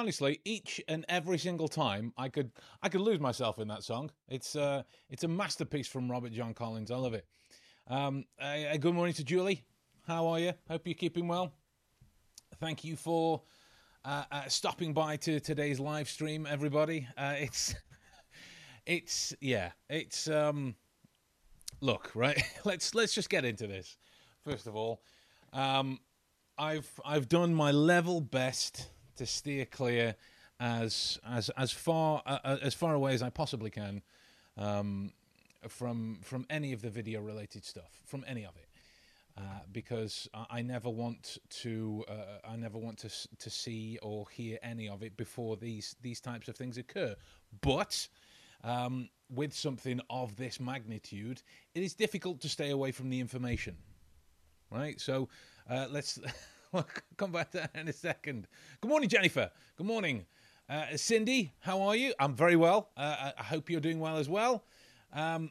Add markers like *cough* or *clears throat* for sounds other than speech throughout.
honestly, each and every single time, I could I could lose myself in that song. It's uh, it's a masterpiece from Robert John Collins. I love it. Um, uh, good morning to Julie. How are you? Hope you're keeping well. Thank you for uh, uh, stopping by to today's live stream, everybody. Uh, it's *laughs* it's yeah, it's um, look right. *laughs* let's let's just get into this. First of all, um, I've I've done my level best to steer clear as as as far uh, as far away as I possibly can um, from from any of the video related stuff, from any of it. Uh, because I, I, never want to, uh, I never want to to see or hear any of it before these these types of things occur. But um, with something of this magnitude, it is difficult to stay away from the information, right? So uh, let's *laughs* we'll *laughs* come back to that in a second. Good morning, Jennifer. Good morning, uh, Cindy. How are you? I'm very well. Uh, I hope you're doing well as well. Um,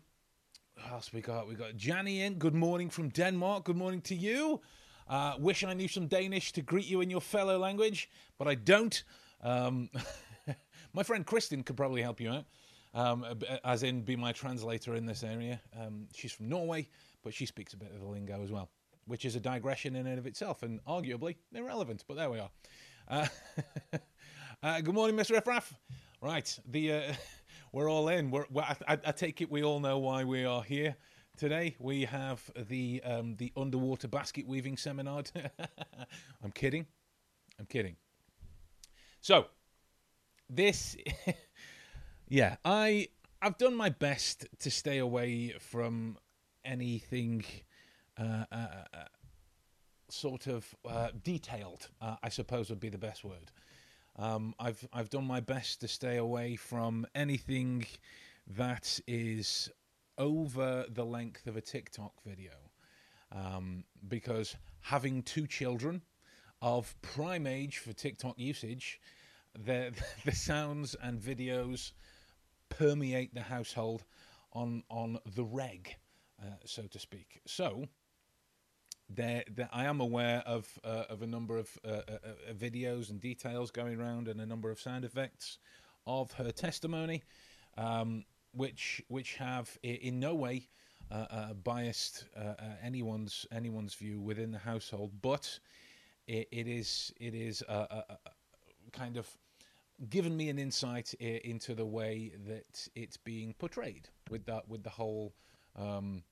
what else we got? We got Janny in. Good morning from Denmark. Good morning to you. Uh, wish I knew some Danish to greet you in your fellow language, but I don't. Um, *laughs* my friend Kristen could probably help you out, um, as in be my translator in this area. Um, she's from Norway, but she speaks a bit of the lingo as well which is a digression in and of itself and arguably irrelevant. But there we are. Uh, *laughs* uh, good morning, Mr. Ifraf. Right, the uh, *laughs* we're all in. We're, I, I, take it we all know why we are here today. We have the um, the underwater basket weaving seminar. *laughs* I'm kidding. I'm kidding. So this, yeah, I I've done my best to stay away from anything sort of detailed, I suppose would be the best word. Um, I've I've done my best to stay away from anything that is over the length of a TikTok video, um, because having two children of prime age for TikTok usage, the *laughs* the sounds and videos permeate the household on on the reg, uh, so to speak. So there, there, I am aware of uh, of a number of uh, uh, uh, videos and details going around, and a number of sound effects of her testimony, um, which which have in no way uh, uh, biased anyone's anyone's view within the household, but it, it is it is a, a, a kind of given me an insight into the way that it's being portrayed with that with the whole um,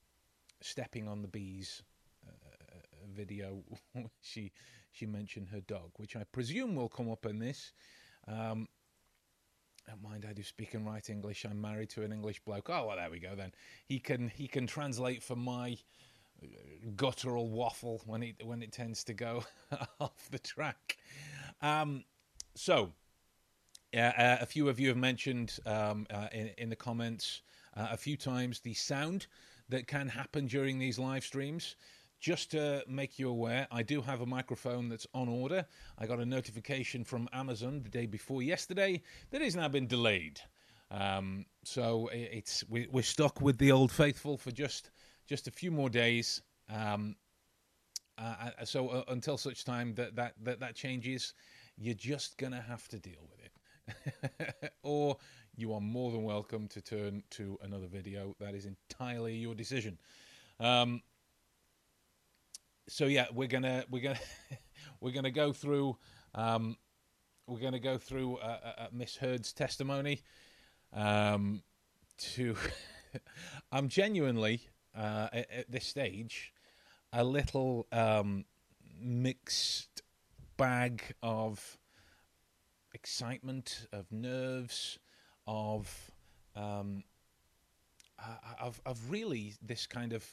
stepping on the bees video, *laughs* she she mentioned her dog, which I presume will come up in this. Um, don't mind, I do speak and write English. I'm married to an English bloke. Oh, well, there we go then. He can he can translate for my uh, guttural waffle when it when it tends to go *laughs* off the track. Um, so, uh, a few of you have mentioned um, uh, in, in the comments uh, a few times the sound that can happen during these live streams. Just to make you aware, I do have a microphone that's on order. I got a notification from Amazon the day before yesterday that has now been delayed. Um, so it's we're stuck with the old faithful for just just a few more days. Um, uh, uh, so uh, until such time that, that that that changes, you're just gonna have to deal with it, *laughs* or you are more than welcome to turn to another video. That is entirely your decision. Um, so yeah, we're gonna we're gonna *laughs* we're gonna go through um, we're gonna go through uh, uh, uh Miss Heard's testimony. Um, to *laughs* I'm genuinely uh, at, at, this stage a little um, mixed bag of excitement, of nerves, of um, of of really this kind of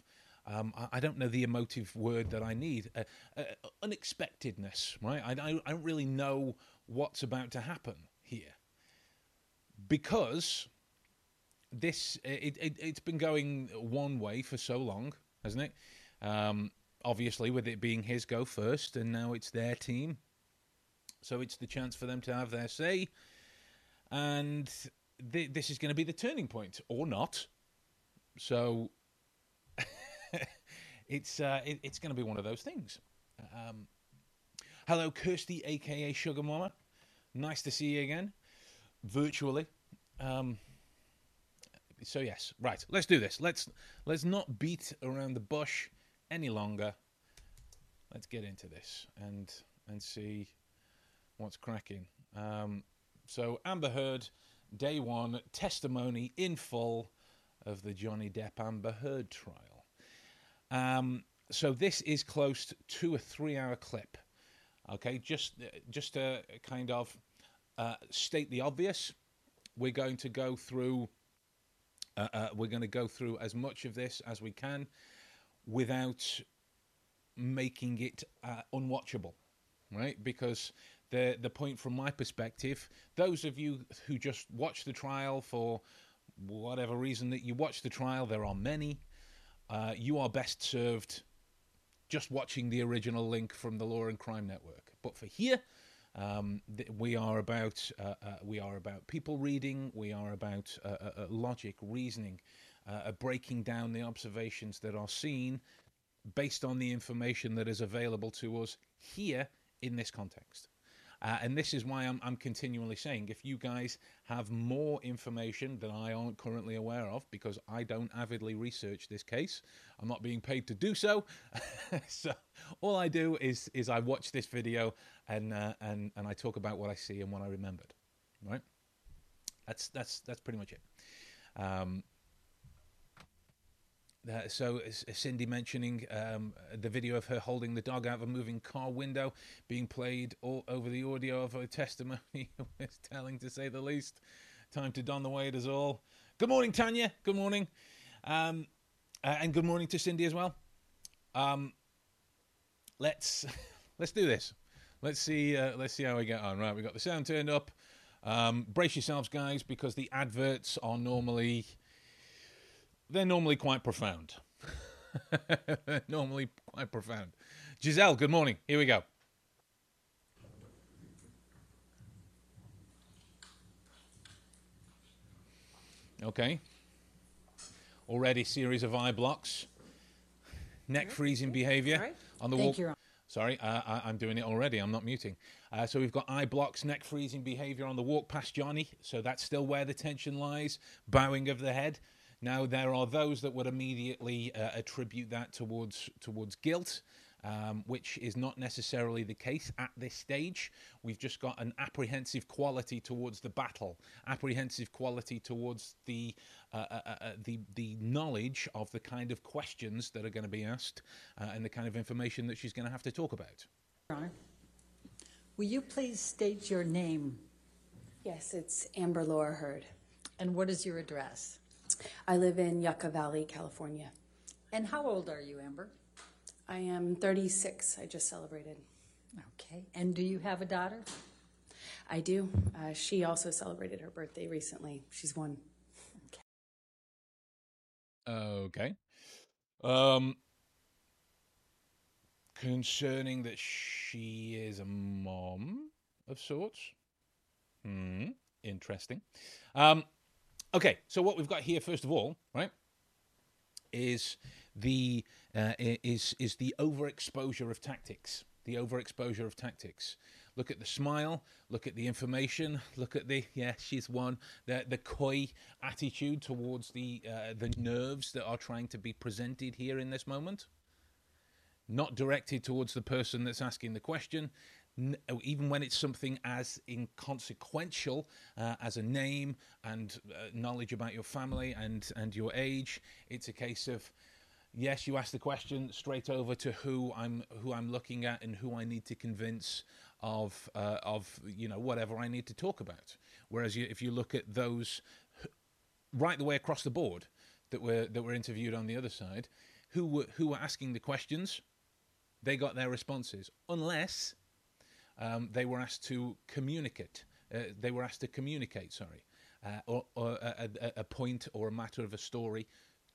um, I, I, don't know the emotive word that I need. Uh, uh, unexpectedness, right? I, I, I don't really know what's about to happen here because this it, it has been going one way for so long, hasn't it? Um, obviously, with it being his go first, and now it's their team, so it's the chance for them to have their say, and th- this is going to be the turning point, or not. So *laughs* *laughs* it's uh, it, it's going to be one of those things. Um, hello, Kirsty, aka Sugar Mama. Nice to see you again, virtually. Um, so yes, right. Let's do this. Let's let's not beat around the bush any longer. Let's get into this and and see what's cracking. Um, so Amber Heard, day one, testimony in full of the Johnny Depp Amber Heard trial. Um, so this is close to a three-hour clip. Okay, just just to kind of uh, state the obvious, we're going to go through. Uh, uh, we're going to go through as much of this as we can without making it uh, unwatchable, right? Because the the point from my perspective, those of you who just watch the trial for whatever reason that you watch the trial, there are many. Uh, you are best served just watching the original link from the Law and Crime Network. But for here, um, th- we are about uh, uh, we are about people reading. We are about uh, uh, uh logic, reasoning, breaking down the observations that are seen based on the information that is available to us here in this context. Uh, and this is why I'm, I'm, continually saying if you guys have more information that I aren't currently aware of, because I don't avidly research this case, I'm not being paid to do so. *laughs* so all I do is is I watch this video and uh, and and I talk about what I see and what I remembered. Right? That's that's that's pretty much it. Um, uh, so Cindy mentioning um, the video of her holding the dog out of a moving car window being played all over the audio of her testimony *laughs* was telling to say the least. Time to don the as all. Good morning, Tanya. Good morning, um, uh, and good morning to Cindy as well. Um, let's *laughs* let's do this. Let's see. Uh, let's see how we get on. Right, we got the sound turned up. Um, brace yourselves, guys, because the adverts are normally they're normally quite profound. *laughs* normally quite profound. Giselle, good morning. Here we go. Okay. Already series of eye blocks. Neck freezing behavior on the Thank wall. Sorry, uh, I, am doing it already. I'm not muting. Uh, so we've got eye blocks, neck freezing behavior on the walk past Johnny. So that's still where the tension lies. Bowing of the head. Now there are those that would immediately uh, attribute that towards towards guilt. Um, which is not necessarily the case at this stage. We've just got an apprehensive quality towards the battle, apprehensive quality towards the uh, uh, uh, uh the the knowledge of the kind of questions that are going to be asked uh, and the kind of information that she's going to have to talk about. Your Honor, will you please state your name? Yes, it's Amber Laura Heard. And what is your address? I live in Yucca Valley, California. And how old are you, Amber? I am 36. I just celebrated. Okay. And do you have a daughter? I do. Uh, she also celebrated her birthday recently. She's one. Okay. Um, concerning that she is a mom of sorts. Hmm. Interesting. Um, Okay, so what we've got here, first of all, right, is the uh, is is the overexposure of tactics. The overexposure of tactics. Look at the smile. Look at the information. Look at the yeah, she's one. The the coy attitude towards the uh, the nerves that are trying to be presented here in this moment. Not directed towards the person that's asking the question even when it's something as inconsequential uh, as a name and uh, knowledge about your family and and your age, it's a case of yes, you ask the question straight over to who I'm who I'm looking at and who I need to convince of uh, of you know whatever I need to talk about. Whereas you, if you look at those right the way across the board that were that were interviewed on the other side, who were who were asking the questions, they got their responses, unless um, they were asked to communicate. Uh, they were asked to communicate, sorry, uh, or, or a, a, a, point or a matter of a story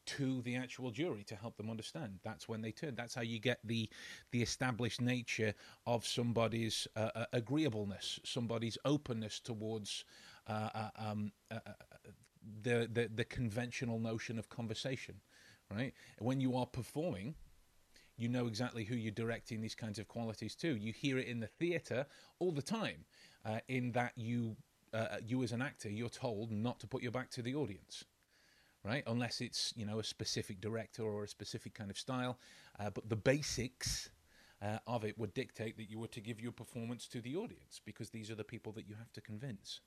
to the actual jury to help them understand. That's when they turn. That's how you get the the established nature of somebody's uh, uh agreeableness, somebody's openness towards uh, uh, um, the, the the conventional notion of conversation. Right when you are performing you know exactly who you're directing these kinds of qualities to. You hear it in the theatre all the time. uh, in that you uh, you as an actor you're told not to put your back to the audience right unless it's you know a specific director or a specific kind of style uh, but the basics uh, of it would dictate that you were to give your performance to the audience because these are the people that you have to convince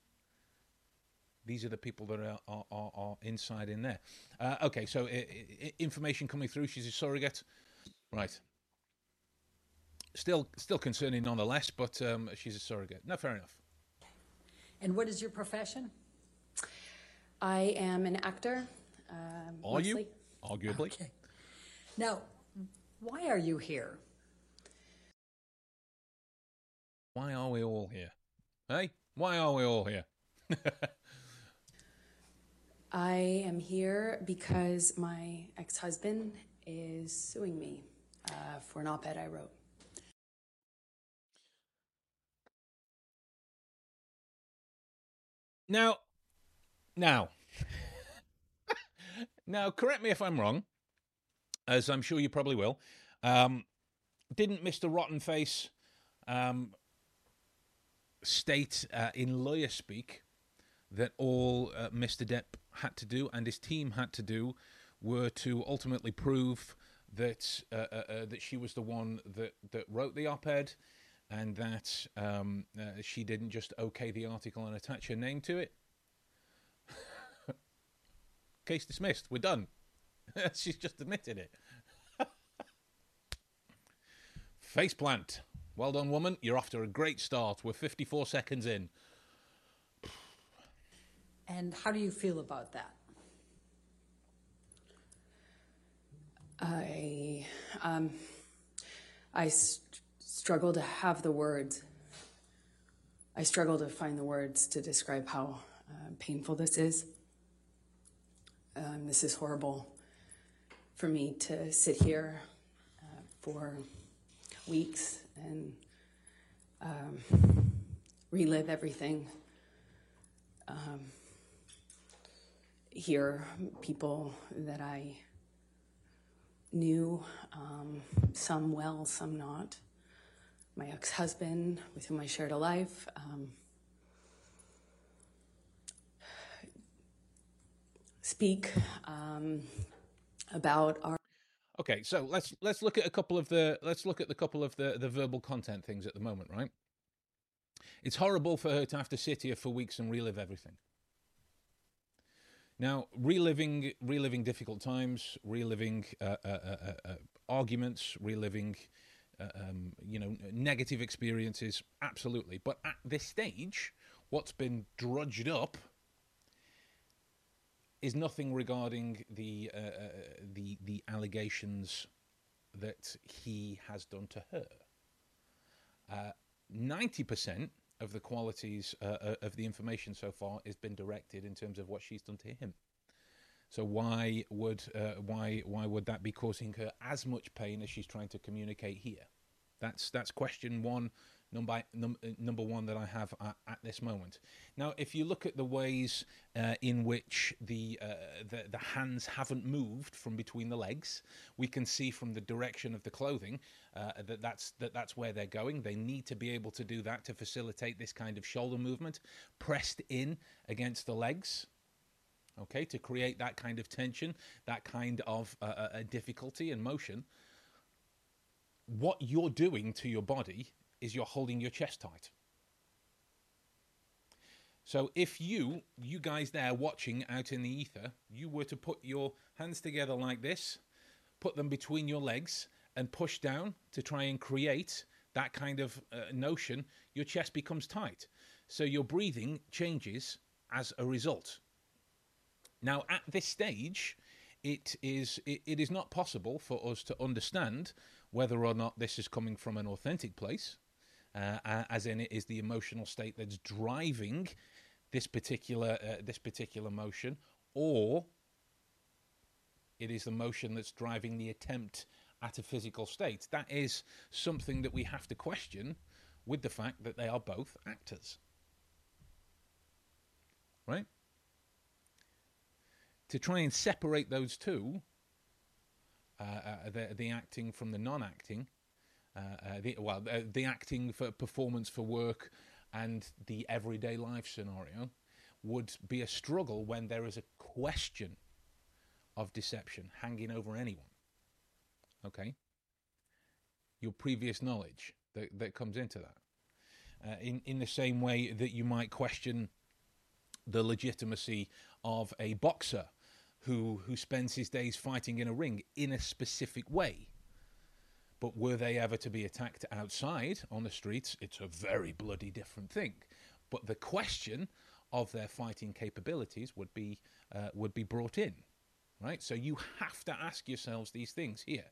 these are the people that are, are, are, are inside in there uh, okay so information coming through she's a surrogate right still still concerning nonetheless but um, she's a surrogate no fair enough And what is your profession? I am an actor. Um, are you arguably Okay. Now, why are you here? Why are we all here? Hey, why are we all here? *laughs* I am here because my ex husband is suing me uh, for an op ed I wrote. Now, now, *laughs* now, correct me if I'm wrong, as I'm sure you probably will. Um, didn't Mr. Rotten Face um, state uh, in lawyer speak that all uh, Mr. Depp had to do and his team had to do were to ultimately prove that uh, uh, uh, that she was the one that, that wrote the op-ed and that um, uh, she didn't just okay the article and attach her name to it. *laughs* Case dismissed. We're done. *laughs* She's just admitted it. *laughs* Faceplant. Well done, woman. You're off to a great start. We're 54 seconds in. And how do you feel about that? I um, I st- struggle to have the words. I struggle to find the words to describe how uh, painful this is. Um, this is horrible for me to sit here uh, for weeks and um, relive everything. Um, hear people that I knew, um, some well, some not. My ex husband, with whom I shared a life. Um, speak um, about our. Okay, so let's let's look at a couple of the let's look at the couple of the the verbal content things at the moment, right? It's horrible for her to have to sit here for weeks and relive everything. Now, reliving reliving difficult times, reliving uh, uh, uh, uh, uh, arguments, reliving uh, um, you know negative experiences, absolutely. But at this stage, what's been drudged up is nothing regarding the the the allegations that he has done to her. Ninety percent of the qualities uh, uh, of the information so far has been directed in terms of what she's done to him. So why would uh, why why would that be causing her as much pain as she's trying to communicate here? That's that's question one, number num, uh, number one that I have at, at this moment. Now, if you look at the ways uh, in which the, uh, the the hands haven't moved from between the legs, we can see from the direction of the clothing uh, that that's that that's where they're going. They need to be able to do that to facilitate this kind of shoulder movement, pressed in against the legs okay, to create that kind of tension, that kind of uh, uh, difficulty and motion, what you're doing to your body is you're holding your chest tight. So if you, you guys there watching out in the ether, you were to put your hands together like this, put them between your legs, and push down to try and create that kind of uh, notion, your chest becomes tight. So your breathing changes as a result. Now, at this stage, it is it, it is not possible for us to understand whether or not this is coming from an authentic place, uh, as in it is the emotional state that's driving this particular uh, this particular motion, or it is the motion that's driving the attempt at a physical state. That is something that we have to question with the fact that they are both actors. Right? To try and separate those two, uh, uh, the, the acting from the non acting, the, well, uh, the acting for performance for work and the everyday life scenario would be a struggle when there is a question of deception hanging over anyone. Okay? Your previous knowledge that, that comes into that. Uh, in, in the same way that you might question the legitimacy of a boxer who, who spends his days fighting in a ring in a specific way. But were they ever to be attacked outside on the streets, it's a very bloody different thing. But the question of their fighting capabilities would be uh, would be brought in, right? So you have to ask yourselves these things here.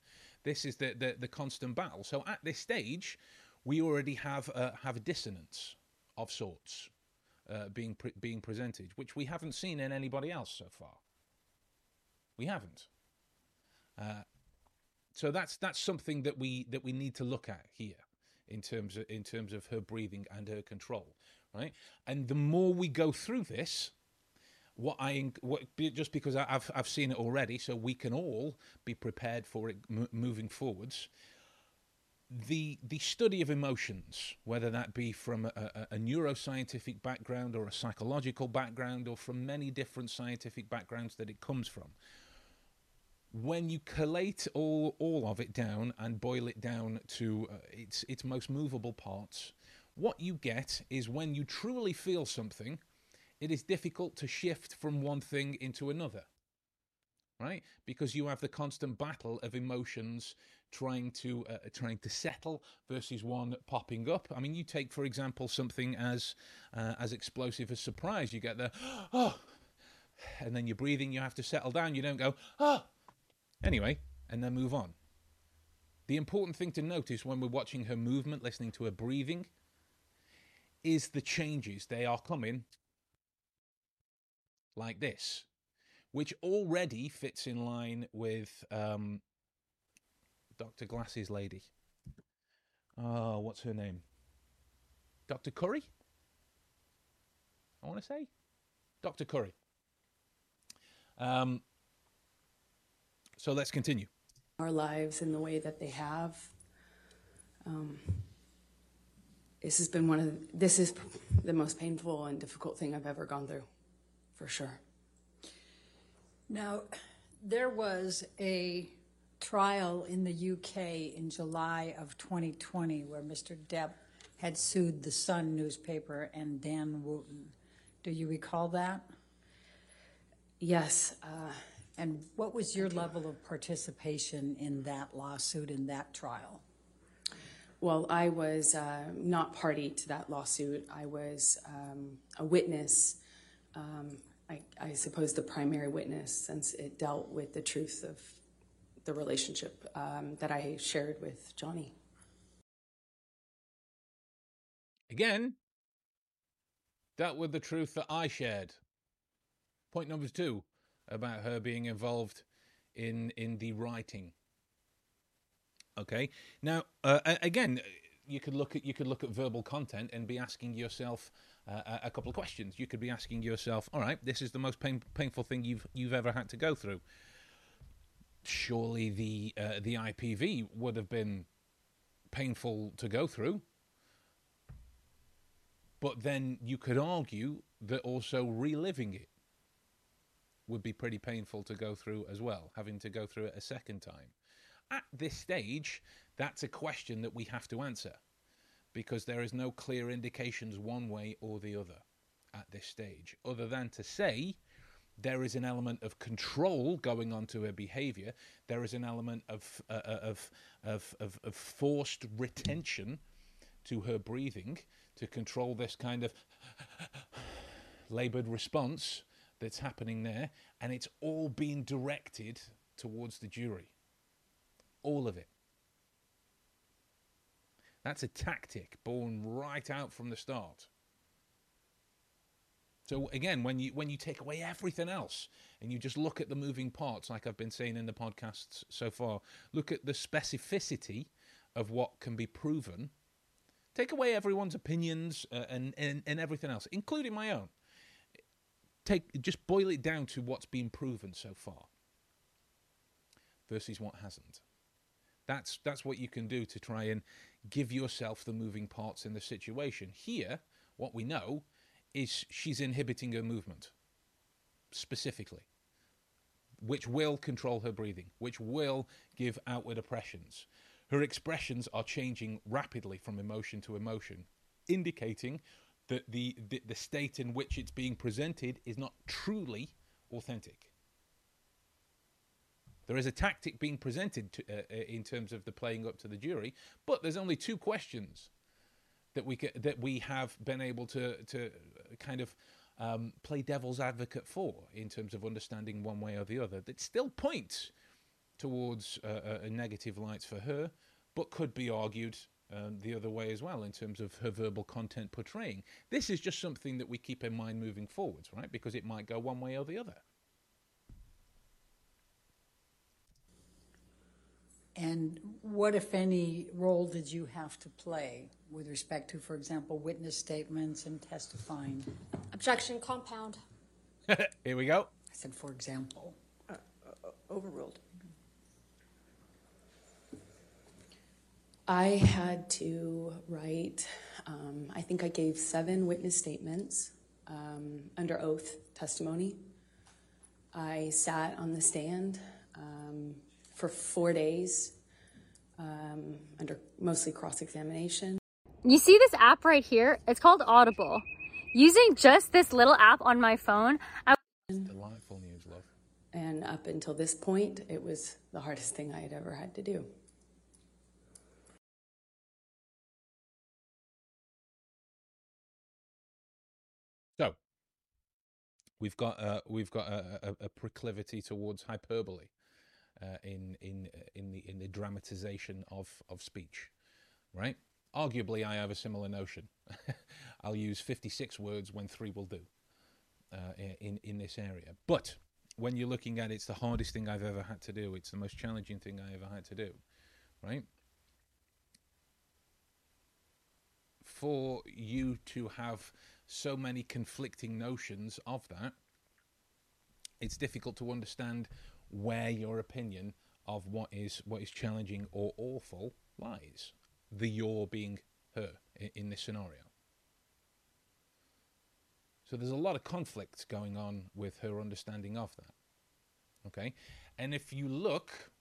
This is the the, the constant battle. So at this stage, we already have a, have a dissonance of sorts uh, being pre- being presented, which we haven't seen in anybody else so far. We haven't. Uh, so that's that's something that we that we need to look at here in terms of in terms of her breathing and her control right? And the more we go through this, what I what, just because I've I've seen it already, so we can all be prepared for it m- moving forwards. The the study of emotions, whether that be from a, a, a, neuroscientific background or a psychological background or from many different scientific backgrounds that it comes from, when you collate all all of it down and boil it down to uh, its its most movable parts, what you get is when you truly feel something, it is difficult to shift from one thing into another. Right? Because you have the constant battle of emotions trying to uh, trying to settle versus one popping up. I mean, you take for example something as uh, as explosive as surprise. You get the *gasps* oh, and then you're breathing. You have to settle down. You don't go oh, anyway, and then move on. The important thing to notice when we're watching her movement, listening to her breathing, is the changes. They are coming like this, which already fits in line with um, Dr. Glasses lady. Oh, what's her name? Dr. Curry? I want to say Dr. Curry. Um, so let's continue. Our lives in the way that they have. Um, this has been one of the, this is the most painful and difficult thing I've ever gone through, for sure. Now, there was a trial in the UK in July of 2020 where Mr. Depp had sued the Sun newspaper and Dan Wootton. Do you recall that? Yes. Uh, and what was your level of participation in that lawsuit, in that trial? Well, I was uh, not party to that lawsuit. I was um, a witness, um, I, I, suppose the primary witness, since it dealt with the truth of the relationship um, that I shared with Johnny. Again, dealt with the truth that I shared. Point number two about her being involved in in the writing Okay. Now, uh, again, you could look at you could look at verbal content and be asking yourself uh, a couple of questions. You could be asking yourself, "All right, this is the most pain, painful thing you've you've ever had to go through." Surely the uh, the IPV would have been painful to go through, but then you could argue that also reliving it would be pretty painful to go through as well, having to go through it a second time at this stage, that's a question that we have to answer because there is no clear indications one way or the other at this stage, other than to say there is an element of control going on to her behavior. There is an element of, uh, uh of, of, of, of forced retention to her breathing to control this kind of labored response that's happening there, and it's all being directed towards the jury. All of it. That's a tactic born right out from the start. So again, when you when you take away everything else and you just look at the moving parts, like I've been saying in the podcasts so far, look at the specificity of what can be proven. Take away everyone's opinions uh, and, and and everything else, including my own. Take just boil it down to what's been proven so far versus what hasn't. That's that's what you can do to try and give yourself the moving parts in the situation. Here, What we know is she's inhibiting her movement specifically, which will control her breathing, which will give outward oppressions. Her expressions are changing rapidly from emotion to emotion, indicating that the, the, the state in which it's being presented is not truly authentic. There is a tactic being presented to, uh, uh in terms of the playing up to the jury, but there's only two questions that we that we have been able to to kind of um, play devil's advocate for in terms of understanding one way or the other. That still points towards uh, a negative light for her, but could be argued um, the other way as well in terms of her verbal content portraying. This is just something that we keep in mind moving forwards, right? Because it might go one way or the other. And what, if any, role did you have to play with respect to, for example, witness statements and testifying? Objection, compound. *laughs* Here we go. I said, for example. Uh, overruled. I had to write, um, I think I gave seven witness statements um, under oath testimony. I sat on the stand um, for four days um, under mostly cross examination. You see this app right here? It's called Audible. Using just this little app on my phone, I Delightful news, love. And up until this point, it was the hardest thing I had ever had to do. We've got uh, we've got a, a, a, proclivity towards hyperbole uh, in in in the in the dramatization of of speech, right? Arguably, I have a similar notion. *laughs* I'll use 56 words when three will do uh, in in this area. But when you're looking at it, it's the hardest thing I've ever had to do. It's the most challenging thing I ever had to do, right? For you to have so many conflicting notions of that, it's difficult to understand where your opinion of what is what is challenging or awful lies. The your being her in, this scenario. So there's a lot of conflict going on with her understanding of that. Okay, and if you look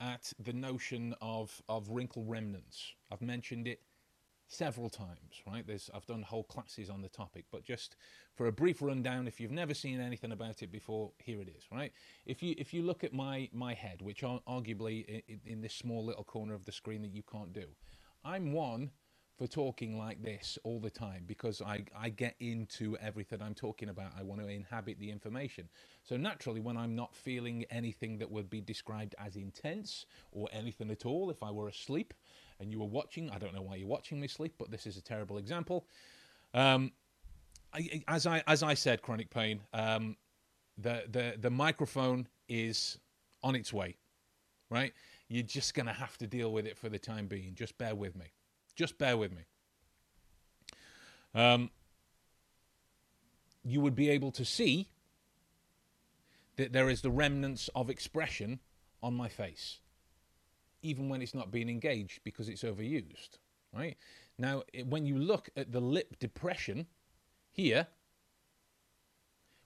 at the notion of of wrinkle remnants, I've mentioned it several times, right? There's I've done whole classes on the topic, but just for a brief rundown, if you've never seen anything about it before, here it is, right? If you if you look at my my head, which are arguably in, in this small little corner of the screen that you can't do, I'm one for talking like this all the time because I, I get into everything I'm talking about. I want to inhabit the information. So naturally, when I'm not feeling anything that would be described as intense or anything at all, if I were asleep, and you were watching, I don't know why you're watching me sleep, but this is a terrible example. Um, as I as I said, chronic pain. Um, the the the microphone is on its way, right? You're just gonna have to deal with it for the time being. Just bear with me. Just bear with me. Um, you would be able to see that there is the remnants of expression on my face even when it's not being engaged because it's overused, right? Now, when you look at the lip depression here,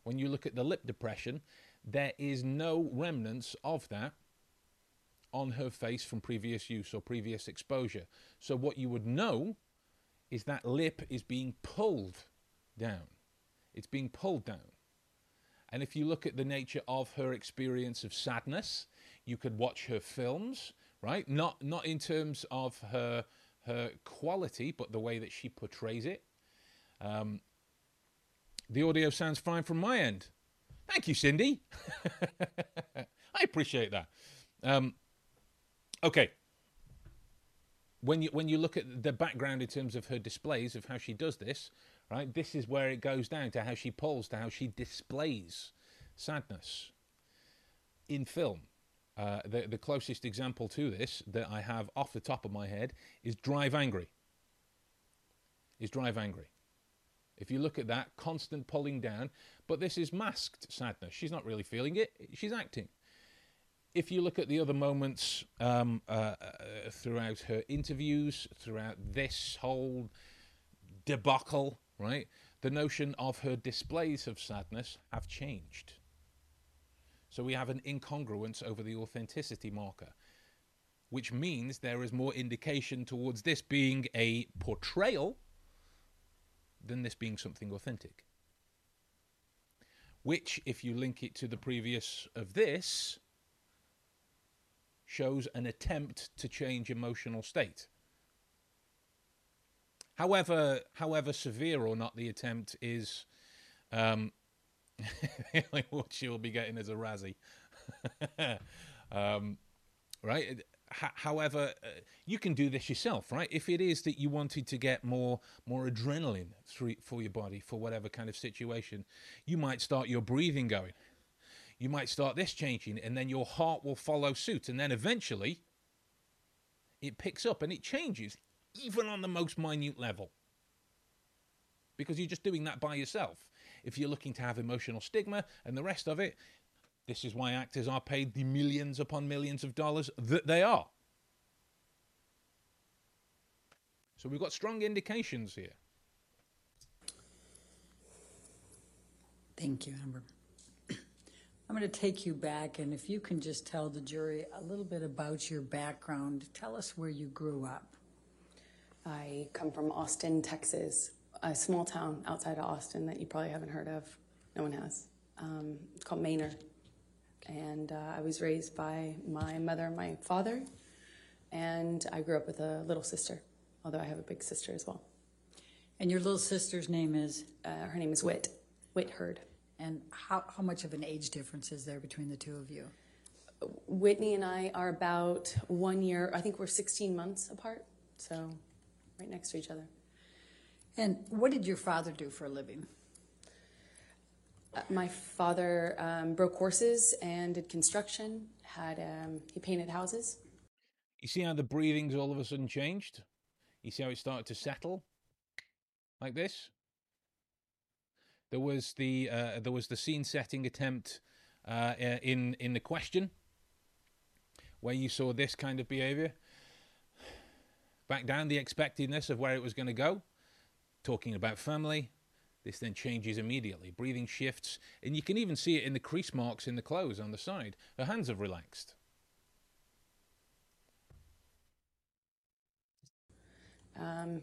when you look at the lip depression, there is no remnants of that on her face from previous use or previous exposure. So, what you would know is that lip is being pulled down. It's being pulled down. And if you look at the nature of her experience of sadness, you could watch her films, right? Not not in terms of her her quality, but the way that she portrays it. Um, the audio sounds fine from my end. Thank you, Cindy. *laughs* I appreciate that. Um, okay. When you when you look at the background in terms of her displays of how she does this, right? This is where it goes down to how she pulls, to how she displays sadness in film. Uh, the, the closest example to this that I have off the top of my head is Drive Angry. Is Drive Angry. If you look at that, constant pulling down, but this is masked sadness. She's not really feeling it, she's acting. If you look at the other moments um, uh, uh, throughout her interviews, throughout this whole debacle right, the notion of her displays of sadness have changed. So we have an incongruence over the authenticity marker, which means there is more indication towards this being a portrayal than this being something authentic. Which, if you link it to the previous of this, shows an attempt to change emotional state. However, however severe or not the attempt is, um, *laughs* what she'll be getting is a Razzie, *laughs* um, right? H- however, uh, you can do this yourself, right? If it is that you wanted to get more more adrenaline through, for your body for whatever kind of situation, you might start your breathing going. You might start this changing, and then your heart will follow suit, and then eventually it picks up and it changes even on the most minute level. Because you're just doing that by yourself. If you're looking to have emotional stigma and the rest of it, this is why actors are paid the millions upon millions of dollars that they are. So we've got strong indications here. Thank you, Amber. I'm going to take you back, and if you can just tell the jury a little bit about your background, tell us where you grew up. I come from Austin, Texas, a small town outside of Austin that you probably haven't heard of. No one has. Um, it's called Manor. And uh, I was raised by my mother and my father, and I grew up with a little sister, although I have a big sister as well. And your little sister's name is, Uh, her name is Whit, Whit Heard. And how, how much of an age difference is there between the two of you? Whitney and I are about one year, I think we're 16 months apart, so right next to each other. And what did your father do for a living? Uh, my father um, broke horses and did construction. Had um, he painted houses? You see how the breathing's all of a sudden changed? You see how it started to settle? Like this? There was the uh, there was the scene setting attempt uh, in in the question where you saw this kind of behavior. Back down the expectedness of where it was going to go. Talking about family, this then changes immediately. Breathing shifts, and you can even see it in the crease marks in the clothes on the side. Her hands have relaxed. Um,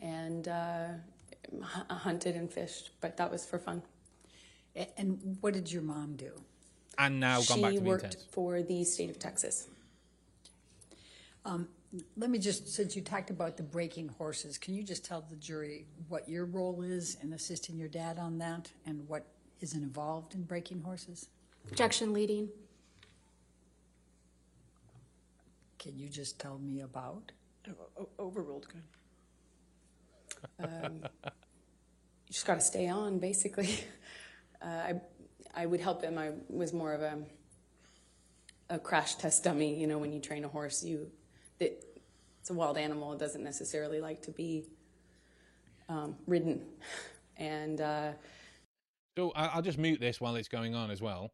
And- uh, hunted and fished, but that was for fun. And what did your mom do? And now gone she back to the worked intense. for the state of Texas. Um, let me just, since you talked about the breaking horses, can you just tell the jury what your role is in assisting your dad on that and what is involved in breaking horses? Objection leading. Can you just tell me about? O- o- Overruled, good. You just got to stay on, basically. *laughs* Uh, I, I would help him. I was more of a, a crash test dummy. You know, when you train a horse, you, it, it's a wild animal. It doesn't necessarily like to be um, ridden, and uh, So I'll just mute this while it's going on as well,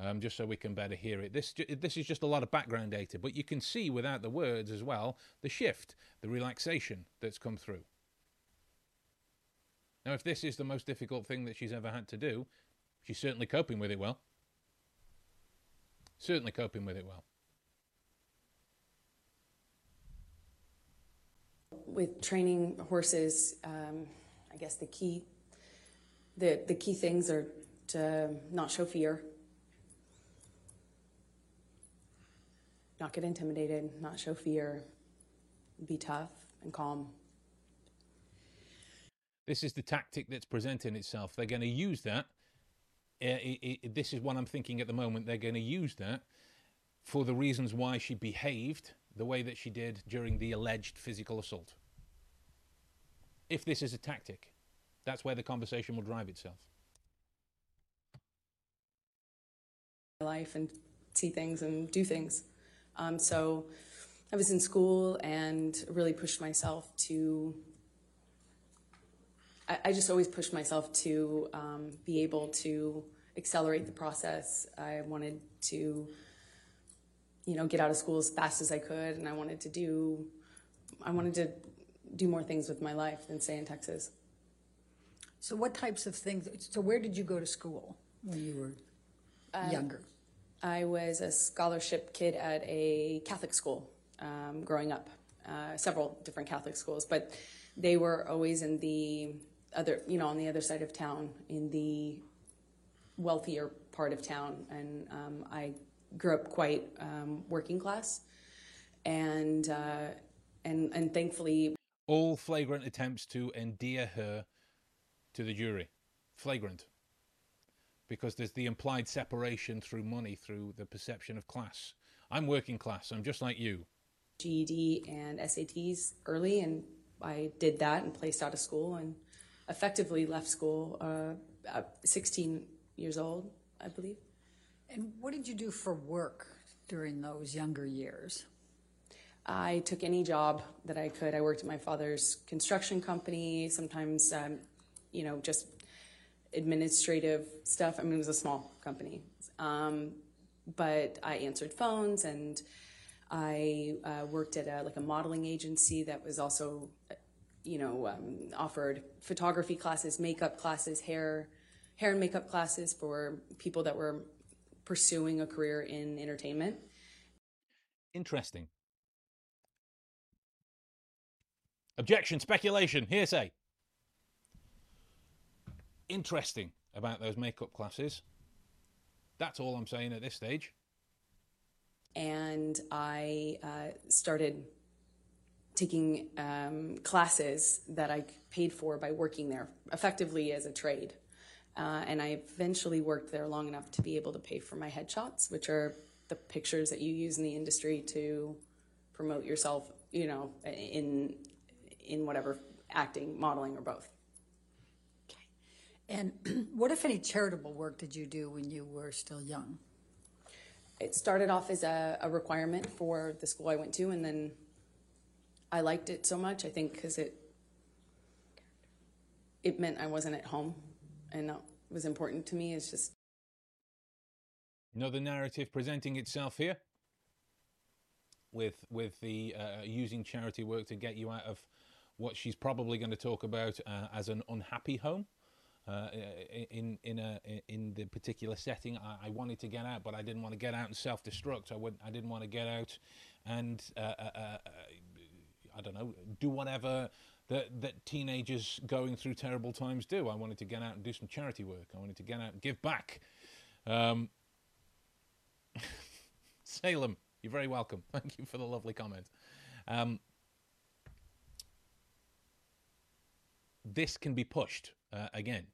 um, just so we can better hear it. This this is just a lot of background data, but you can see without the words as well the shift, the relaxation that's come through. Now, if this is the most difficult thing that she's ever had to do, she's certainly coping with it well. Certainly coping with it well. with training horses, um, I guess the key the the key things are to not show fear, not get intimidated, not show fear, be tough and calm. This is the tactic that's presenting itself. They're going to use that. Uh, i i this is what I'm thinking at the moment. They're going to use that for the reasons why she behaved the way that she did during the alleged physical assault. If this is a tactic, that's where the conversation will drive itself. life and see things and do things. Um, so I was in school and really pushed myself to. I, I just always pushed myself to um, be able to accelerate the process. I wanted to, you know, get out of school as fast as I could, and I wanted to do. I wanted to do more things with my life than stay in Texas. So what types of things, so where did you go to school when you were younger? I was a scholarship kid at a Catholic school um, growing up, uh, several different Catholic schools, but they were always in the other, you know, on the other side of town, in the wealthier part of town. And um, I grew up quite um, working class, and uh, and and thankfully All flagrant attempts to endear her to the jury. Flagrant. Because there's the implied separation through money, through the perception of class. I'm working class, I'm just like you. GED and SATs early, and I did that and placed out of school and effectively left school uh, at 16 years old, I believe. And what did you do for work during those younger years? I took any job that I could. I worked at my father's construction company, sometimes, um, you know, just administrative stuff. I mean, it was a small company. Um, but I answered phones and I uh, worked at a, like a modeling agency that was also, you know, um, offered photography classes, makeup classes, hair, hair and makeup classes for people that were pursuing a career in entertainment. Interesting. Objection, speculation, hearsay. Interesting about those makeup classes. That's all I'm saying at this stage. and I uh, started taking um, classes that I paid for by working there, effectively as a trade. Uh, and I eventually worked there long enough to be able to pay for my headshots, which are the pictures that you use in the industry to promote yourself, you know, in in whatever acting, modeling, or both. Okay. And *clears throat* what, if any, charitable work did you do when you were still young? it started off as a, a requirement for the school I went to, and then I liked it so much. I think because it it meant I wasn't at home, and that was important to me. It's just Another narrative presenting itself here with with the uh, using charity work to get you out of what she's probably going to talk about uh, as an unhappy home. Uh, in in a in the particular setting, I, I wanted to get out, but I didn't want to get out and self-destruct. I would I didn't want to get out and uh, uh, uh, I don't know do whatever that that teenagers going through terrible times do. I wanted to get out and do some charity work. I wanted to get out and give back. Um, *laughs* Salem, you're very welcome. *laughs* Thank you for the lovely comment. Um, this can be pushed uh, again,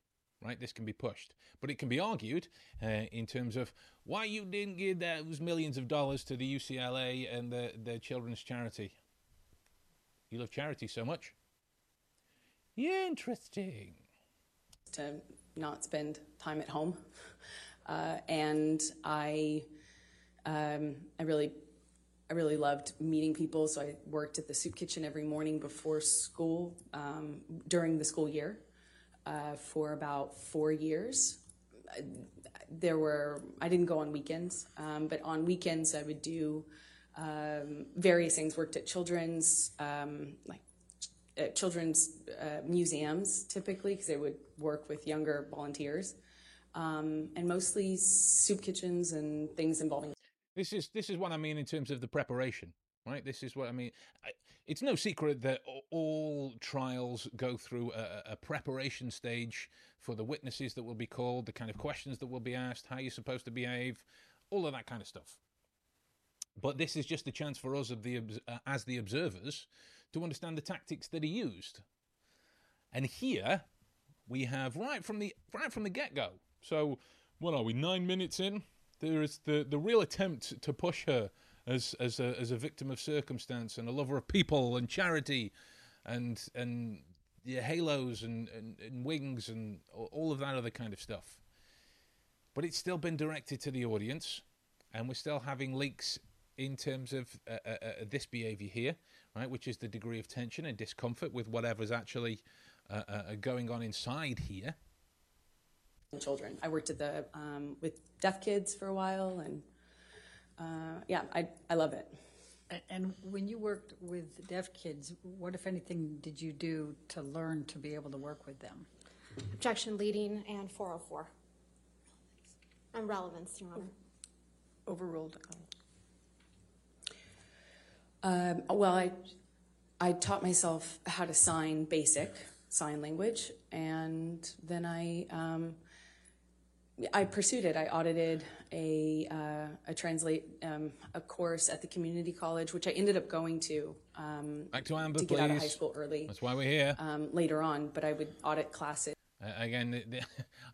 right? This can be pushed, but it can be argued uh, in terms of why you didn't give those millions of dollars to the UCLA and the, the children's charity. You love charity so much. Interesting. to not spend time at home, *laughs* uh, and I um, I really I really loved meeting people. So I worked at the soup kitchen every morning before school um, during the school year uh, for about four years. Uh, There were I didn't go on weekends, um, but on weekends I would do um, various things. Worked at children's um, like children's uh, museums typically because they would work with younger volunteers, um, and mostly soup kitchens and things involving This is this is what I mean in terms of the preparation, right? This is what I mean. It's no secret that all trials go through a, a preparation stage for the witnesses that will be called, the kind of questions that will be asked, how you're supposed to behave, all of that kind of stuff. But this is just a chance for us, of the uh, as the observers, to understand the tactics that he used. And here we have right from the right from the get go. So what are we? Nine minutes in. There is the the real attempt to push her as as a as a victim of circumstance and a lover of people and charity, and and the halos and, and, and wings and all of that other kind of stuff. But it's still been directed to the audience, and we're still having leaks in terms of uh, uh, uh, this behaviour here, right? Which is the degree of tension and discomfort with whatever's actually uh, uh, uh, going on inside here. children. I worked at the um, with deaf kids for a while, and uh, yeah, I I love it. And when you worked with deaf kids, what, if anything, did you do to learn to be able to work with them? Objection leading and 404. And relevance, Your Honor. Overruled. Um, well, I, I taught myself how to sign basic sign language, and then I, um, I pursued it. I audited a, uh, a translate um, a course at the community college, which I ended up going to um, Back to Amber, to please. get out of high school early That's why we're here. um, later on. But I would audit classes. Uh, again, the, *laughs* the,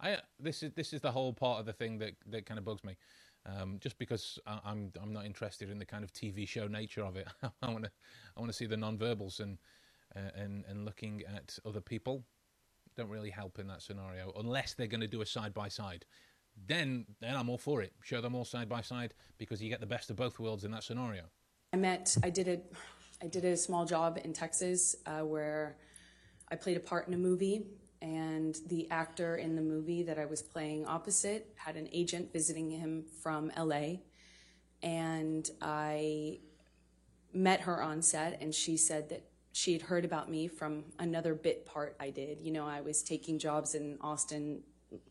I this is this is the whole part of the thing that that kind of bugs me. Um, just because I, I'm I'm not interested in the kind of TV show nature of it. *laughs* I want to I want to see the non-verbals and uh, and and looking at other people don't really help in that scenario unless they're going to do a side by side. Then then I'm all for it. Show them all side by side because you get the best of both worlds in that scenario. I met. I did a. I did a small job in Texas uh, where I played a part in a movie, and the actor in the movie that I was playing opposite had an agent visiting him from LA, and I met her on set, and she said that she had heard about me from another bit part I did. You know, I was taking jobs in Austin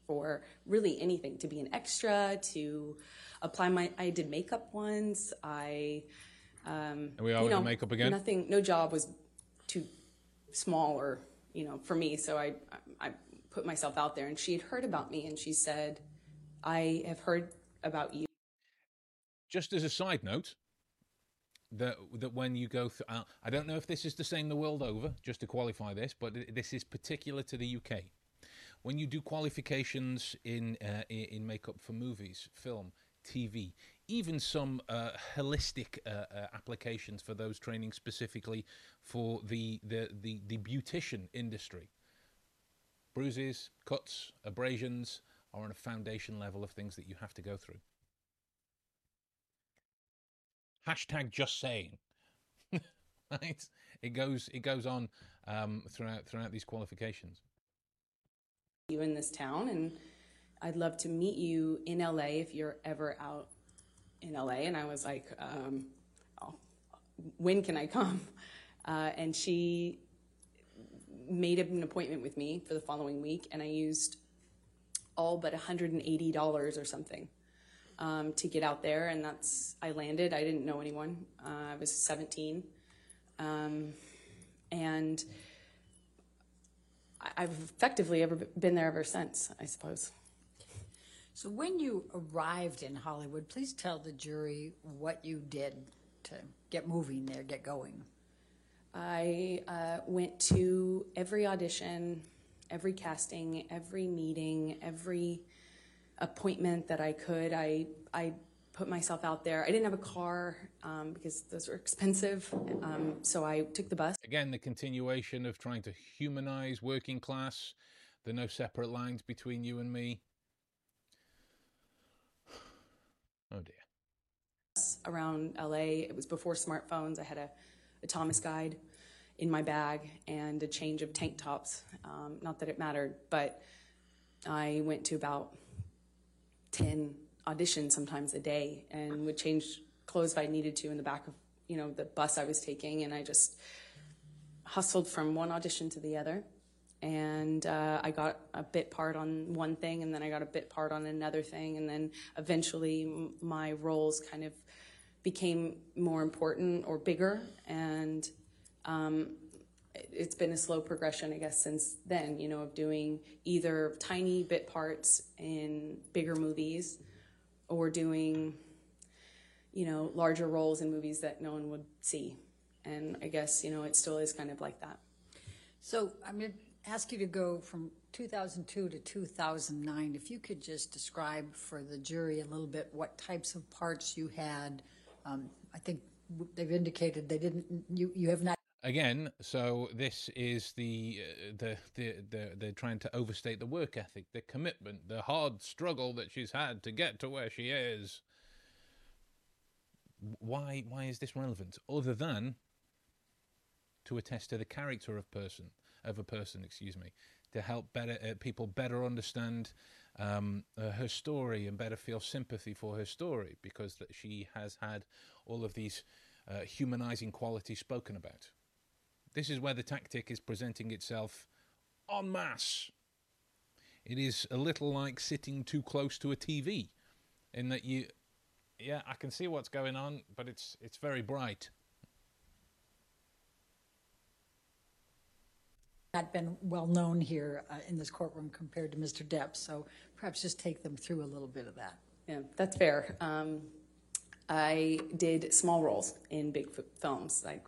for really anything to be an extra, to apply my. I did makeup once. I. Um, And we are you know, makeup again? Nothing. No job was too small or you know for me. So I I put myself out there, and she had heard about me, and she said, "I have heard about you." just as a side note, that that when you go through, uh, I don't know if this is the same the world over. Just to qualify this, but this is particular to the UK. When you do qualifications in uh, in makeup for movies, film, TV, even some uh, holistic uh, uh, applications for those training specifically for the the the, the beautician industry, bruises, cuts, abrasions are on a foundation level of things that you have to go through. Hashtag just saying. *laughs* right? It goes it goes on um, throughout throughout these qualifications. you in this town and I'd love to meet you in LA if you're ever out in LA. And I was like, um, oh, when can I come? Uh, and she made an appointment with me for the following week, and I used all but $180 or something um, to get out there. And that's, I landed. I didn't know anyone. Uh, I was 17. Um, and I've effectively ever been there ever since, I suppose. So when you arrived in Hollywood, please tell the jury what you did to get moving there, get going. I uh, went to every audition, every casting, every meeting, every appointment that I could. I I put myself out there. I didn't have a car um, because those were expensive, um, so I took the bus. Again, the continuation of trying to humanize working class. There are no separate lines between you and me. Oh dear. around LA. It was before smartphones. I had a, a Thomas guide in my bag and a change of tank tops. Um, not that it mattered, but I went to about 10 auditions sometimes a day and would change clothes if I needed to in the back of, you know, the bus I was taking. And I just hustled from one audition to the other. And uh, I got a bit part on one thing, and then I got a bit part on another thing, and then eventually my roles kind of became more important or bigger. And um, it- it's been a slow progression, I guess, since then, you know, of doing either tiny bit parts in bigger movies or doing, you know, larger roles in movies that no one would see. And I guess, you know, it still is kind of like that. So going to ask you to go from 2002 to 2009. If you could just describe for the jury a little bit what types of parts you had. Um, I think they've indicated they didn't. You you have not. Again, so this is the uh, the the the they're trying to overstate the work ethic, the commitment, the hard struggle that she's had to get to where she is. Why why is this relevant? Other than to attest to the character of person of a person, excuse me, to help better uh, people better understand um, uh, her story and better feel sympathy for her story because that she has had all of these uh, humanizing qualities spoken about. This is where the tactic is presenting itself en masse it is a little like sitting too close to a TV, in that you, yeah, I can see what's going on, but it's it's very bright. Not been well known here uh, in this courtroom compared to Mr. Depp, so perhaps just take them through a little bit of that. Yeah, that's fair. Um, I did small roles in big films like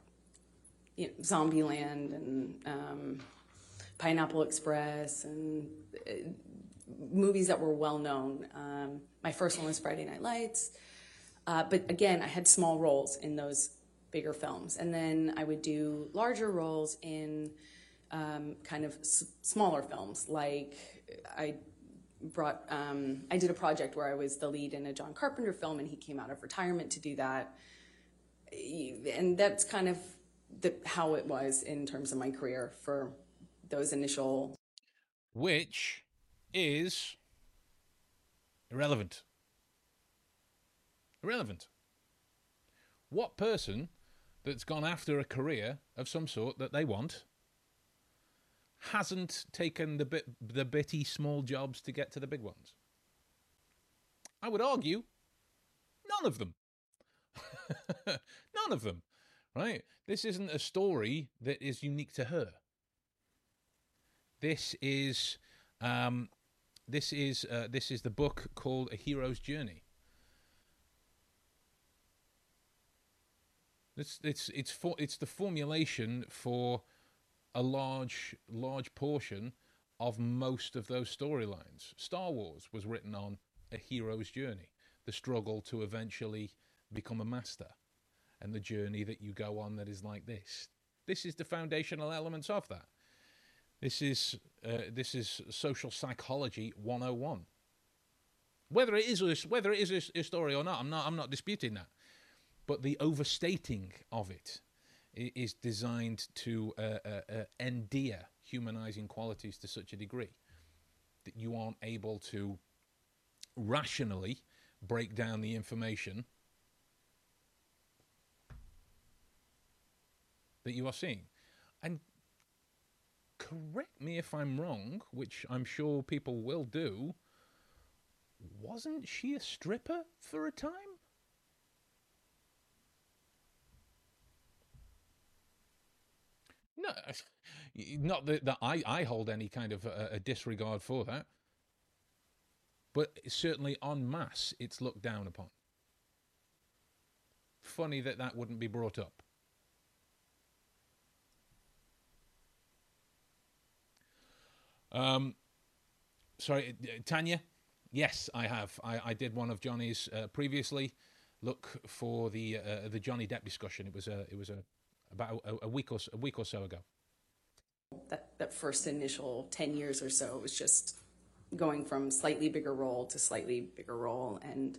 you know, Zombieland and um, Pineapple Express and uh, movies that were well known. Um, my first one was Friday Night Lights. Uh, but again, I had small roles in those bigger films. And then I would do larger roles in um, kind of smaller films. Like I brought, um, I did a project where I was the lead in a John Carpenter film and he came out of retirement to do that. And that's kind of the, how it was in terms of my career for those initial which is irrelevant. Irrelevant. What person that's gone after a career of some sort that they want hasn't taken the bit the bitty small jobs to get to the big ones? I would argue none of them. *laughs* none of them. Right? This isn't a story that is unique to her. This is um, this is uh, this is the book called A Hero's Journey. It's it's it's for it's the formulation for a large large portion of most of those storylines. Star Wars was written on a hero's journey, the struggle to eventually become a master, and the journey that you go on that is like this. This is the foundational elements of that. This is uh, this is social psychology 101. Whether it is a, whether it is a, a story or not, I'm not I'm not disputing that. But the overstating of it is designed to uh, uh, uh, endear humanizing qualities to such a degree that you aren't able to rationally break down the information that you are seeing. And correct me if I'm wrong, which I'm sure people will do. Wasn't she a stripper for a time? No, *laughs* not that, that I, I hold any kind of a, a disregard for that. But certainly en masse, it's looked down upon. Funny that that wouldn't be brought up. Um, sorry, uh, Tanya. Yes, I have. I, I did one of Johnny's uh, previously. Look for the uh, the Johnny Depp discussion. It was a it was a about a, a week or so, a week or so ago. that, that first initial 10 years or so was just going from slightly bigger role to slightly bigger role and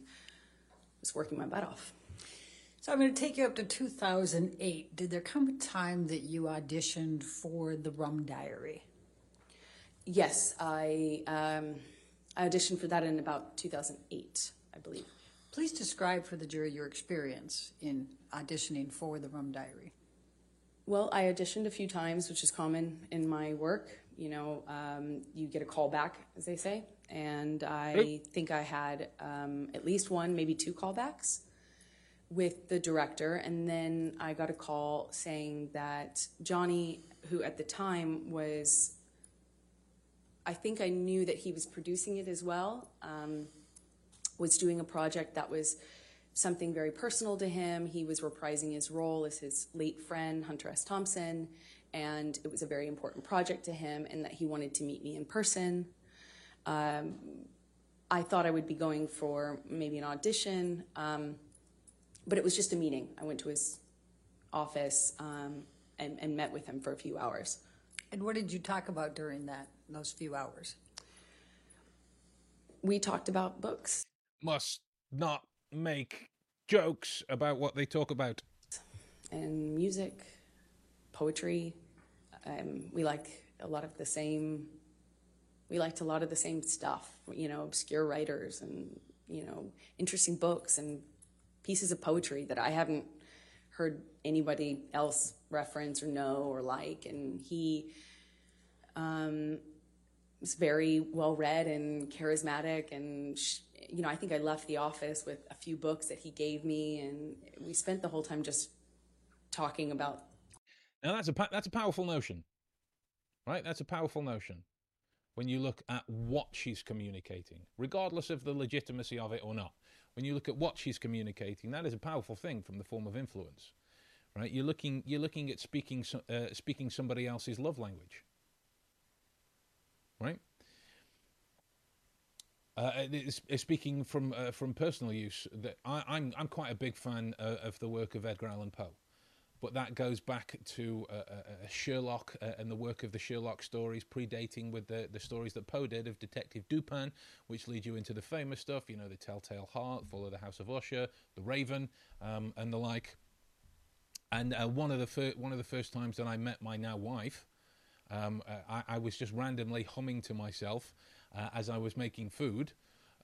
was working my butt off. So I'm going to take you up to 2008. Did there come a time that you auditioned for The Rum Diary? Yes, I, um, I auditioned for that in about 2008, I believe. Please describe for the jury your experience in auditioning for The Rum Diary. Well, I auditioned a few times, which is common in my work. You know, um, you get a call back, as they say, and I think I had um, at least one, maybe two callbacks with the director, and then I got a call saying that Johnny, who at the time was, I think I knew that he was producing it as well, um, was doing a project that was something very personal to him. He was reprising his role as his late friend, Hunter S. Thompson, and it was a very important project to him, and that he wanted to meet me in person. Um, I thought I would be going for maybe an audition, um, but it was just a meeting. I went to his office um, and, and met with him for a few hours. And what did you talk about during that those few hours? We talked about books. Must not make jokes about what they talk about. and music, poetry. Um, we like a lot of the same. We liked a lot of the same stuff, you know, obscure writers and you know, interesting books and pieces of poetry that I haven't heard anybody else reference or know or like. And he, um, was very well read and charismatic and sh- you know i think i left the office with a few books that he gave me and we spent the whole time just talking about Now that's a that's a powerful notion, right? That's a powerful notion. When you look at what she's communicating, regardless of the legitimacy of it or not, when you look at what she's communicating, that is a powerful thing from the form of influence, right? You're looking you're looking at speaking uh, speaking somebody else's love language, right? Uh, speaking from uh, from personal use, that I, I'm I'm quite a big fan uh, of the work of Edgar Allan Poe but that goes back to uh, uh, uh, Sherlock and the work of the Sherlock stories, predating with the, the stories that Poe did of Detective Dupin, which lead you into the famous stuff, you know, the Telltale Heart, Fall of the House of Usher, The Raven, um, and the like. And one of the fir- one of the first times that I met my now wife, um, I, I was just randomly humming to myself uh, as I was making food.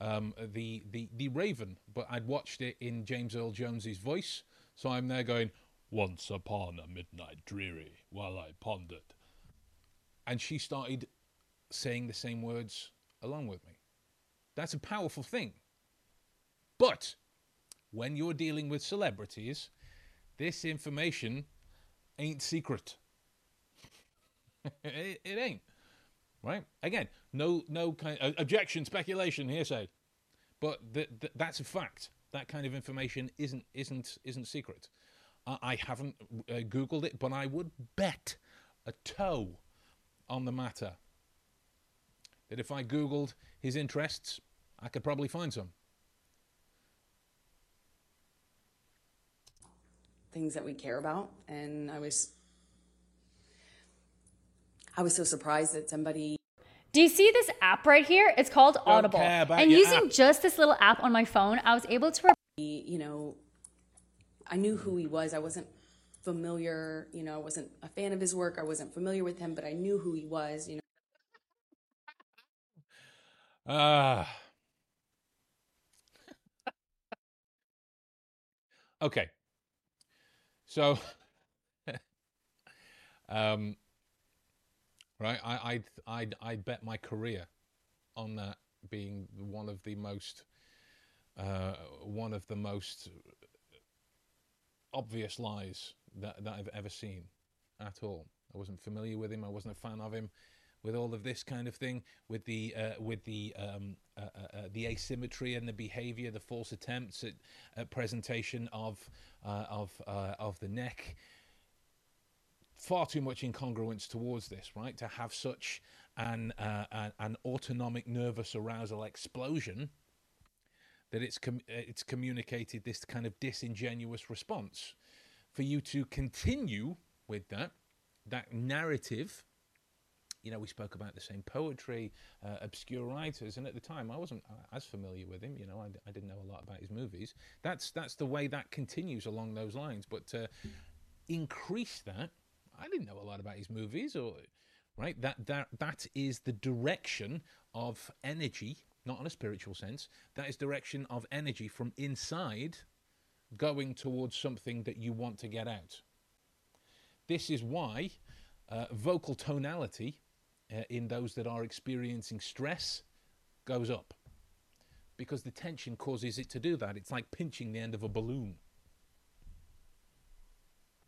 Um, the, the the Raven, but I'd watched it in James Earl Jones's voice, so I'm there going, "Once upon a midnight dreary, while I pondered," and she started saying the same words along with me. That's a powerful thing. But when you're dealing with celebrities, this information ain't secret. *laughs* it, it ain't right? Again, no, no kind uh, objection, speculation, hearsay, but th- th- that's a fact. That kind of information isn't isn't isn't secret. I, I haven't uh, googled it, but I would bet a toe on the matter that if I googled his interests, I could probably find some. things that we care about and i was i was so surprised that somebody Do you see this app right here? It's called Audible. care about And using app. just this little app on my phone, I was able to you know i knew who he was i wasn't familiar you know i wasn't a fan of his work i wasn't familiar with him but i knew who he was you know Ah. *laughs* okay. So, *laughs* um, right, I, I'd, I'd, I'd bet my career on that being one of the most, uh, one of the most obvious lies that, that I've ever seen at all. I wasn't familiar with him. I wasn't a fan of him. With all of this kind of thing, with the uh, with the um, uh, uh, uh, the asymmetry and the behaviour, the false attempts at, at presentation of uh, of uh, of the neck, far too much incongruence towards this, right? To have such an uh, an, an autonomic nervous arousal explosion that it's com- uh, it's communicated this kind of disingenuous response. For you to continue with that that narrative, you know, we spoke about the same poetry, uh, obscure writers, and at the time I wasn't uh, as familiar with him. You know, I, I didn't know a lot about his movies. That's that's the way that continues along those lines. But uh, increase that. I didn't know a lot about his movies, or right that that that is the direction of energy, not in a spiritual sense. That is direction of energy from inside, going towards something that you want to get out. This is why uh, vocal tonality uh, in those that are experiencing stress goes up because the tension causes it to do that. It's like pinching the end of a balloon.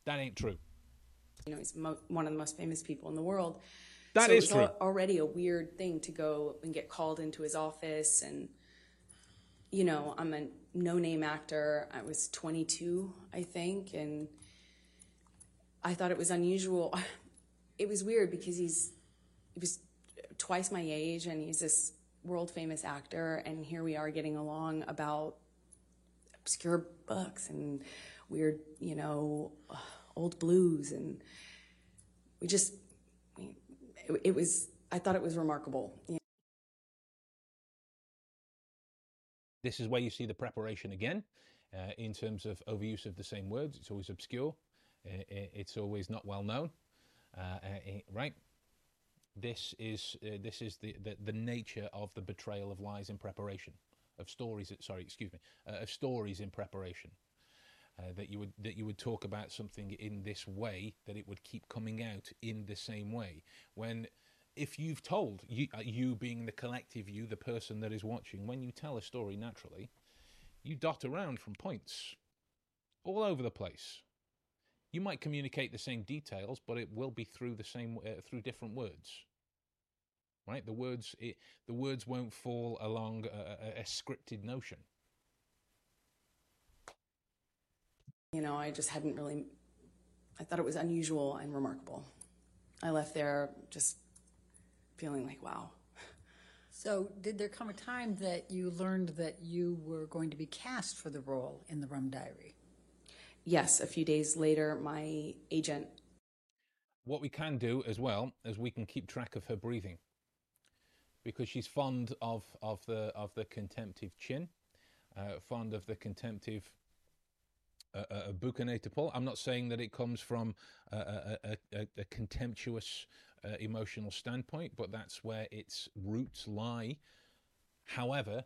That ain't true. You know he's mo- one of the most famous people in the world. That so is it was true. al- already a weird thing to go and get called into his office and you know i'm a no-name actor. I was 22 i think and i thought it was unusual. *laughs* It was weird because he's he was twice my age and he's this world famous actor and here we are getting along about obscure books and weird you know old blues and we just it, was i thought it was remarkable you know? This is where you see the preparation again uh, in terms of overuse of the same words. It's always obscure, it's always not well known, uh, uh, right? This is uh, this is the, the the nature of the betrayal of lies in preparation, of stories. Sorry, excuse me, uh, of stories in preparation. Uh, that you would that you would talk about something in this way, that it would keep coming out in the same way. When if you've told you, uh, you being the collective you, the person that is watching, when you tell a story naturally, you dot around from points all over the place. You might communicate the same details, but it will be through the same uh, through different words. Right? The words it, the words won't fall along a, a, a scripted notion. You know, I just hadn't really, I thought it was unusual and remarkable. I left there just feeling like, wow. So, did there come a time that you learned that you were going to be cast for the role in the Rum Diary? Yes, a few days later, my agent. What we can do as well is we can keep track of her breathing because she's fond of, of the of the contemptive chin, uh, fond of the contemptive uh, uh, buccal I'm not saying that it comes from a, a, a, a contemptuous uh, emotional standpoint, but that's where its roots lie. However,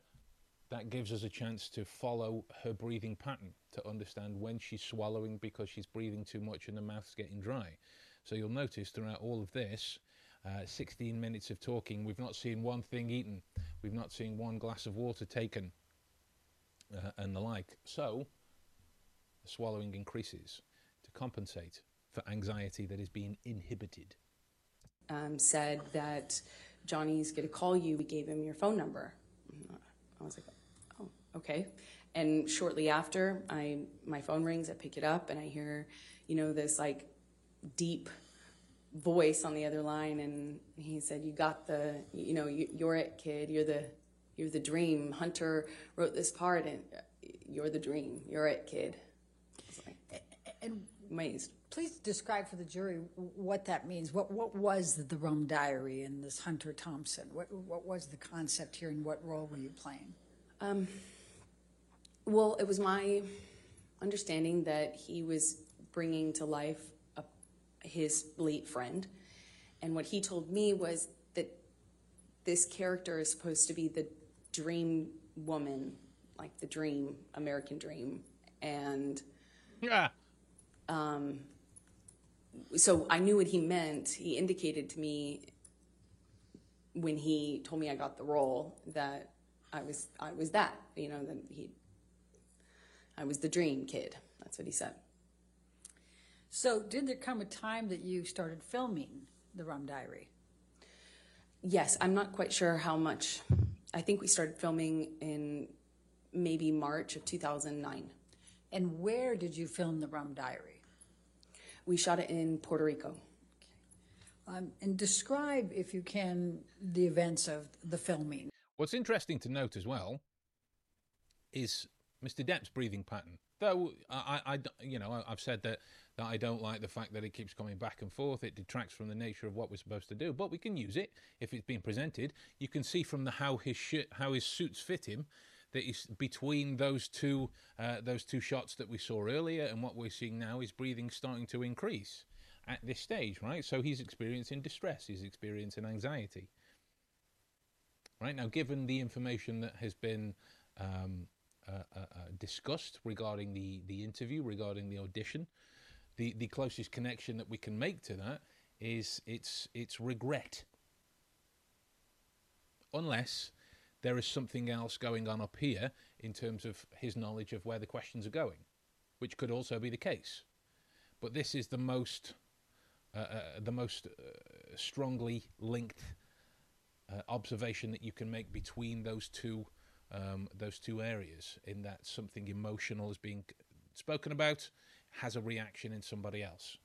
that gives us a chance to follow her breathing pattern to understand when she's swallowing because she's breathing too much and the mouth's getting dry. So you'll notice throughout all of this, uh, 16 minutes of talking, we've not seen one thing eaten, we've not seen one glass of water taken, uh, and the like. So the swallowing increases to compensate for anxiety that is being inhibited. Um, said that Johnny's going to call you. We gave him your phone number. I was like, oh, okay. And shortly after, I my phone rings. I pick it up, and I hear, you know, this like deep voice on the other line, and he said, "You got the, you know, you, you're it, kid. You're the, you're the dream. Hunter wrote this part, and you're the dream. You're it, kid." Like, and amazed. Please describe for the jury what that means. What what was the Rum Diary and this Hunter Thompson? What what was the concept here, and what role were you playing? Um, well, it was my understanding that he was bringing to life a, his late friend, and what he told me was that this character is supposed to be the dream woman, like the dream American dream, and yeah. Um, so I knew what he meant. He indicated to me when he told me I got the role that I was I was that you know that he I was the dream kid. That's what he said. So did there come a time that you started filming the Rum Diary? Yes, I'm not quite sure how much. I think we started filming in maybe March of 2009. And where did you film the Rum Diary? We shot it in Puerto Rico. Um, and describe, if you can, the events of the filming. What's interesting to note as well is Mr. Depp's breathing pattern. Though I, I, you know, I've said that that I don't like the fact that it keeps coming back and forth. It detracts from the nature of what we're supposed to do. But we can use it if it's being presented. You can see from the how his sh- how his suits fit him that is between those two uh, those two shots that we saw earlier and what we're seeing now is breathing starting to increase at this stage, right? So he's experiencing distress, he's experiencing anxiety. Right now, given the information that has been um, uh, uh, uh, discussed regarding the, the interview, regarding the audition, the, the closest connection that we can make to that is it's it's regret. Unless there is something else going on up here in terms of his knowledge of where the questions are going, which could also be the case. But this is the most uh, uh, the most uh, strongly linked uh, observation that you can make between those two um, those two areas. In that something emotional is being spoken about, has a reaction in somebody else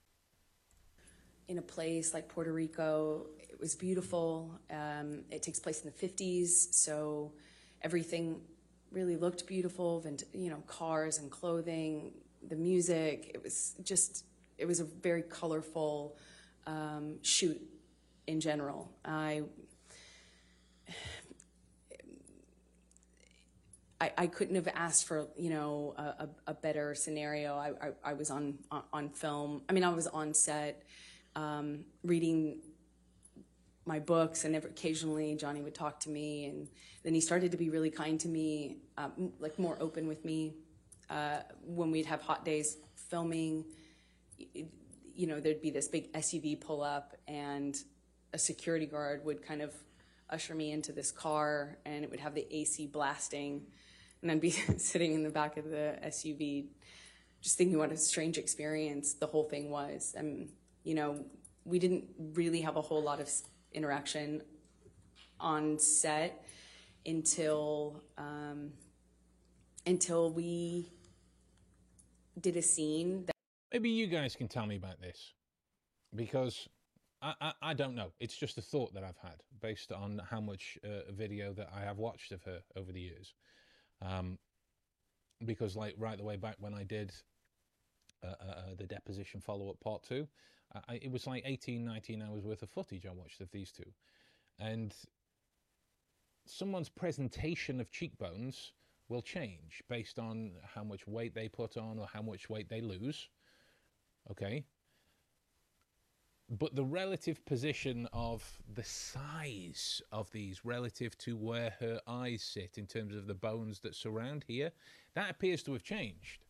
in a place like Puerto Rico. It was beautiful. Um, it takes place in the 50s, so everything really looked beautiful. And You know, cars and clothing, the music. It was just, it was a very colorful um, shoot in general. I, I, I, couldn't have asked for you know a, a better scenario. I, I, I was on, on, on film. I mean, I was on set um, reading my books, and occasionally Johnny would talk to me, and then he started to be really kind to me, um, like more open with me. Uh, when we'd have hot days filming, you know, there'd be this big SUV pull up, and a security guard would kind of usher me into this car and it would have the AC blasting and I'd be *laughs* sitting in the back of the SUV just thinking what a strange experience the whole thing was. You know, we didn't really have a whole lot of interaction on set until um, until we did a scene that Maybe you guys can tell me about this because I, I, I don't know. It's just a thought that I've had based on how much uh, video that I have watched of her over the years. Um, because, like, right the way back when I did uh, uh, uh, the deposition follow up part two, I, it was like 18, 19 hours worth of footage I watched of these two. And someone's presentation of cheekbones will change based on how much weight they put on or how much weight they lose. Okay. But the relative position of the size of these relative to where her eyes sit in terms of the bones that surround here, that appears to have changed.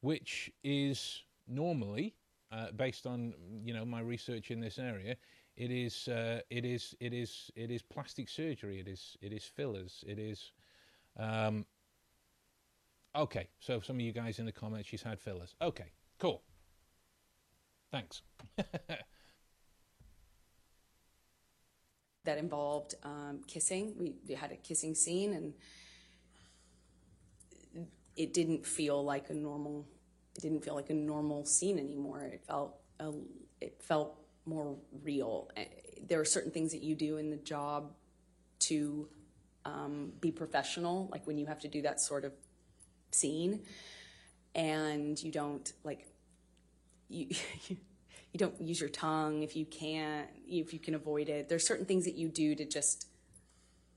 Which is normally, uh, based on you know my research in this area, it is uh, it is it is it is plastic surgery. It is it is fillers. It is um, okay. So some of you guys in the comments, she's had fillers. Okay, cool. Thanks. *laughs* that involved um, kissing. We, we had a kissing scene, and it didn't feel like a normal. It didn't feel like a normal scene anymore. It felt a, it felt more real. Eh, There are certain things that you do in the job to um, be professional, like when you have to do that sort of scene, and you don't like you *laughs* you don't use your tongue if you can't if you can avoid it there's certain things that you do to just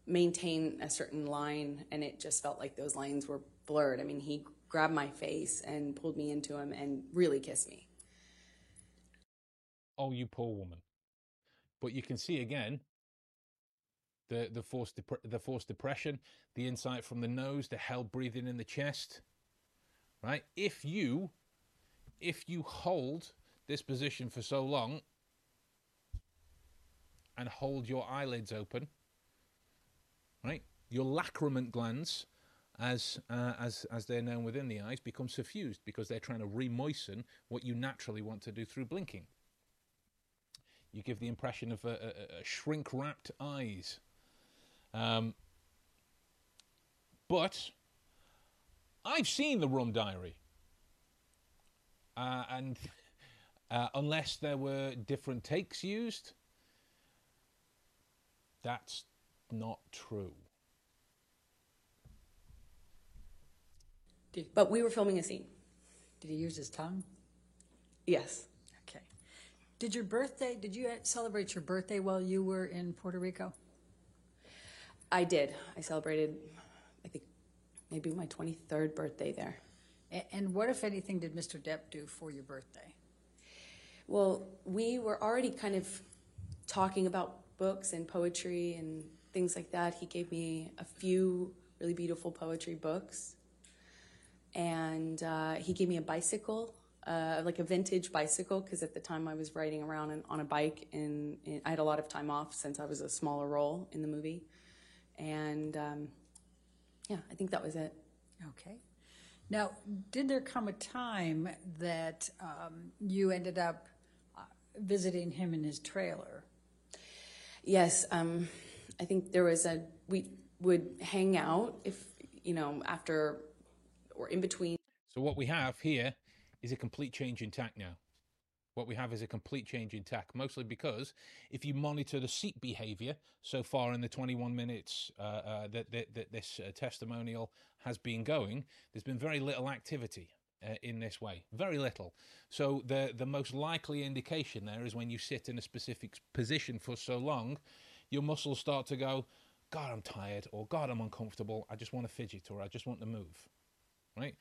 maintain a certain line and it just felt like those lines were blurred i mean he grabbed my face and pulled me into him and really kissed me oh, you poor woman. But you can see again the the forced dep- the forced depression, the insight from the nose, the held breathing in the chest. Right? If you if you hold this position for so long and hold your eyelids open, right? Your lacrimal glands, as uh, as as they're known within the eyes, become suffused because they're trying to remoisten what you naturally want to do through blinking. You give the impression of a, a, a shrink-wrapped eyes. Um, but I've seen the Rum Diary, uh, and *laughs* uh, unless there were different takes used, that's not true. but we were filming a scene Did he use his tongue? yes Okay. Did your birthday, did you celebrate your birthday while you were in Puerto Rico? i did i celebrated i think maybe my 23rd birthday there And what, if anything, did Mr. Depp do for your birthday? Well, we were already kind of talking about books and poetry and things like that. He gave me a few really beautiful poetry books. And uh, he gave me a bicycle, uh, like a vintage bicycle, because at the time I was riding around in, on a bike and, and I had a lot of time off since I was a smaller role in the movie. And um, yeah, I think that was it. Okay. Now, did there come a time that um, you ended up uh, visiting him in his trailer? Yes, um, I think there was a we would hang out if you know after or in between So what we have here is a complete change in tack now. What we have is a complete change in tack, mostly because if you monitor the seat behaviour so far in the 21 minutes uh, uh, that, that, that this uh, testimonial has been going, there's been very little activity uh, in this way, very little. So the the most likely indication there is when you sit in a specific position for so long, your muscles start to go, God, I'm tired, or God, I'm uncomfortable. I just want to fidget, or I just want to move, right?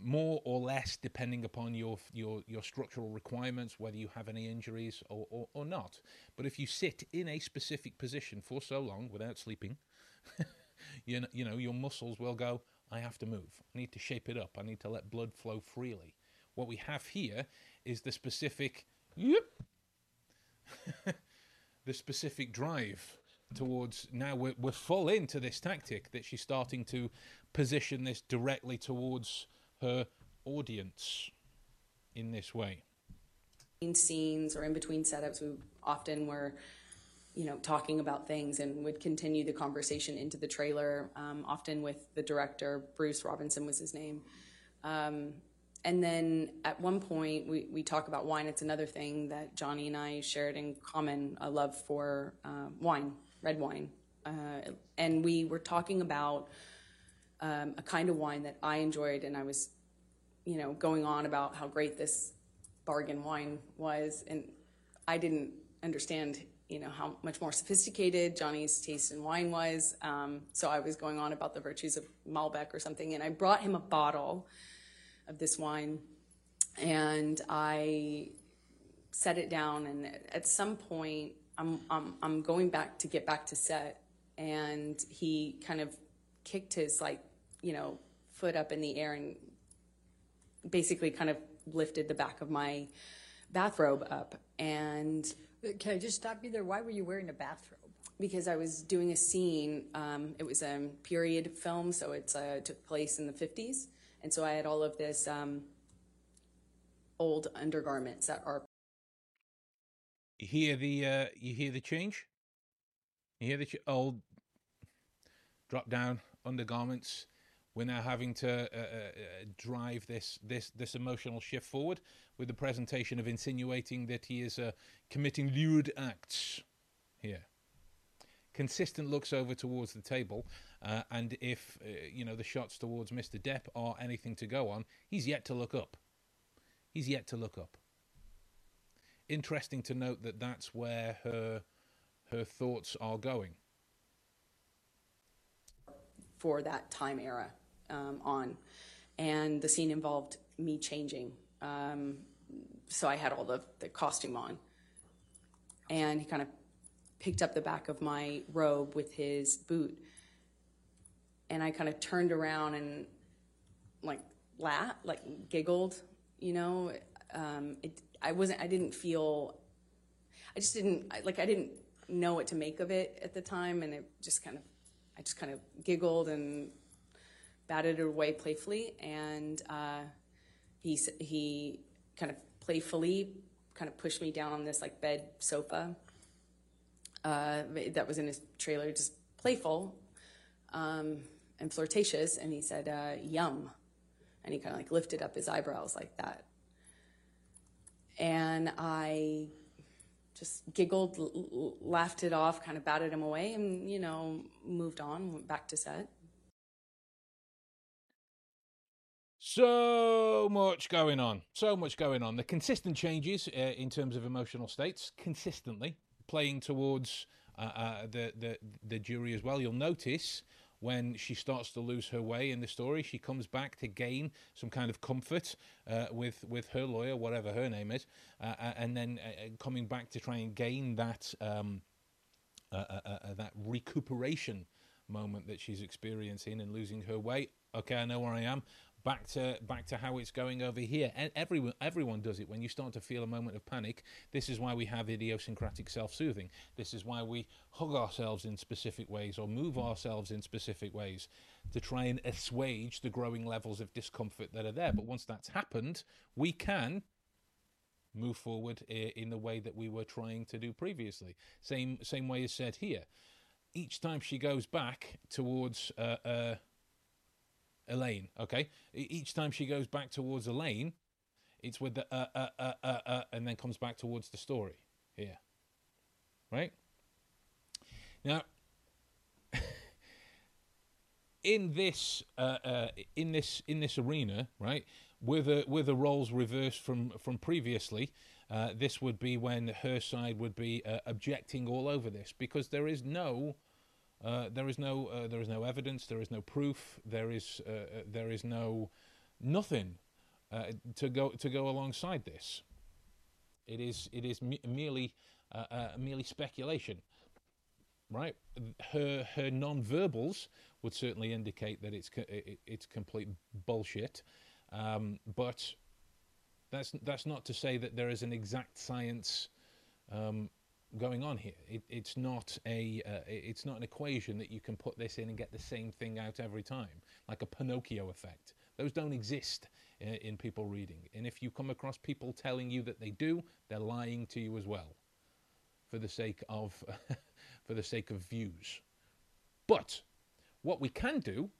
more or less depending upon your your your structural requirements whether you have any injuries or, or, or not. But if you sit in a specific position for so long without sleeping *laughs* you know, you know your muscles will go i have to move. I need to shape it up. I need to let blood flow freely. What we have here is the specific yep *laughs* the specific drive towards now we're, we're full into this tactic that she's starting to position this directly towards her audience in this way. between scenes or in between setups, we often were, you know, talking about things and would continue the conversation into the trailer. Um, often with the director, Bruce Robinson was his name. Um, and then at one point, we, we talk about wine. It's another thing that Johnny and I shared in common a love for uh, wine, red wine. Uh, and we were talking about um, a kind of wine that I enjoyed, and I was, you know, going on about how great this bargain wine was, and I didn't understand, you know, how much more sophisticated Johnny's taste in wine was. Um, so I was going on about the virtues of Malbec or something, and I brought him a bottle of this wine, and I set it down. And at some point, I'm I'm, I'm going back to get back to set, and he kind of kicked his like, you know, foot up in the air and basically kind of lifted the back of my bathrobe up and Can I just stop you there? Why were you wearing a bathrobe? because I was doing a scene. Um, it was a period film, so it uh, took place in the 50s. And so I had all of this um, old undergarments that are You hear the uh, you hear the change. You hear the ch- old drop down undergarments. We're now having to uh, uh, uh, drive this this this emotional shift forward with the presentation of insinuating that he is uh, committing lewd acts here. Consistent looks over towards the table, uh, and if uh, you know the shots towards Mr. Depp are anything to go on, he's yet to look up. He's yet to look up interesting to note that that's where her her thoughts are going. for that time era um, on. And the scene involved me changing. Um, so I had all the, the costume on. And he kind of picked up the back of my robe with his boot. And I kind of turned around and like laughed, like giggled, you know. Um, it, I wasn't, I didn't feel, I just didn't, like, I didn't know what to make of it at the time. And it just kind of, I just kind of giggled and batted it away playfully. And uh, he, he kind of playfully kind of pushed me down on this like bed sofa uh, that was in his trailer, just playful um, and flirtatious. And he said, uh, yum. And he kind of like lifted up his eyebrows like that. And I just giggled, l- laughed it off, kind of batted him away, and, you know, moved on, went back to set. So much going on. So much going on. The consistent changes uh, in terms of emotional states, consistently playing towards uh, uh, the, the the jury as well. You'll notice when she starts to lose her way in the story, she comes back to gain some kind of comfort uh, with with her lawyer, whatever her name is, uh, uh, and then uh, coming back to try and gain that. Um, that recuperation moment that she's experiencing and losing her way. Okay, I know where I am. Back to back to how it's going over here. And everyone everyone does it when you start to feel a moment of panic. This is why we have idiosyncratic self-soothing. This is why we hug ourselves in specific ways or move ourselves in specific ways to try and assuage the growing levels of discomfort that are there. But once that's happened, we can move forward in the way that we were trying to do previously. Same same way is said here. Each time she goes back towards uh, uh, Elaine, okay. Each time she goes back towards Elaine, it's with the uh, uh, uh, uh, uh, and then comes back towards the story here, right? Now, *laughs* in this uh, uh, in this in this arena, right, with a with the roles reversed from from previously, uh, this would be when her side would be uh, objecting all over this because there is no. Uh, there is no uh, there is no evidence. There is no proof. There is uh, uh, there is no nothing uh, to go to go alongside this. It is it is me- merely merely speculation right? Her her non-verbals would certainly indicate that it's co- it, it's complete bullshit, um, but that's that's not to say that there is an exact science um, going on here. It, it's not a uh, it's not an equation that you can put this in and get the same thing out every time, like a Pinocchio effect. Those don't exist in, in people reading. And if you come across people telling you that they do, they're lying to you as well, for the sake of *laughs* for the sake of views. But what we can do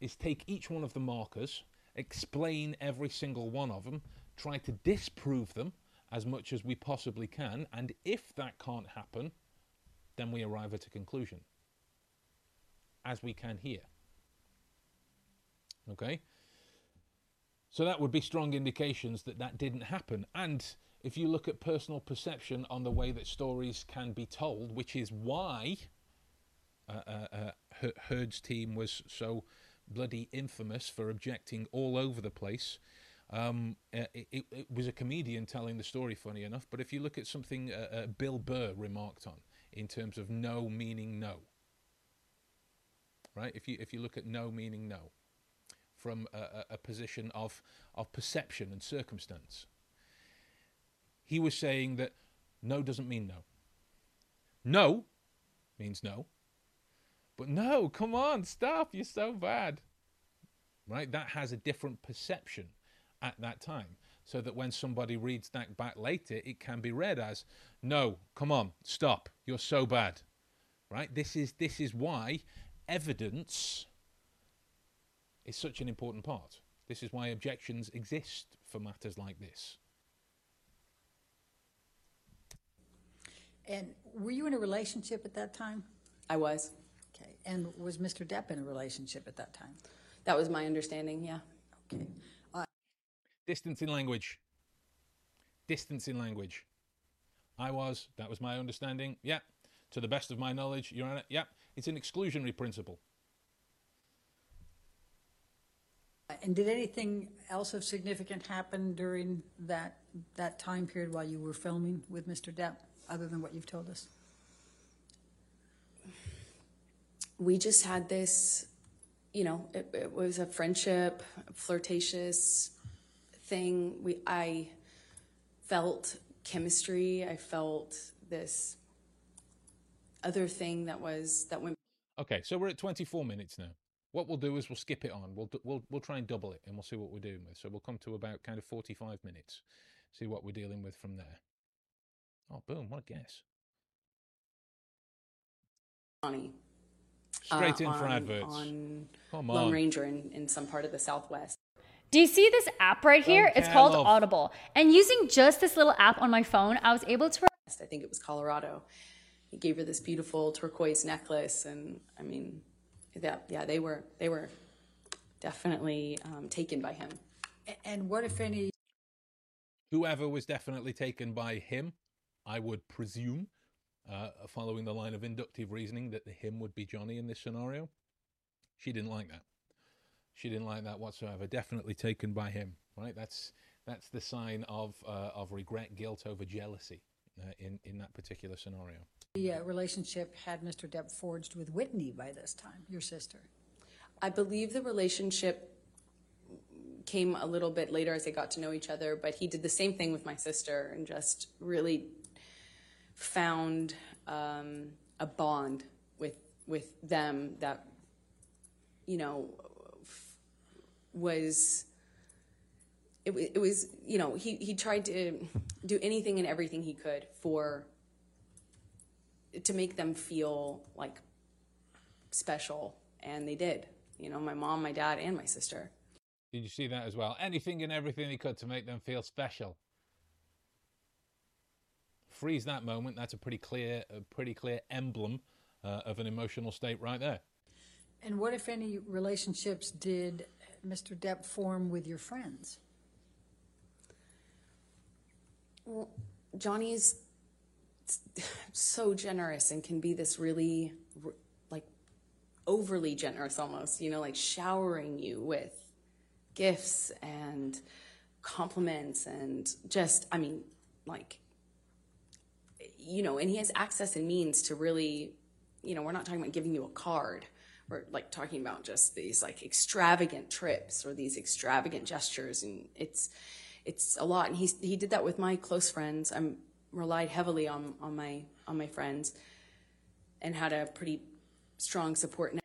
is take each one of the markers, explain every single one of them, try to disprove them as much as we possibly can, and if that can't happen, then we arrive at a conclusion, as we can here. Okay? So that would be strong indications that that didn't happen. And if you look at personal perception on the way that stories can be told, which is why uh, uh, uh, Heard's team was so bloody infamous for objecting all over the place. Um, uh, it, it, was a comedian telling the story, funny enough. But if you look at something uh, uh, Bill Burr remarked on in terms of no meaning no, right? If you if you look at no meaning no, from a, a position of of perception and circumstance, he was saying that no doesn't mean no. No means no. But no, come on, stop. You're so bad. Right? That has a different perception at that time. So that when somebody reads that back later, it can be read as, no, come on, stop. You're so bad. Right? This is this is why evidence is such an important part. This is why objections exist for matters like this. And were you in a relationship at that time? I was. Okay. And was Mr. Depp in a relationship at that time? That was my understanding, yeah. Okay. Distance in language. Distance in language. I was, that was my understanding. Yeah. To the best of my knowledge, Your Honor. Yeah. It's an exclusionary principle. And did anything else of significant happen during that that time period while you were filming with Mr. Depp, other than what you've told us? We just had this, you know, it, it was a friendship, flirtatious thing. We, I felt chemistry. I felt this other thing that was that went. Okay, so we're at 24 minutes now. What we'll do is we'll skip it on. We'll we'll we'll try and double it, and we'll see what we're doing with. So we'll come to about kind of 45 minutes, see what we're dealing with from there. Oh, boom! What a guess. Johnny. Straight uh, in for on- adverts. On Come Lone. Ranger in, in some part of the Southwest. Do you see this app right here? It's called love. Audible. And using just this little app on my phone, I was able to I think it was Colorado. He gave her this beautiful turquoise necklace, and I mean, that yeah, they were they were definitely um, taken by him. And what, if any, Whoever was definitely taken by him, I would presume, uh, following the line of inductive reasoning, that the him would be Johnny in this scenario. She didn't like that. She didn't like that whatsoever. Definitely taken by him. Right. That's that's the sign of uh, of regret, guilt over jealousy uh, in in that particular scenario. uh, relationship had Mr. Depp forged with Whitney by this time, your sister? I believe the relationship came a little bit later as they got to know each other, but he did the same thing with my sister and just really found um, a bond with with them that you know f- was it, it was you know he he tried to do anything and everything he could for to make them feel like special and they did you know my mom my dad and my sister Did you see that as well? Anything and everything he could to make them feel special. Freeze that moment. That's a pretty clear, a pretty clear emblem uh, of an emotional state right there. And what, if any, relationships did Mr. Depp form with your friends? Well, Johnny's so generous and can be this really like overly generous almost, you know, like showering you with gifts and compliments and just, I mean, like, you know, and he has access and means to really, you know, we're not talking about giving you a card. We're like talking about just these like extravagant trips or these extravagant gestures, and it's it's a lot. And he he did that with my close friends. I'm relied heavily on, on my on my friends and had a pretty strong support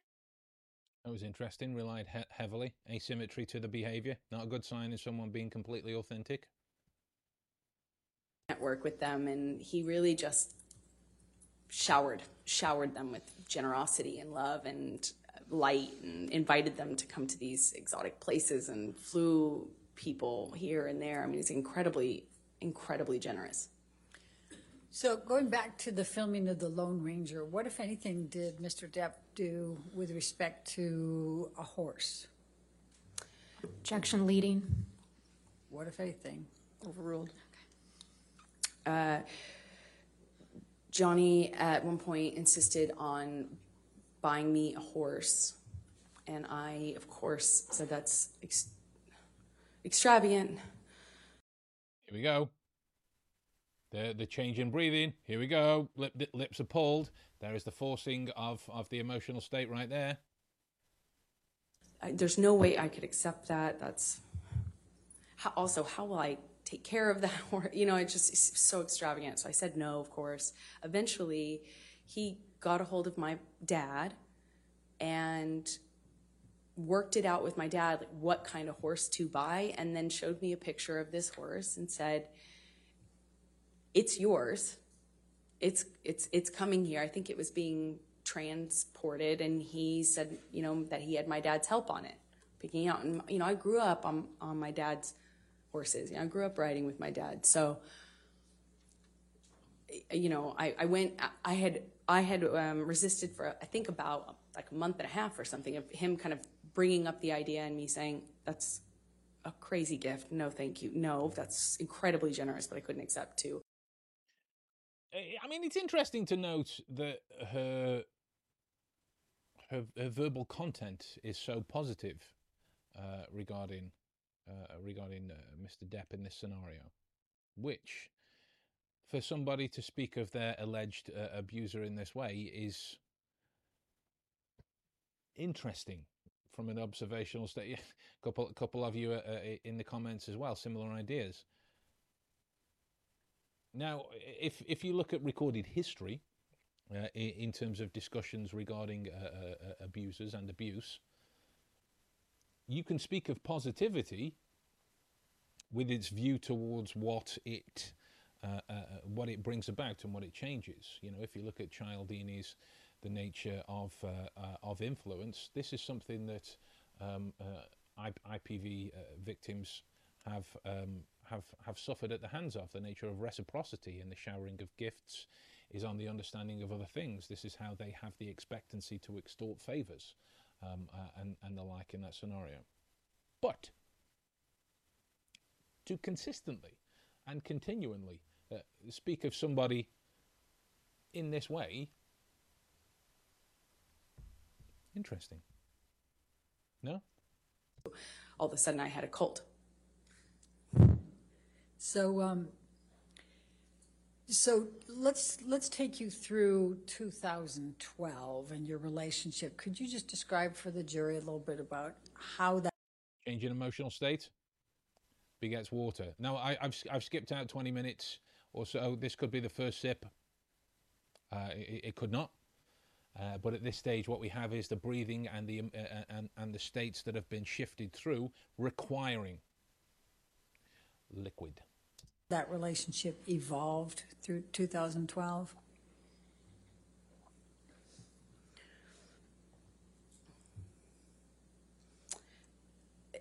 That was interesting. Relied he- heavily. Asymmetry to the behaviour. Not a good sign in someone being completely authentic. network with them and he really just showered showered them with generosity and love and light and invited them to come to these exotic places and flew people here and there i mean he's incredibly incredibly generous So going back to the filming of the Lone Ranger, what, if anything, did Mr. Depp do with respect to a horse? Objection leading. What, if anything? Overruled. Uh, johnny at one point insisted on buying me a horse and i of course said that's ex- extravagant Here we go. The the change in breathing. Here we go. Lip, lips are pulled. There is the forcing of, of the emotional state right there. I, there's no way I could accept that. That's how, also how will I take care of that? *laughs* Or you know, it's just it's so extravagant. So I said no, of course. Eventually, he got a hold of my dad and worked it out with my dad, like what kind of horse to buy, and then showed me a picture of this horse and said, "It's yours. It's it's it's coming here." I think it was being transported, and he said, you know, that he had my dad's help on it, picking out. And you know, I grew up on on my dad's horses. You know, I grew up riding with my dad, so you know, I, I went, I had, I had um, resisted for, I think about like a month and a half or something of him kind of bringing up the idea and me saying, that's a crazy gift. No, thank you. No, that's incredibly generous, but I couldn't accept too. I mean, it's interesting to note that her her, her verbal content is so positive uh, regarding uh, regarding uh, Mr. Depp in this scenario, which for somebody to speak of their alleged uh, abuser in this way is interesting from an observational state. A *laughs* couple, couple of you uh, in the comments as well, similar ideas. Now, if if you look at recorded history uh, in, in terms of discussions regarding uh, uh, abusers and abuse, you can speak of positivity with its view towards what it uh, uh, what it brings about and what it changes. You know, if you look at Cialdini's the nature of uh, of influence, this is something that um, IPV victims have um, have have suffered at the hands of. The nature of reciprocity and the showering of gifts is on the understanding of other things. This is how they have the expectancy to extort favors um, uh, and and the like in that scenario. But to consistently and continually uh, speak of somebody in this way, interesting. No. All of a sudden, I had a cult. So, um, so let's let's take you through 2012 and your relationship. Could you just describe for the jury a little bit about how that change in emotional state begets water? Now, I, have I've skipped out 20 minutes or so. This could be the first sip. Uh, it, it, could not. Uh, but at this stage, what we have is the breathing and the uh, and and the states that have been shifted through, requiring liquid that relationship evolved through 2012?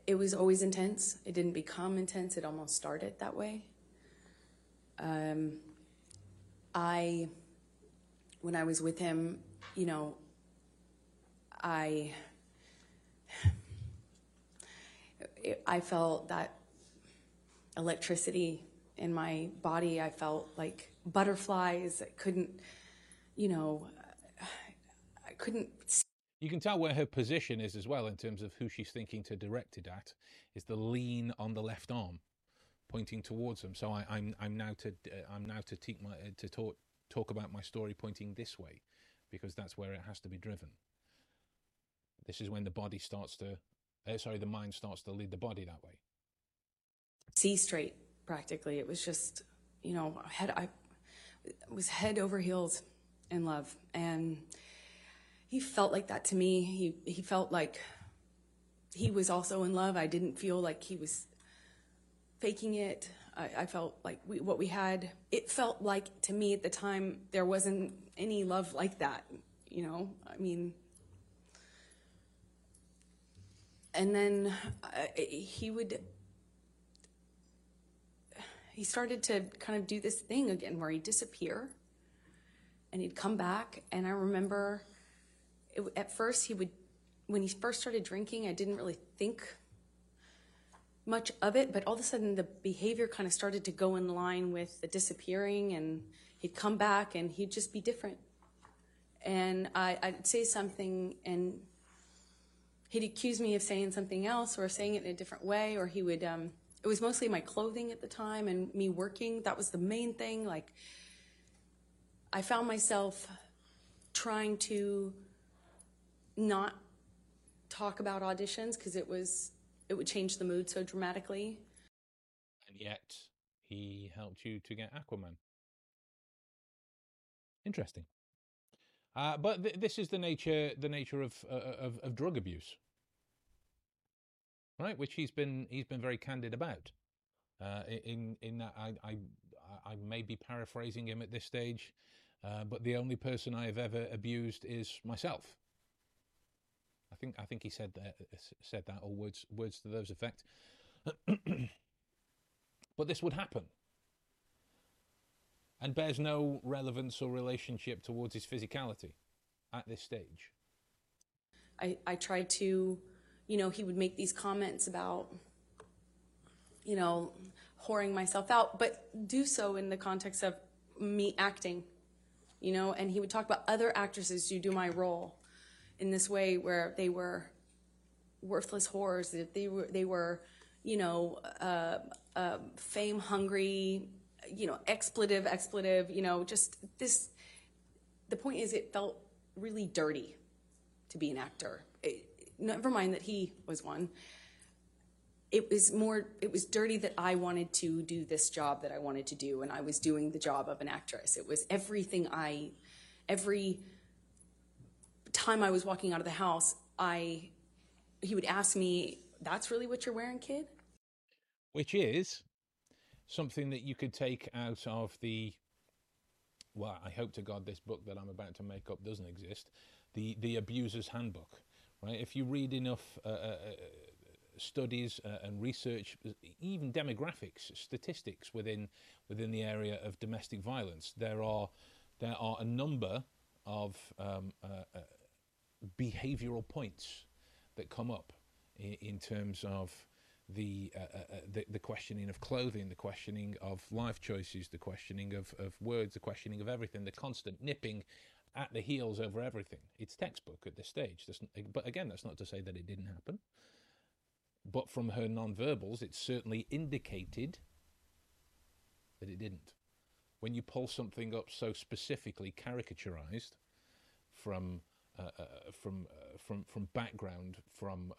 It was always intense. It didn't become intense. It almost started that way. Um, I, when I was with him, you know, I, *sighs* I felt that electricity in my body. I felt like butterflies. I couldn't, you know, I couldn't. You can tell where her position is as well in terms of who she's thinking to direct it at. Is the lean on the left arm, pointing towards them. So I, am I'm, I'm now to uh, I'm now to take my uh, to talk talk about my story pointing this way, because that's where it has to be driven. This is when the body starts to, uh, sorry, the mind starts to lead the body that way. See straight practically. It was just, you know, I had I was head over heels in love. And he felt like that to me. He, he felt like he was also in love. I didn't feel like he was faking it. I, I felt like we, what we had, it felt like to me at the time, there wasn't any love like that. You know, I mean, and then uh, he would he started to kind of do this thing again where he'd disappear and he'd come back and i remember it, at first he would when he first started drinking i didn't really think much of it but all of a sudden the behavior kind of started to go in line with the disappearing and he'd come back and he'd just be different. And I, i'd say something and he'd accuse me of saying something else or saying it in a different way or he would um, it was mostly my clothing at the time and me working. That was the main thing. Like i found myself trying to not talk about auditions because it was it would change the mood so dramatically and yet he helped you to get Aquaman. Interesting. Uh, but th- this is the nature the nature of, uh, of of drug abuse, right? Which he's been he's been very candid about. Uh, in in that I, I I may be paraphrasing him at this stage, uh, but the only person I have ever abused is myself. I think I think he said that uh, said that or words words to those effect. *clears throat* but this would happen and bears no relevance or relationship towards his physicality at this stage. I, I tried to, you know, he would make these comments about, you know, whoring myself out, but do so in the context of me acting, you know, and he would talk about other actresses who do my role in this way where they were worthless whores, they were, they were, you know, uh, uh, fame hungry, you know, expletive, expletive, you know, just this. The point is, it felt really dirty to be an actor. It, never mind that he was one. It was more, it was dirty that I wanted to do this job that I wanted to do, and I was doing the job of an actress. It was everything I, every time I was walking out of the house, I, he would ask me, "That's really what you're wearing, kid?" Which is something that you could take out of the well i hope to god this book that i'm about to make up doesn't exist the the abuser's handbook right if you read enough uh, uh, studies uh, and research even demographics statistics within within the area of domestic violence there are there are a number of um, uh, uh, behavioral points that come up in, in terms of the, uh, uh, the the questioning of clothing, the questioning of life choices, the questioning of, of words, the questioning of everything, the constant nipping at the heels over everything. It's textbook at this stage. That's, but again, that's not to say that it didn't happen. But from her non-verbals, it certainly indicated that it didn't. When you pull something up so specifically caricaturized from uh, uh, from uh, from from background, from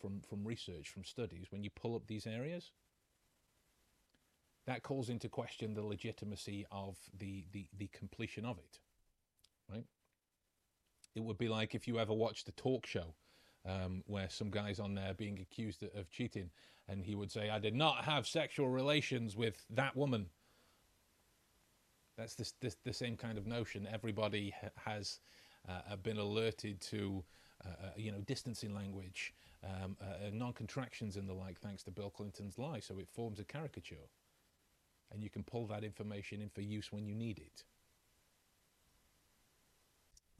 from from research, from studies, when you pull up these areas, that calls into question the legitimacy of the the, the completion of it, right? It would be like if you ever watched a talk show um, where some guy's on there being accused of cheating, and he would say, "I did not have sexual relations with that woman." That's this, this the same kind of notion. Everybody has uh, have been alerted to, uh, uh, you know, distancing language, um, non-contractions and the like, thanks to Bill Clinton's lie. So it forms a caricature, and you can pull that information in for use when you need it.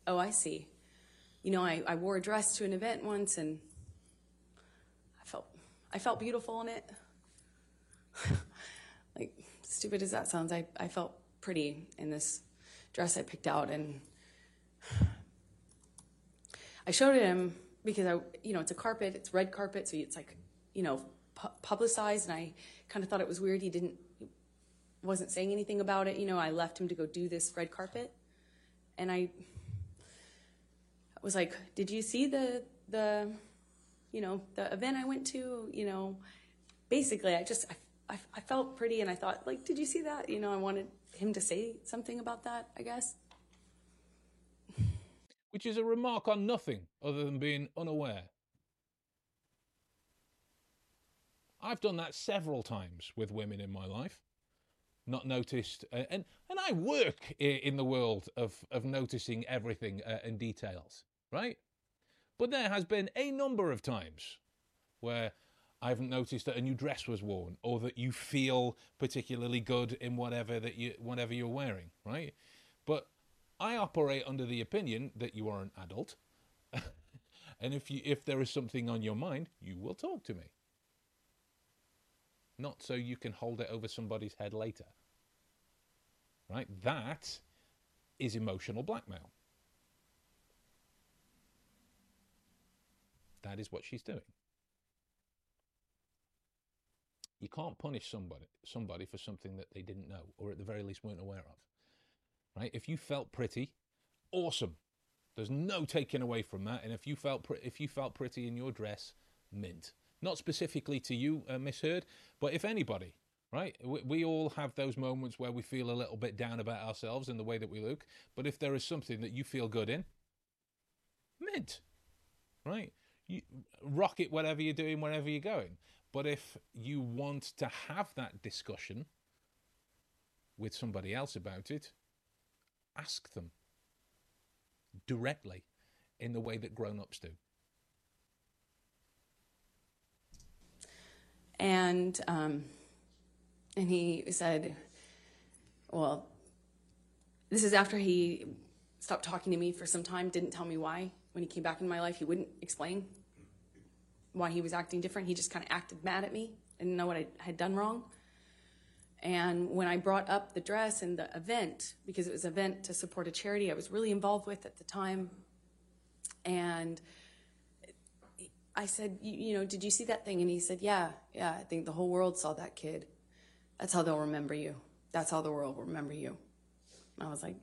Oh, I see. You know, I, I wore a dress to an event once, and I felt I felt beautiful in it. *laughs* like stupid as that sounds, I, I felt pretty in this dress I picked out, and I showed him because I, you know, it's a carpet, it's red carpet, so it's like, you know, pu- publicized, and I kind of thought it was weird. He didn't, wasn't saying anything about it. You know, I left him to go do this red carpet, and I was like, "Did you see the the, you know, the event I went to? You know, basically, I just I I, I felt pretty and I thought, like, did you see that? You know, I wanted him to say something about that, I guess. Which is a remark on nothing other than being unaware. I've done that several times with women in my life. Not noticed, uh, and and I work in the world of of noticing everything uh, and details, right? But there has been a number of times where I haven't noticed that a new dress was worn, or that you feel particularly good in whatever that you whatever you're wearing, right? But I operate under the opinion that you are an adult, *laughs* and if you if there is something on your mind, you will talk to me. Not so you can hold it over somebody's head later. Right? That is emotional blackmail. That is what she's doing. You can't punish somebody somebody for something that they didn't know or at the very least weren't aware of. Right? If you felt pretty, awesome. There's no taking away from that. And if you felt pre- if you felt pretty in your dress, mint. Not specifically to you, uh, Miss Heard, but if anybody, right? We, we all have those moments where we feel a little bit down about ourselves and the way that we look. But if there is something that you feel good in, mint, right? You rock it, whatever you're doing, wherever you're going. But if you want to have that discussion with somebody else about it, ask them directly in the way that grown ups do. And um, and he said, "Well, this is after he stopped talking to me for some time. Didn't tell me why. When he came back in my life, he wouldn't explain why he was acting different. He just kind of acted mad at me. Didn't know what I had done wrong. And when I brought up the dress and the event, because it was an event to support a charity I was really involved with at the time, and I said, you, know, did you see that thing? And he said, yeah, yeah, I think the whole world saw that kid. That's how they'll remember you. That's how the world will remember you. And I was like,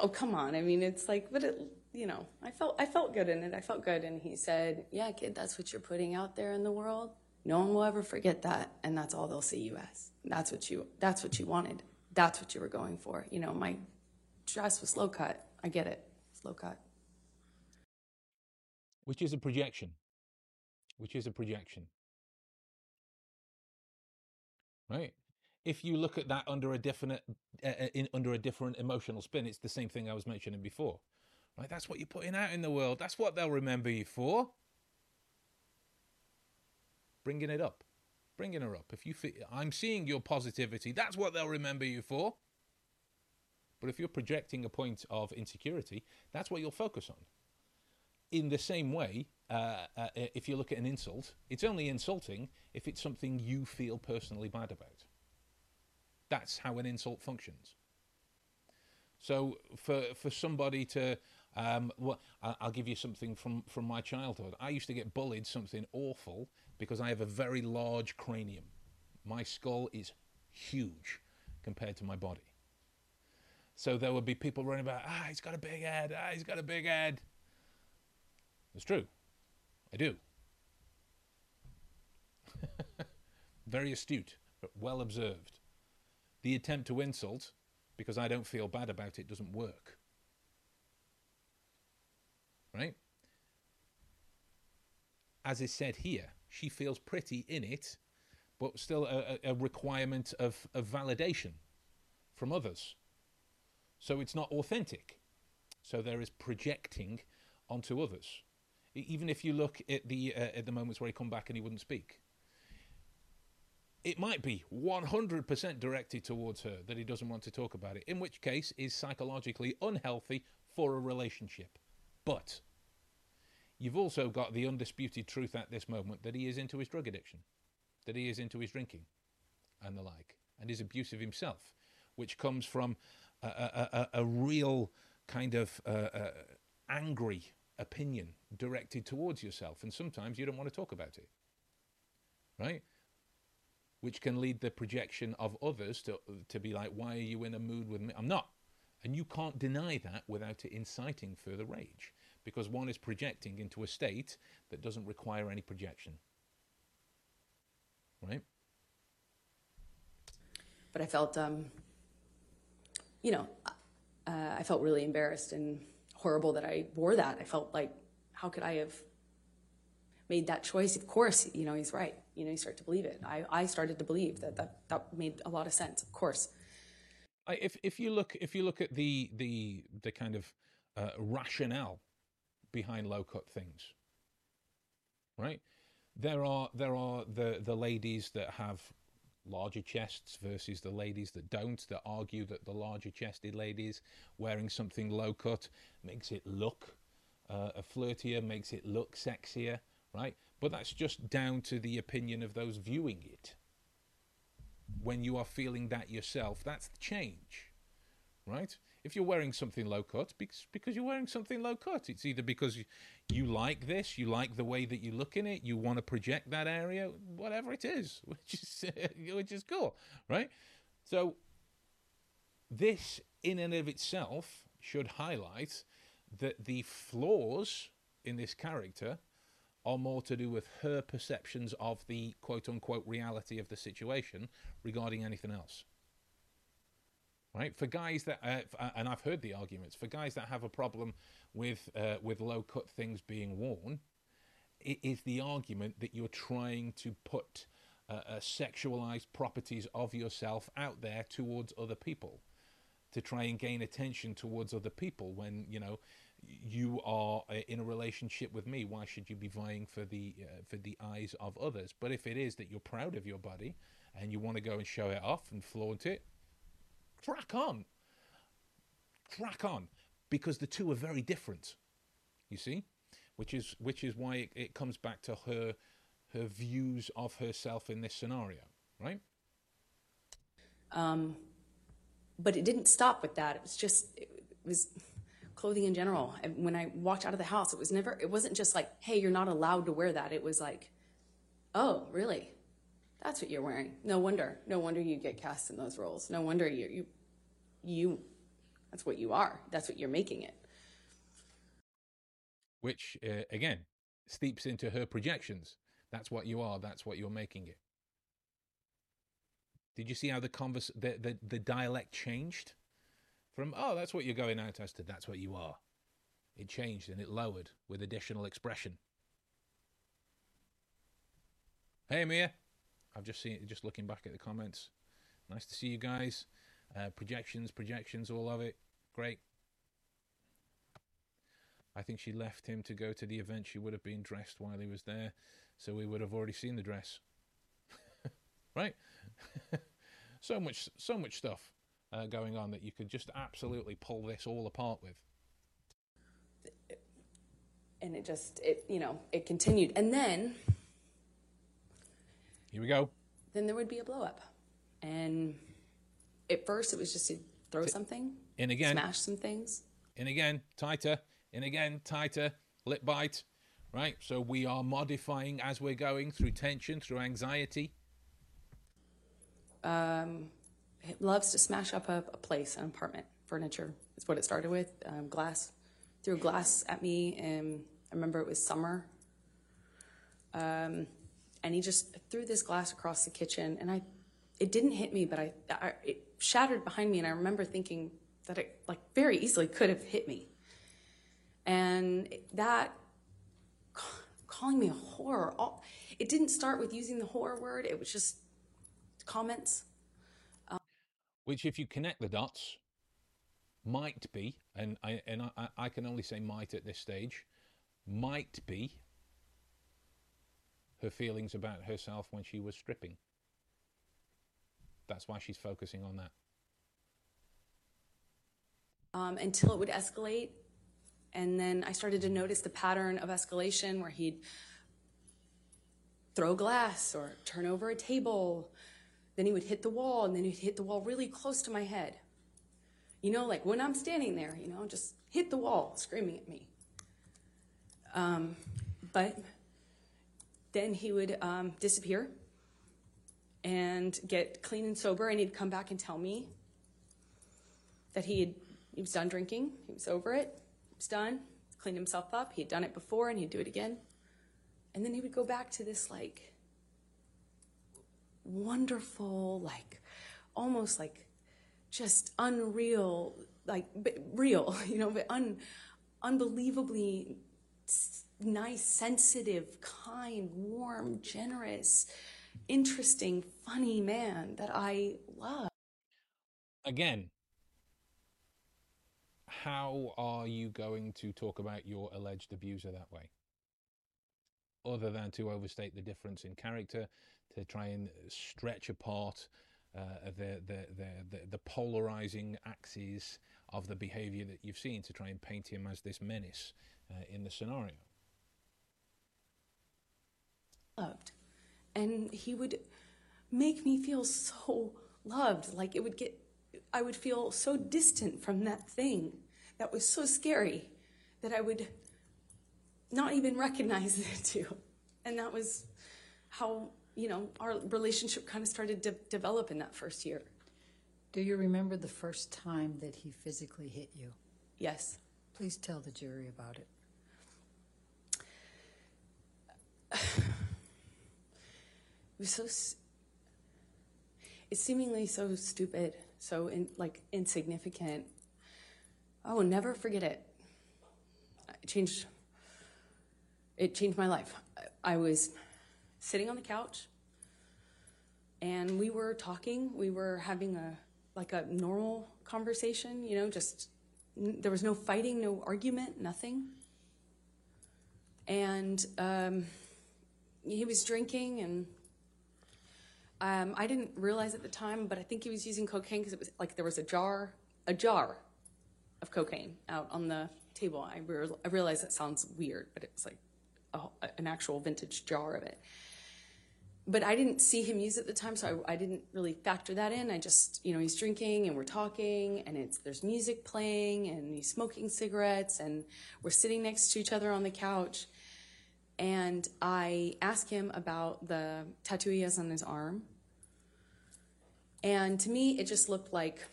oh, come on. I mean, it's like, but it, you know, I felt, I felt good in it. I felt good. And he said, yeah, kid, that's what you're putting out there in the world. No one will ever forget that. And that's all they'll see you as. That's what you, that's what you wanted. That's what you were going for. You know, my dress was low cut. I get it. Low cut. which is a projection which is a projection right if you look at that under a different uh, uh, in, under a different emotional spin it's the same thing i was mentioning before right that's what you're putting out in the world that's what they'll remember you for bringing it up bringing her up if you feel i'm seeing your positivity that's what they'll remember you for but if you're projecting a point of insecurity that's what you'll focus on in the same way, uh, uh, if you look at an insult, it's only insulting if it's something you feel personally bad about. That's how an insult functions. So for for somebody to, um, well, I'll give you something from from my childhood. I used to get bullied something awful because I have a very large cranium. My skull is huge compared to my body. So there would be people running about, ah, he's got a big head, ah, he's got a big head. It's true. I do. *laughs* Very astute, but well observed. The attempt to insult, because I don't feel bad about it, doesn't work. Right? As is said here, she feels pretty in it, but still a, a requirement of, of validation from others. So it's not authentic. So there is projecting onto others. Even if you look at the uh, at the moments where he come back and he wouldn't speak, it might be 100% directed towards her that he doesn't want to talk about it. In which case, is psychologically unhealthy for a relationship. But you've also got the undisputed truth at this moment that he is into his drug addiction, that he is into his drinking, and the like, and is abusive himself, which comes from a, a, a, a real kind of uh, uh, angry opinion directed towards yourself, and sometimes you don't want to talk about it, right? Which can lead the projection of others to to be like, "Why are you in a mood with me?" I'm not, and you can't deny that without it inciting further rage, because one is projecting into a state that doesn't require any projection. Right? But I felt, um, you know, uh, I felt really embarrassed and horrible that I wore that. I felt like, how could I have made that choice? Of course, you know, he's right. You know, you start to believe it. I, I started to believe that, that that made a lot of sense, of course. I, if if you look if you look at the the the kind of uh, rationale behind low cut things, right? There are there are the the ladies that have larger chests versus the ladies that don't that argue that the larger chested ladies wearing something low cut makes it look uh, flirtier makes it look sexier right? But that's just down to the opinion of those viewing it. When you are feeling that yourself that's the change right if you're wearing something low cut because because you're wearing something low cut. It's either because you, you like this you like the way that you look in it you want to project that area whatever it is *laughs* which is *laughs* which is cool right? So this in and of itself should highlight that the flaws in this character are more to do with her perceptions of the quote unquote reality of the situation regarding anything else right? For guys that, uh, and I've heard the arguments for guys that have a problem with uh, with low cut things being worn, it is the argument that you're trying to put uh, uh, sexualized properties of yourself out there towards other people, to try and gain attention towards other people. When you know you are uh, in a relationship with me, why should you be vying for the uh, for the eyes of others? But if it is that you're proud of your body and you want to go and show it off and flaunt it, crack on. Crack on. Because the two are very different. You see? Which is which is why it, it comes back to her her views of herself in this scenario, right? Um, but it didn't stop with that. It was just it was clothing in general. And when I walked out of the house, it was never it wasn't just like, "Hey, you're not allowed to wear that." It was like, "Oh, really? That's what you're wearing. No wonder. No wonder you get cast in those roles. No wonder you you you that's what you are. That's what you're making it. Which uh, again steeps into her projections. That's what you are. That's what you're making it. Did you see how the converse the, the, the dialect changed from oh that's what you're going out as to that's what you are. It changed and it lowered with additional expression. Hey Mia, I've just seen just looking back at the comments. Nice to see you guys. Uh, projections, projections, all of it. Great. I think she left him to go to the event. She would have been dressed while he was there, so we would have already seen the dress. *laughs* right? *laughs* so much, so much stuff uh, going on that you could just absolutely pull this all apart with. And it just, it you know, it continued, and then here we go. Then there would be a blow up, and at first it was just to throw something, and again, smash some things, and again, tighter, and again, tighter, lip bite, right? So we are modifying as we're going through tension, through anxiety. Um, it loves to smash up a, a place, an apartment, furniture. Is what it started with. Um, glass, threw glass at me, and I remember it was summer. Um, and he just threw this glass across the kitchen, and I it didn't hit me, but I, I, it shattered behind me, and I remember thinking that it like very easily could have hit me. And that calling me a whore, all, it didn't start with using the whore word. It was just comments. Um, Which, if you connect the dots, might be, and I and I, I can only say might at this stage, might be her feelings about herself when she was stripping. That's why she's focusing on that. Um, until it would escalate. And then I started to notice the pattern of escalation where he'd throw glass or turn over a table. Then he would hit the wall, and then he'd hit the wall really close to my head. You know, like when I'm standing there, you know, just hit the wall, screaming at me. Um, but then he would um, disappear and get clean and sober, and he'd come back and tell me that he had he was done drinking, he was over it, he was done, cleaned himself up, he had done it before, and he'd do it again, and then he would go back to this like wonderful, like almost like just unreal, like real, *laughs* you know, but un, unbelievably nice, sensitive, kind, warm, generous, interesting, funny man that I love. Again, how are you going to talk about your alleged abuser that way? Other than to overstate the difference in character, to try and stretch apart uh, the, the, the, the, polarizing axes of the behavior that you've seen to try and paint him as this menace uh, in the scenario. loved. And he would make me feel so loved. Like it would get, I would feel so distant from that thing that was so scary that I would not even recognize *laughs* it too. And that was how, you know, our relationship kind of started to develop in that first year. Do you remember the first time that he physically hit you? Yes. Please tell the jury about it. *sighs* *laughs* Was so, it's seemingly so stupid, so in, like insignificant. I will never forget it. It changed. It changed my life. I- I was sitting on the couch, and we were talking. We were having a like a normal conversation. You know, just there was no fighting, no argument, nothing. And um, he was drinking and um, I didn't realize at the time, but I think he was using cocaine because it was like there was a jar, a jar of cocaine out on the table. I, re- I realize that sounds weird, but it was like a, an actual vintage jar of it. But I didn't see him use it at the time, so I, I didn't really factor that in. I just, you know, he's drinking and we're talking, and it's there's music playing, and he's smoking cigarettes, and we're sitting next to each other on the couch. And I asked him about the tattoo he has on his arm. And to me, it just looked like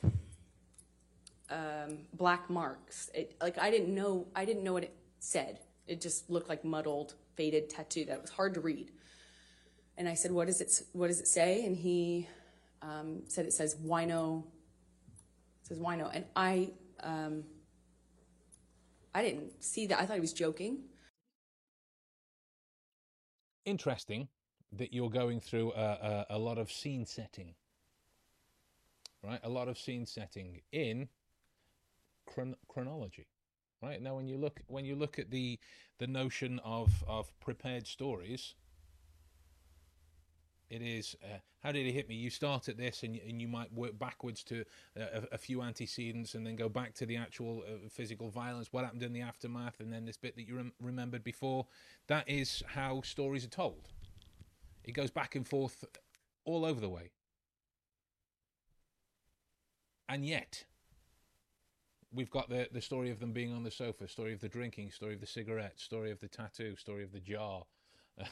um, black marks. It, like I didn't know, I didn't know what it said. It just looked like muddled, faded tattoo that was hard to read. And I said, "What does it? What does it say?" And he um, said, "It says wino." It says wino, and I, um, I didn't see that. I thought he was joking. Interesting that you're going through a, a, a lot of scene setting, right? A lot of scene setting in chron- chronology, right? Now, when you look when you look at the the notion of of prepared stories, it is uh, how did it hit me? You start at this, and and you might work backwards to uh, a, a few antecedents, and then go back to the actual uh, physical violence. What happened in the aftermath, and then this bit that you rem- remembered before. That is how stories are told. It goes back and forth all over the way, and yet we've got the the story of them being on the sofa, story of the drinking, story of the cigarette, story of the tattoo, story of the jar. *laughs*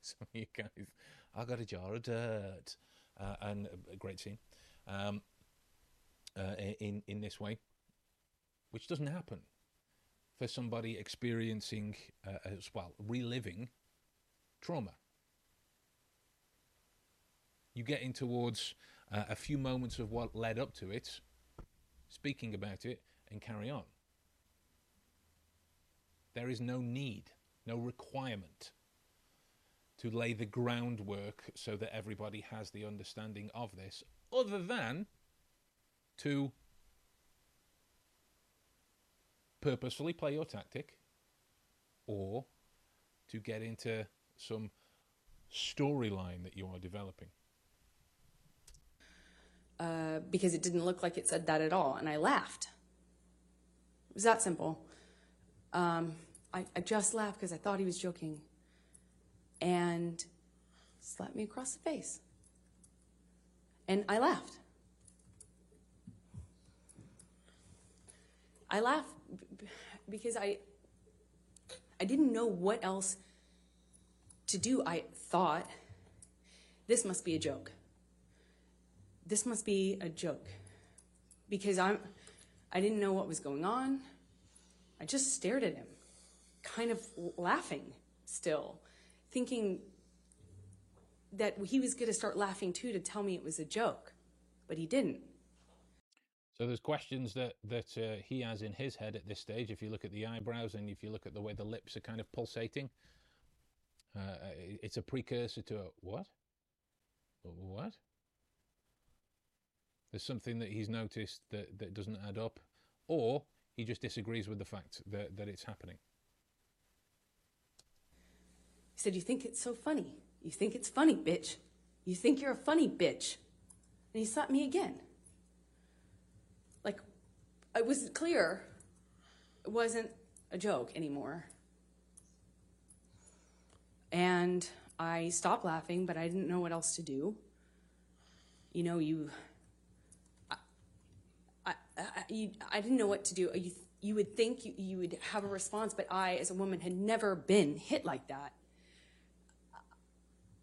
Some of you guys, I got a jar of dirt, uh, and a great scene um, uh, in in this way, which doesn't happen for somebody experiencing uh, as well reliving trauma. You get in towards uh, a few moments of what led up to it, speaking about it, and carry on. There is no need, no requirement to lay the groundwork so that everybody has the understanding of this, other than to purposefully play your tactic or to get into some storyline that you are developing. uh, because it didn't look like it said that at all. And I laughed. It was that simple. Um, I, I just laughed because I thought he was joking. And slapped me across the face. And I laughed. I laughed because I I didn't know what else to do. I thought this must be a joke this must be a joke because I'm I didn't know what was going on. I just stared at him, kind of laughing still, thinking that he was going to start laughing too to tell me it was a joke. but he didn't. So there's questions that that uh, he has in his head at this stage. If you look at the eyebrows and if you look at the way the lips are kind of pulsating, uh, it's a precursor to a what? What? There's something that he's noticed that, that doesn't add up, or he just disagrees with the fact that, that it's happening. Said, You think it's so funny? You think it's funny, bitch. You think you're a funny bitch. And he slapped me again. Like, it was clear it wasn't a joke anymore. And I stopped laughing, but I didn't know what else to do. You know, you. I, I, I, you, I didn't know what to do. You, you would think you, you would have a response, but I, as a woman, had never been hit like that.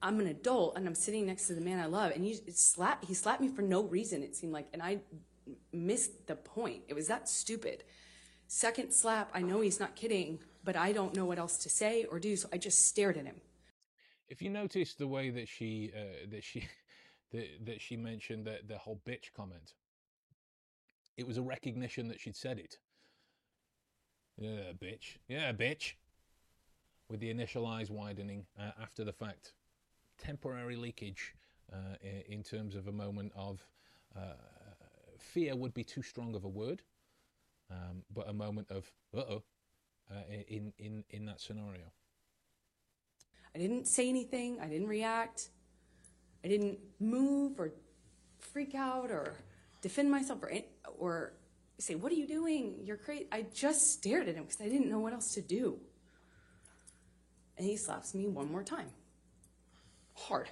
I'm an adult and I'm sitting next to the man I love, and he slapped. He slapped me for no reason. It seemed like, and I missed the point. It was that stupid. Second slap, I know he's not kidding, but I don't know what else to say or do, so I just stared at him. If you notice the way that she uh, that she *laughs* that, that she mentioned the the whole bitch comment, it was a recognition that she'd said it. Yeah, bitch. Yeah, bitch. With the initial eyes widening uh, after the fact temporary leakage uh, in terms of a moment of uh, fear would be too strong of a word, um, but a moment of uh oh in in in that scenario. I didn't say anything. I didn't react. I didn't move or freak out or defend myself or or say, "What are you doing? You're crazy." I just stared at him because I didn't know what else to do. And he slaps me one more time hard.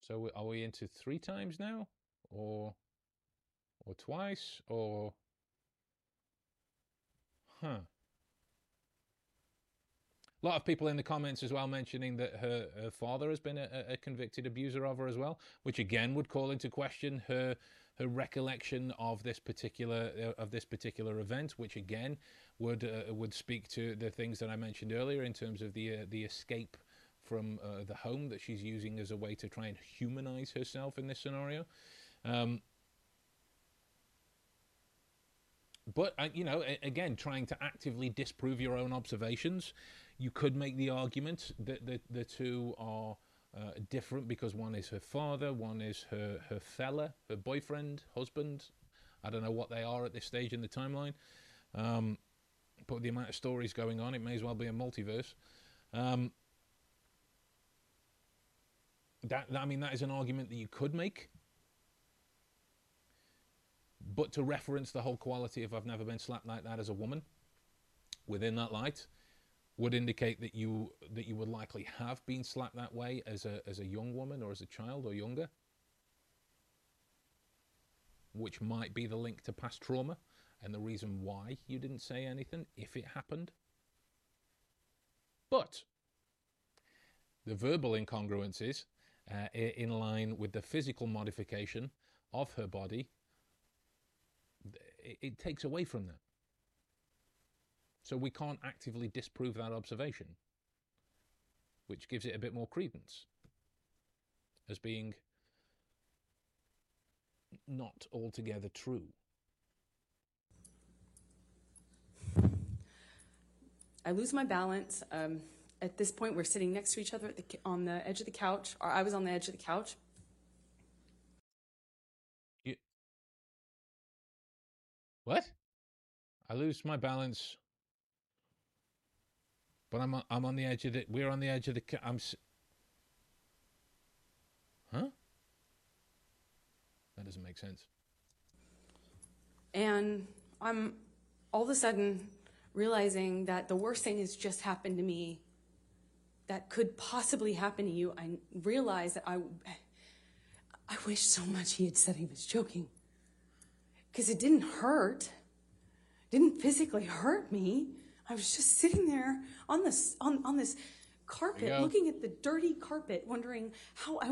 So are we into three times now, or or twice, or huh? A lot of people in the comments as well mentioning that her, her father has been a, a, convicted abuser of her as well, which again would call into question her her recollection of this particular uh, of this particular event, which again would uh, would speak to the things that I mentioned earlier in terms of the uh, the escape from uh, the home that she's using as a way to try and humanize herself in this scenario. Um, but uh, you know, again, trying to actively disprove your own observations, you could make the argument that the, the two are uh, different because one is her father, one is her her fella, her boyfriend, husband. I don't know what they are at this stage in the timeline. Um, but the amount of stories going on, it may as well be a multiverse. Um, that, I mean, that is an argument that you could make. But to reference the whole quality of I've never been slapped like that as a woman within that light would indicate that you that you would likely have been slapped that way as a as a young woman or as a child or younger. Which might be the link to past trauma and the reason why you didn't say anything if it happened. But the verbal incongruences uh, in line with the physical modification of her body, it, it takes away from that. So we can't actively disprove that observation, which gives it a bit more credence as being not altogether true. I lose my balance. Um, at this point, we're sitting next to each other the, on the edge of the couch, or I was on the edge of the couch. You... What? I lose my balance, but I'm on, I'm on the edge of the. We're on the edge of the. I'm. Huh? That doesn't make sense. And I'm all of a sudden realizing that the worst thing has just happened to me that could possibly happen to you, I realized that I, I wish so much he had said he was joking. Because it didn't hurt, didn't physically hurt me. I was just sitting there on this on, on this carpet, looking at the dirty carpet, wondering how I.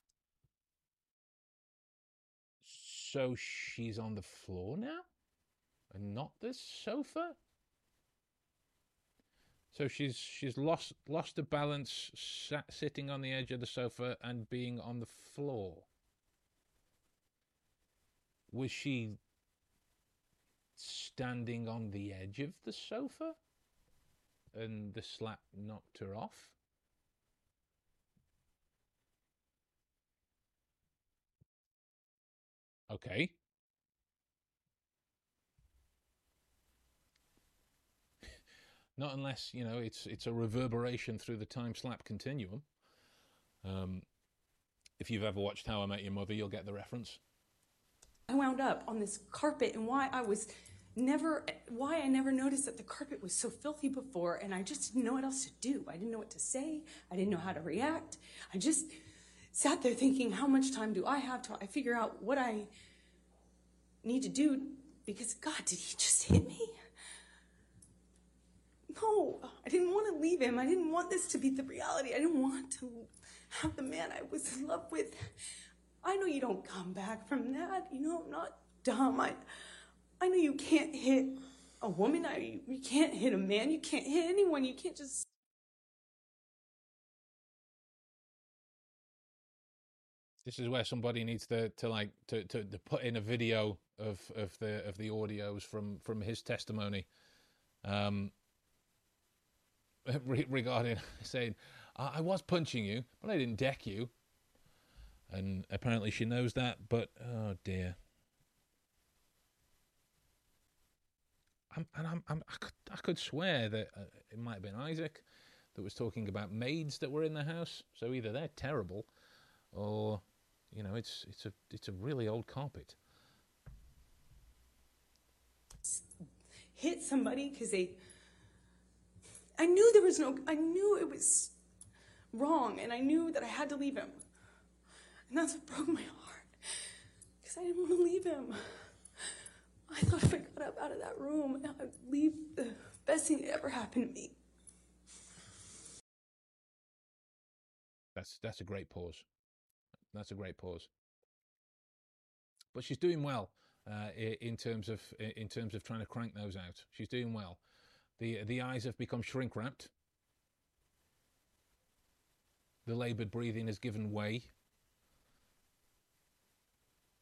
So she's on the floor now, and not this sofa. So she's she's lost lost the balance, sat, sitting on the edge of the sofa and being on the floor. was she standing on the edge of the sofa and the slap knocked her off? Okay. Not unless you know it's it's a reverberation through the time slap continuum. Um, if you've ever watched How I Met Your Mother, you'll get the reference. I wound up on this carpet and why I was never why I never noticed that the carpet was so filthy before and I just didn't know what else to do. I didn't know what to say. I didn't know how to react. I just sat there thinking how much time do I have to I figure out what I need to do because God, did he just hit me? No, I didn't want to leave him. I didn't want this to be the reality. I didn't want to have the man I was in love with. I know you don't come back from that. You know, I'm not dumb. I, I know you can't hit a woman. I, you can't hit a man. You can't hit anyone. You can't just. This is where somebody needs to, to like to, to, to put in a video of, of the of the audios from, from his testimony. Um, *laughs* regarding *laughs* saying, I, I was punching you, but I didn't deck you. And apparently she knows that, but oh dear. I'm, and I'm, I'm, I, could, I could swear that uh, it might have been Isaac that was talking about maids that were in the house. So either they're terrible, or you know, it's it's a it's a really old carpet. hit somebody because they I knew there was no I knew it was wrong and I knew that I had to leave him. And that's what broke my heart. Because I didn't want to leave him. I thought if I got up out of that room, I'd leave the best thing that ever happened to me. That's that's a great pause. That's a great pause. But she's doing well uh, in terms of in terms of trying to crank those out. She's doing well. The the eyes have become shrink wrapped. The laboured breathing has given way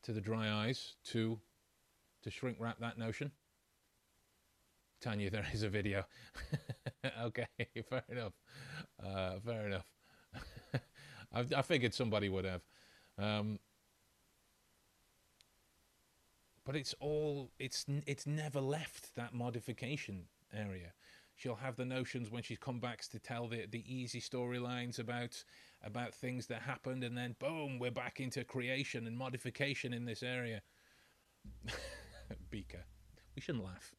to the dry eyes to to shrink wrap that notion. Tanya, there is a video. *laughs* okay, *laughs* fair enough. Uh, fair enough. *laughs* I, I, figured somebody would have. Um, but it's all it's it's never left that modification area. She'll have the notions when she comes back to tell the the easy storylines about about things that happened, and then boom, we're back into creation and modification in this area. *laughs* Beaker, we shouldn't laugh.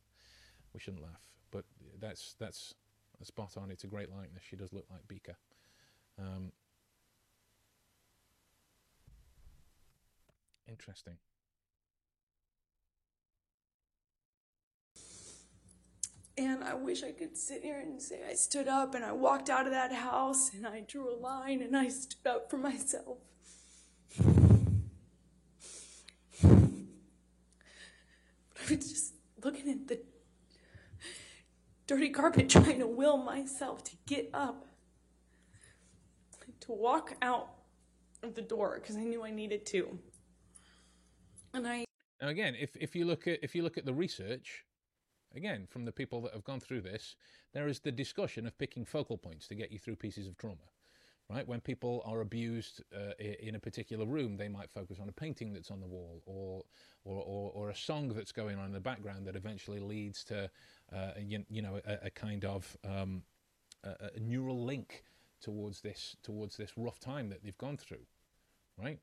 We shouldn't laugh, but that's that's a spot on. It's a great likeness. She does look like Beaker. Um, interesting. And I wish I could sit here and say I stood up and I walked out of that house and I drew a line and I stood up for myself. But I was just looking at the dirty carpet *laughs* trying to will myself to get up, to walk out of the door because I knew I needed to. And I. Now again, if, if you look at if you look at the research, again, from the people that have gone through this, there is the discussion of picking focal points to get you through pieces of trauma. Right? When people are abused uh, in a particular room, they might focus on a painting that's on the wall or, or, or, or a song that's going on in the background that eventually leads to, uh, you, you, know, a, a kind of um, a, a neural link towards this, towards this rough time that they've gone through. Right?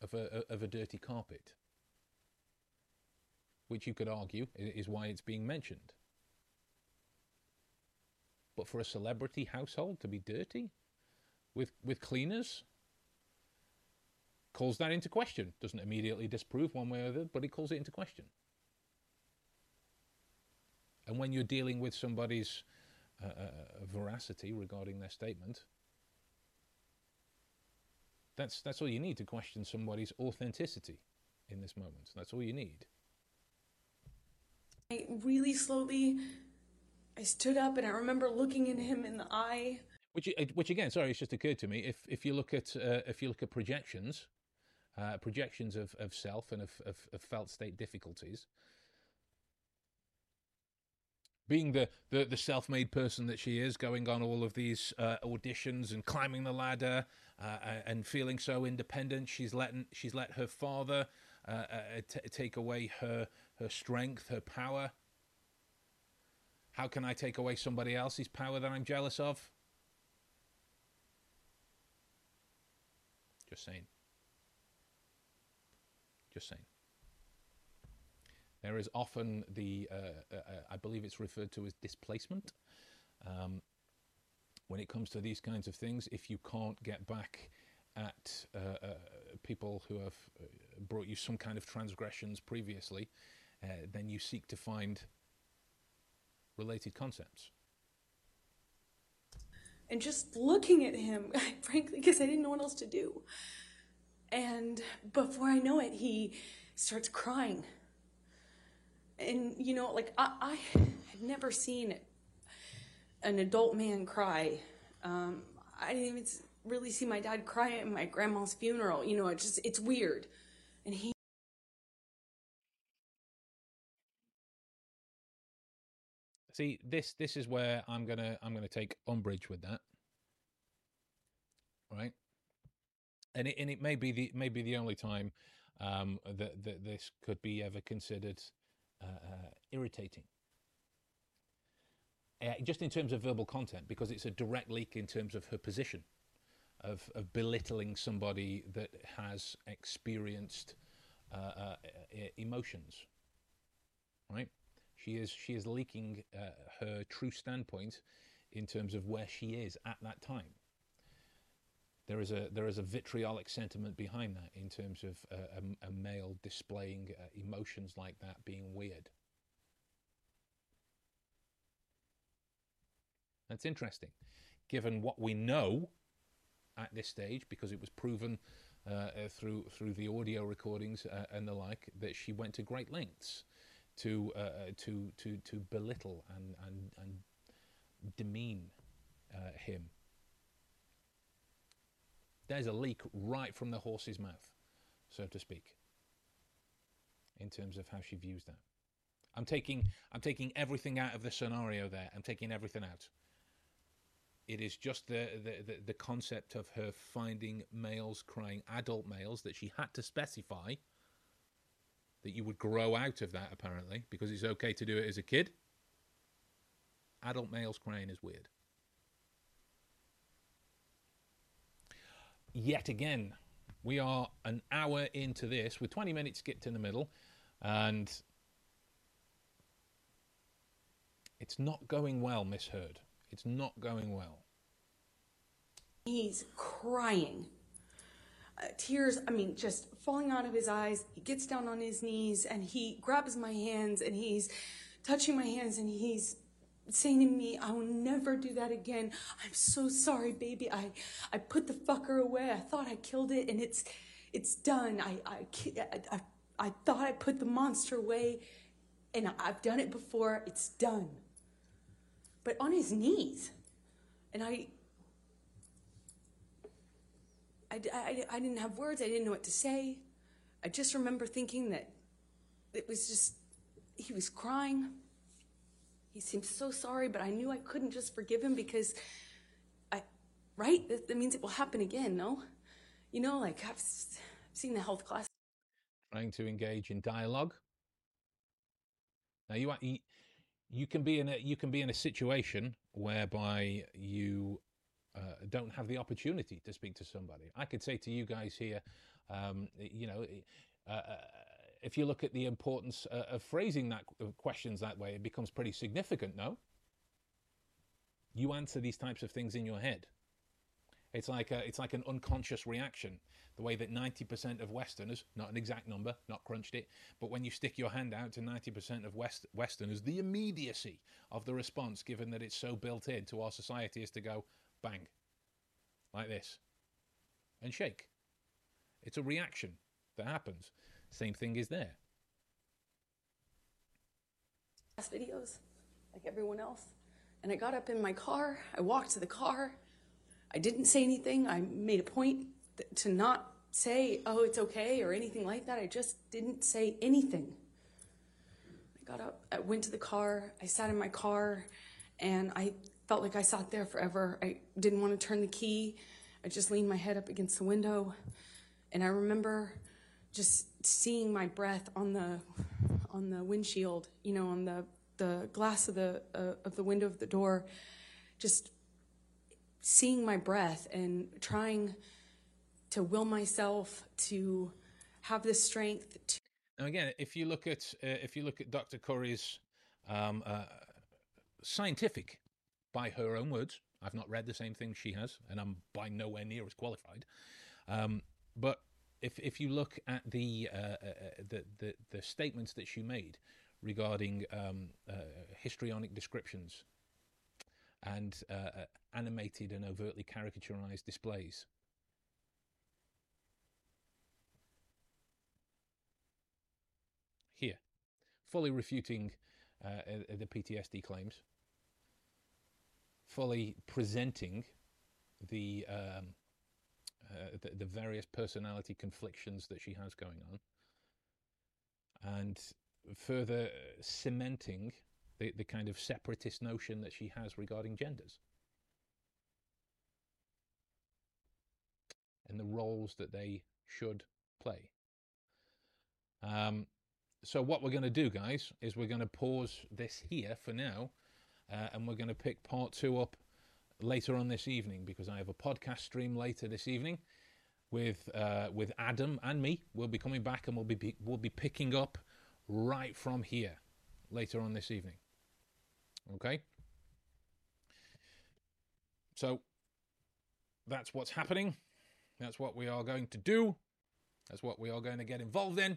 Of a, of a dirty carpet which you could argue is why it's being mentioned. But for a celebrity household to be dirty with, with cleaners calls that into question. Doesn't immediately disprove one way or the other, but it calls it into question. And when you're dealing with somebody's uh, uh, uh veracity regarding their statement, that's that's all you need to question somebody's authenticity in this moment. That's all you need. Really slowly, I stood up and I remember looking at him in the eye. Which, which again, sorry, it's just occurred to me. If if you look at uh, if you look at projections, uh, projections of, of self and of, of, of felt state difficulties. Being the, the, the self made person that she is, going on all of these uh, auditions and climbing the ladder uh, uh and feeling so independent, she's let, she's let her father uh, uh, t- take away her, her strength, her power. How can I take away somebody else's power that I'm jealous of? Just saying. Just saying. There is often the, uh, uh, I believe it's referred to as displacement. Um, when it comes to these kinds of things, if you can't get back at uh, uh people who have uh, brought you some kind of transgressions previously, then you seek to find related concepts. And just looking at him, *laughs* frankly, because I didn't know what else to do. And before I know it, he starts crying. And, you know, like, I, I had never seen an adult man cry. Um, I didn't even really see my dad cry at my grandma's funeral. You know, it just, it's weird. And he See, this this is where I'm gonna I'm gonna take umbrage with that, right? And it and it may be the may be the only time um, that that this could be ever considered uh, uh, irritating. Uh, just in terms of verbal content, because it's a direct leak in terms of her position, of of belittling somebody that has experienced uh, uh, emotions, right? She is she is leaking uh, her true standpoint in terms of where she is at that time. There is a there is a vitriolic sentiment behind that in terms of uh, a, a, male displaying uh, emotions like that being weird. That's interesting, given what we know at this stage, because it was proven uh, through through the audio recordings uh, and the like that she went to great lengths to uh, uh, to to to belittle and and and demean uh, him. There's a leak right from the horse's mouth, so to speak. In terms of how she views that, I'm taking I'm taking everything out of the scenario there. I'm taking everything out. It is just the, the, the, the concept of her finding males crying, adult males, that she had to specify that you would grow out of that apparently because it's okay to do it as a kid. Adult males crying is weird. Yet again, we are an hour into this with 20 minutes skipped in the middle, and it's not going well, Miss Heard. It's not going well. He's crying uh, tears, I mean, just falling out of his eyes. He gets down on his knees and he grabs my hands and he's touching my hands and he's saying to me, I will never do that again. I'm so sorry, baby. I, I put the fucker away. I thought I killed it and it's, it's done. I, I, I, I thought I put the monster away and I've done it before. It's done. But on his knees. And I, I, I, I didn't have words. I didn't know what to say. I just remember thinking that it was just, he was crying. He seemed so sorry, but I knew I couldn't just forgive him because I, right? That, that means it will happen again, no? You know, like I've seen the health class. Trying to engage in dialogue. Now you, you, you can be in a you can be in a situation whereby you uh, don't have the opportunity to speak to somebody. I could say to you guys here, um, you know, uh, uh if you look at the importance uh, of phrasing that questions that way, it becomes pretty significant. No, you answer these types of things in your head. It's like a, it's like an unconscious reaction. The way that 90% of Westerners, not an exact number, not crunched it, but when you stick your hand out to 90% of West, Westerners, the immediacy of the response, given that it's so built into our society, is to go, bang, like this, and shake. It's a reaction that happens. Same thing is there. Videos, like everyone else. And I got up in my car. I walked to the car. I didn't say anything. I made a point to not say, oh, it's okay or anything like that. I just didn't say anything. I got up, I went to the car, I sat in my car, and I felt like I sat there forever. I didn't want to turn the key. I just leaned my head up against the window, and I remember just seeing my breath on the on the windshield, you know, on the the glass of the uh, of the window of the door, just seeing my breath and trying to will myself to have the strength to Now, again, if you look at uh, if you look at Dr. Curry's um, uh, scientific, by her own words, I've not read the same thing she has, and I'm by nowhere near as qualified. Um, but if if you look at the, uh, uh, the the the statements that she made regarding um, uh, histrionic descriptions and uh, uh, animated and overtly caricaturized displays. Here, fully refuting the PTSD claims, fully presenting the, um, uh, the the various personality conflictions that she has going on, and further cementing the, the kind of separatist notion that she has regarding genders and the roles that they should play. Um, so, what we're going to do, guys, is we're going to pause this here for now, uh, and we're going to pick part two up later on this evening because I have a podcast stream later this evening with uh, with Adam and me. We'll be coming back and we'll be we'll be picking up right from here later on this evening. Okay? So that's what's happening. That's what we are going to do. That's what we are going to get involved in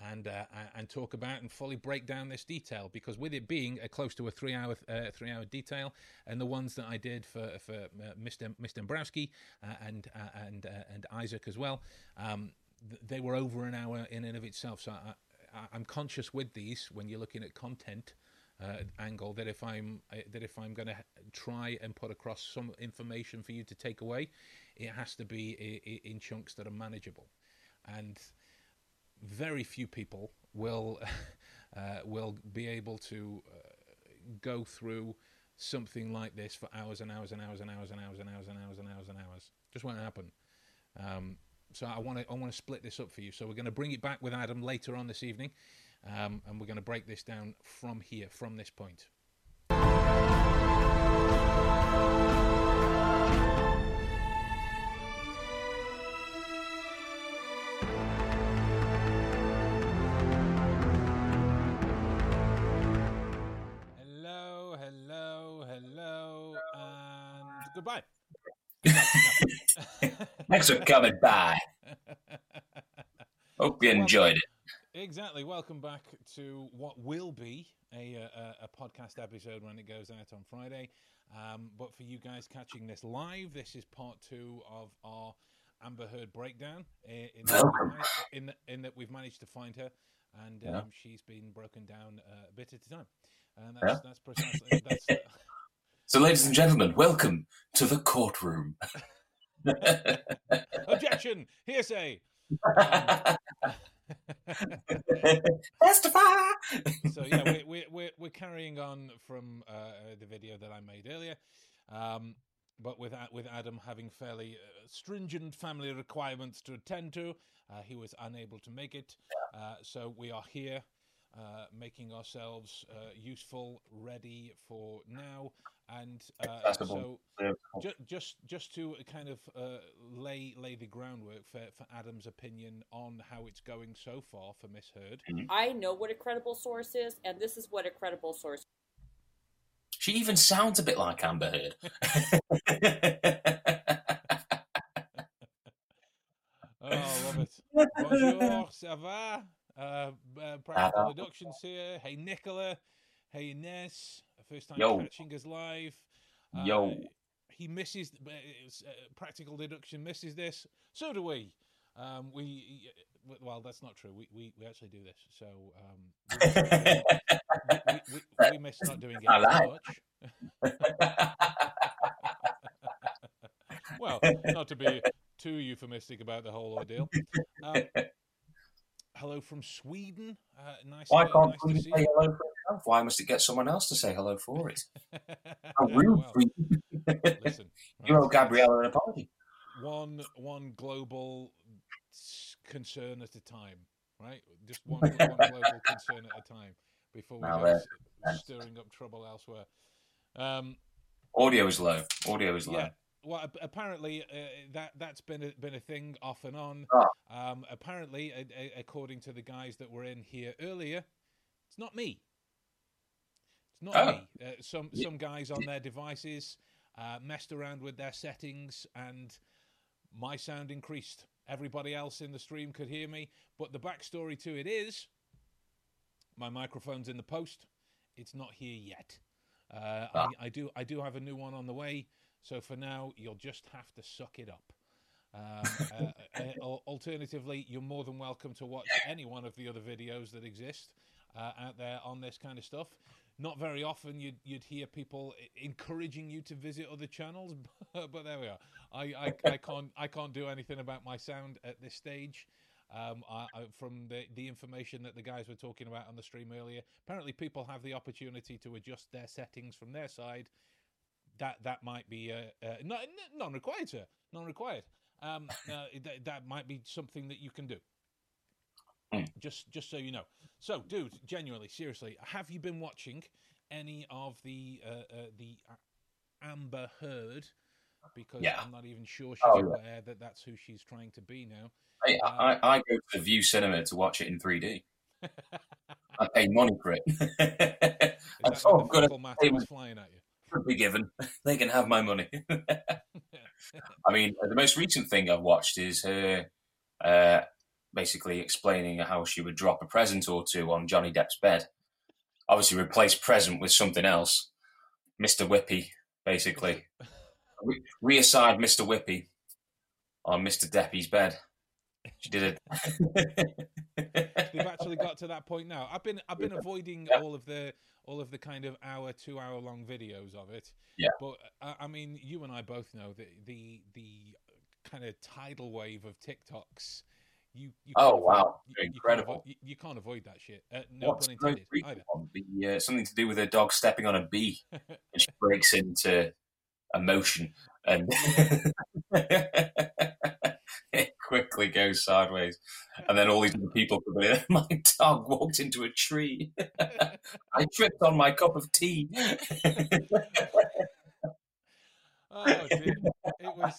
and uh, and talk about and fully break down this detail because with it being a close to a three hour uh, three hour detail and the ones that I did for for uh, Mr. Mr. Dombrowski uh, and uh, and uh, and Isaac as well um, th- they were over an hour in and of itself so I, I'm conscious with these when you're looking at content angle that if I'm that if I'm going to try and put across some information for you to take away, it has to be in chunks that are manageable, and very few people will *laughs* uh, will be able to uh, go through something like this for hours and hours and hours and hours and hours and hours and hours and hours and hours. Just won't happen. Um, so I want to I want to split this up for you. So we're going to bring it back with Adam later on this evening, um, and we're going to break this down from here, from this point. Thanks for coming by. Hope you enjoyed it. Exactly. Welcome back to what will be a, a, a podcast episode when it goes out on Friday. Um, but for you guys catching this live, this is part two of our Amber Heard breakdown. uh, In that, we've managed, in, that- in that we've managed to find her, and um, Yeah. she's been broken down uh, a bit at a time. And that's, that's precisely that's, *laughs* So, ladies and gentlemen, welcome to the courtroom. *laughs* *laughs* objection, hearsay. *laughs* Testify. so yeah, we're, we're we're we're carrying on from uh, the video that I made earlier, um, but with with Adam having fairly uh, stringent family requirements to attend to, uh, he was unable to make it. Uh, so we are here, uh, making ourselves uh, useful, ready for now, and uh, so ju- just just to kind of uh, lay lay the groundwork for, for Adam's opinion on how it's going so far for Miss Heard. I know what a credible source is, and this is what a credible source. She even sounds a bit like Amber Heard. *laughs* *laughs* Oh, I love it. Bonjour, ça va? Uh, uh, practical va. deductions here. Hey, Nicola. Hey, Ines. First time Yo. catching us live. Uh, Yo. He misses, uh, practical deduction misses this. So do we. Um, we, well, that's not true. We, we, we actually do this. So um, we, we, we, we, we miss not *laughs* doing it much. *laughs* well, not to be too euphemistic about the whole ordeal. Um, hello from Sweden. Uh, nice. Why to, can't nice say hello for itself? Why must it get someone else to say hello for it? *laughs* How rude well, you. *laughs* listen, you right, owe Gabriella an apology. one one global concern at a time, right? Just one, one *laughs* global concern at a time before we Now go stirring up trouble elsewhere. Um, Audio is low. Audio is low. yeah. Well, apparently uh, that that's been a, been a thing off and on. Ah. Um, apparently, a, a, according to the guys that were in here earlier, it's not me. It's not Oh. me. Uh, some some guys on their devices uh, messed around with their settings, and my sound increased. Everybody else in the stream could hear me, but the backstory to it is my microphone's in the post. It's not here yet. Uh, Ah. I, I do I do have a new one on the way. So for now, you'll just have to suck it up. Um, *laughs* uh, uh, alternatively, you're more than welcome to watch any one of the other videos that exist uh, out there on this kind of stuff. Not very often you'd, you'd hear people encouraging you to visit other channels, *laughs* but there we are. I, I, I can't I can't do anything about my sound at this stage. Um, I, I, from the, the information that the guys were talking about on the stream earlier, apparently people have the opportunity to adjust their settings from their side that that might be uh, uh, non required, sir, non required. Um, *laughs* uh, that, that might be something that you can do. Hmm. Just just so you know. So, dude, genuinely, seriously, have you been watching any of the uh, uh, the Amber Heard? Because Yeah. I'm not even sure she's Oh, yeah. aware that that's who she's trying to be now. I, I, I go to the Vue Cinema to watch it in 3D. *laughs* I pay money for it. *laughs* Is I'm that so when the good at football match payment. was flying at you? Should be given. *laughs* They can have my money. *laughs* I mean, the most recent thing I've watched is her uh, basically explaining how she would drop a present or two on Johnny Depp's bed. Obviously, replace present with something else. Mr. Whippy, basically. *laughs* Re- reassign Mr. Whippy on Mr. Deppy's bed. *laughs* She did it. *laughs* They've actually got to that point now. I've been I've been avoiding Yeah. all of the all of the kind of hour, two hour long videos of it. Yeah. But uh, I mean, you and I both know that the the kind of tidal wave of TikToks. You, you Oh, can't avoid- wow. you- you can't Incredible. avoid- You, you can't avoid that shit. Uh, no What's pun the intended. recent Either. one? The, uh, something to do with a dog stepping on a bee, *laughs* and she breaks into emotion, and it quickly goes sideways. And then all these other people come in. *laughs* My dog walked into a tree. *laughs* I tripped on my cup of tea. *laughs* Oh dear. It was.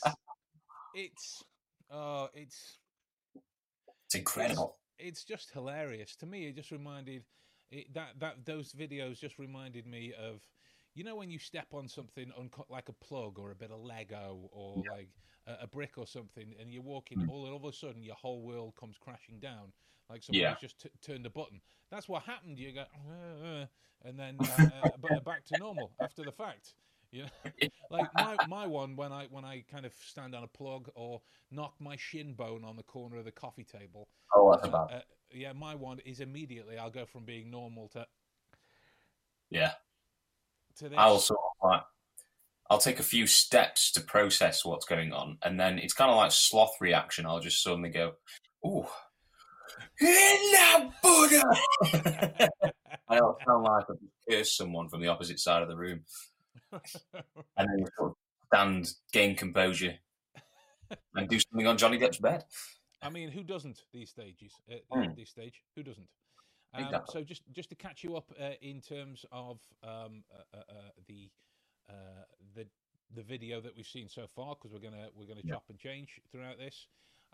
It's. Oh, it's. It's incredible. it's just hilarious to me. It just reminded it, that that those videos just reminded me of you know when you step on something unco- like a plug or a bit of Lego or like a, brick or something, and you're walking, Mm. all of a sudden your whole world comes crashing down, like Yeah. somebody's just t- turned a button. That's what happened. You go, "Uh, uh," and then *laughs* uh, uh, back to normal after the fact. *laughs* You know, like my, my one when I when I kind of stand on a plug or knock my shin bone on the corner of the coffee table. Oh, that's uh, about uh, yeah, my one is immediately I'll go from being normal to yeah. to this. I'll sort of like I'll take a few steps to process what's going on, and then it's kind of like sloth reaction. I'll just suddenly go, "Ooh, in that Buddha!" it'll sound like I've cursed someone from the opposite side of the room, *laughs* and then sort of stand, gain composure, and do something on Johnny Depp's bed. I mean, who doesn't these stages? Uh. At this stage, who doesn't? Um, Exactly. So just just to catch you up uh, in terms of um, uh, uh, uh, the uh, the the video that we've seen so far, because we're gonna we're gonna Yeah. chop and change throughout this,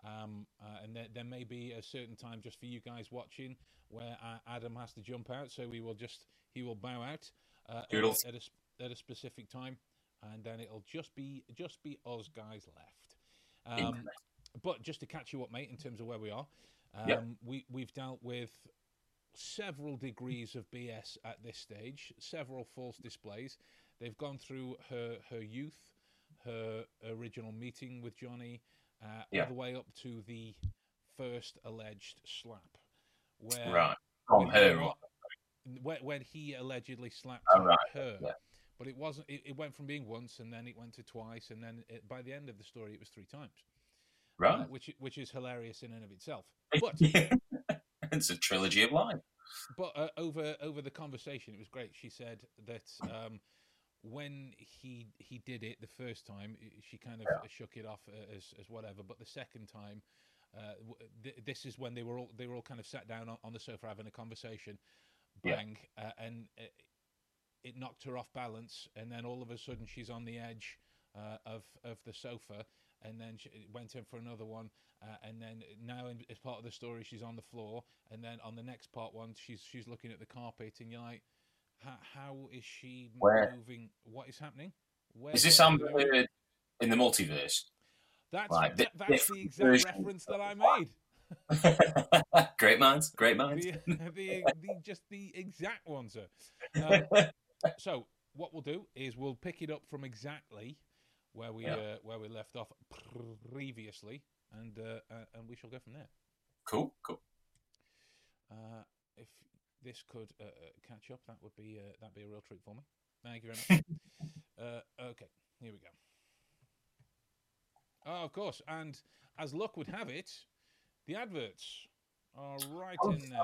um, uh, and there, there may be a certain time just for you guys watching where uh, Adam has to jump out, so we will just he will bow out uh, at, Toodles. at a s- at a specific time, and then it'll just be just be us guys left. Um, but just to catch you up, mate, in terms of where we are, um, Yep. we we've dealt with several degrees of BS at this stage, several false displays. They've gone through her her youth, her original meeting with Johnny, uh, Yeah. all the way up to the first alleged slap, where right from her. he- when, when he allegedly slapped Oh, right, her. yeah. But it wasn't. It, it went from being once, and then it went to twice, and then it, by the end of the story, it was three times. Right. uh, which which is hilarious in and of itself. *laughs* But it's a trilogy of lies. but uh, over over the conversation, it was great. She said that um, when he he did it the first time, she kind of shook it off uh, as as whatever. But the second time, uh, th- this is when they were all they were all kind of sat down on, on the sofa having a conversation. Yeah. Bang, uh, and uh, it knocked her off balance, and then all of a sudden she's on the edge uh, of of the sofa, and then she went in for another one, uh, and then now in, as part of the story she's on the floor, and then on the next part one she's she's looking at the carpet, and you're like, how, how is she Where? moving? What is happening? Where Is this Amber? Heard in the multiverse? That's Right, that, that's the exact version- reference that I made. *laughs* great minds, great minds. the, *laughs* the, the just the exact one, sir. Um, *laughs* so what we'll do is we'll pick it up from exactly where we Yeah. uh, where we left off previously, and uh, uh, and we shall go from there. Cool, cool. Uh, if this could uh, uh, catch up, that would be uh, that'd be a real treat for me. Thank you very much. *laughs* uh, okay, here we go. Oh, of course, and as luck would have it, the adverts are right in there,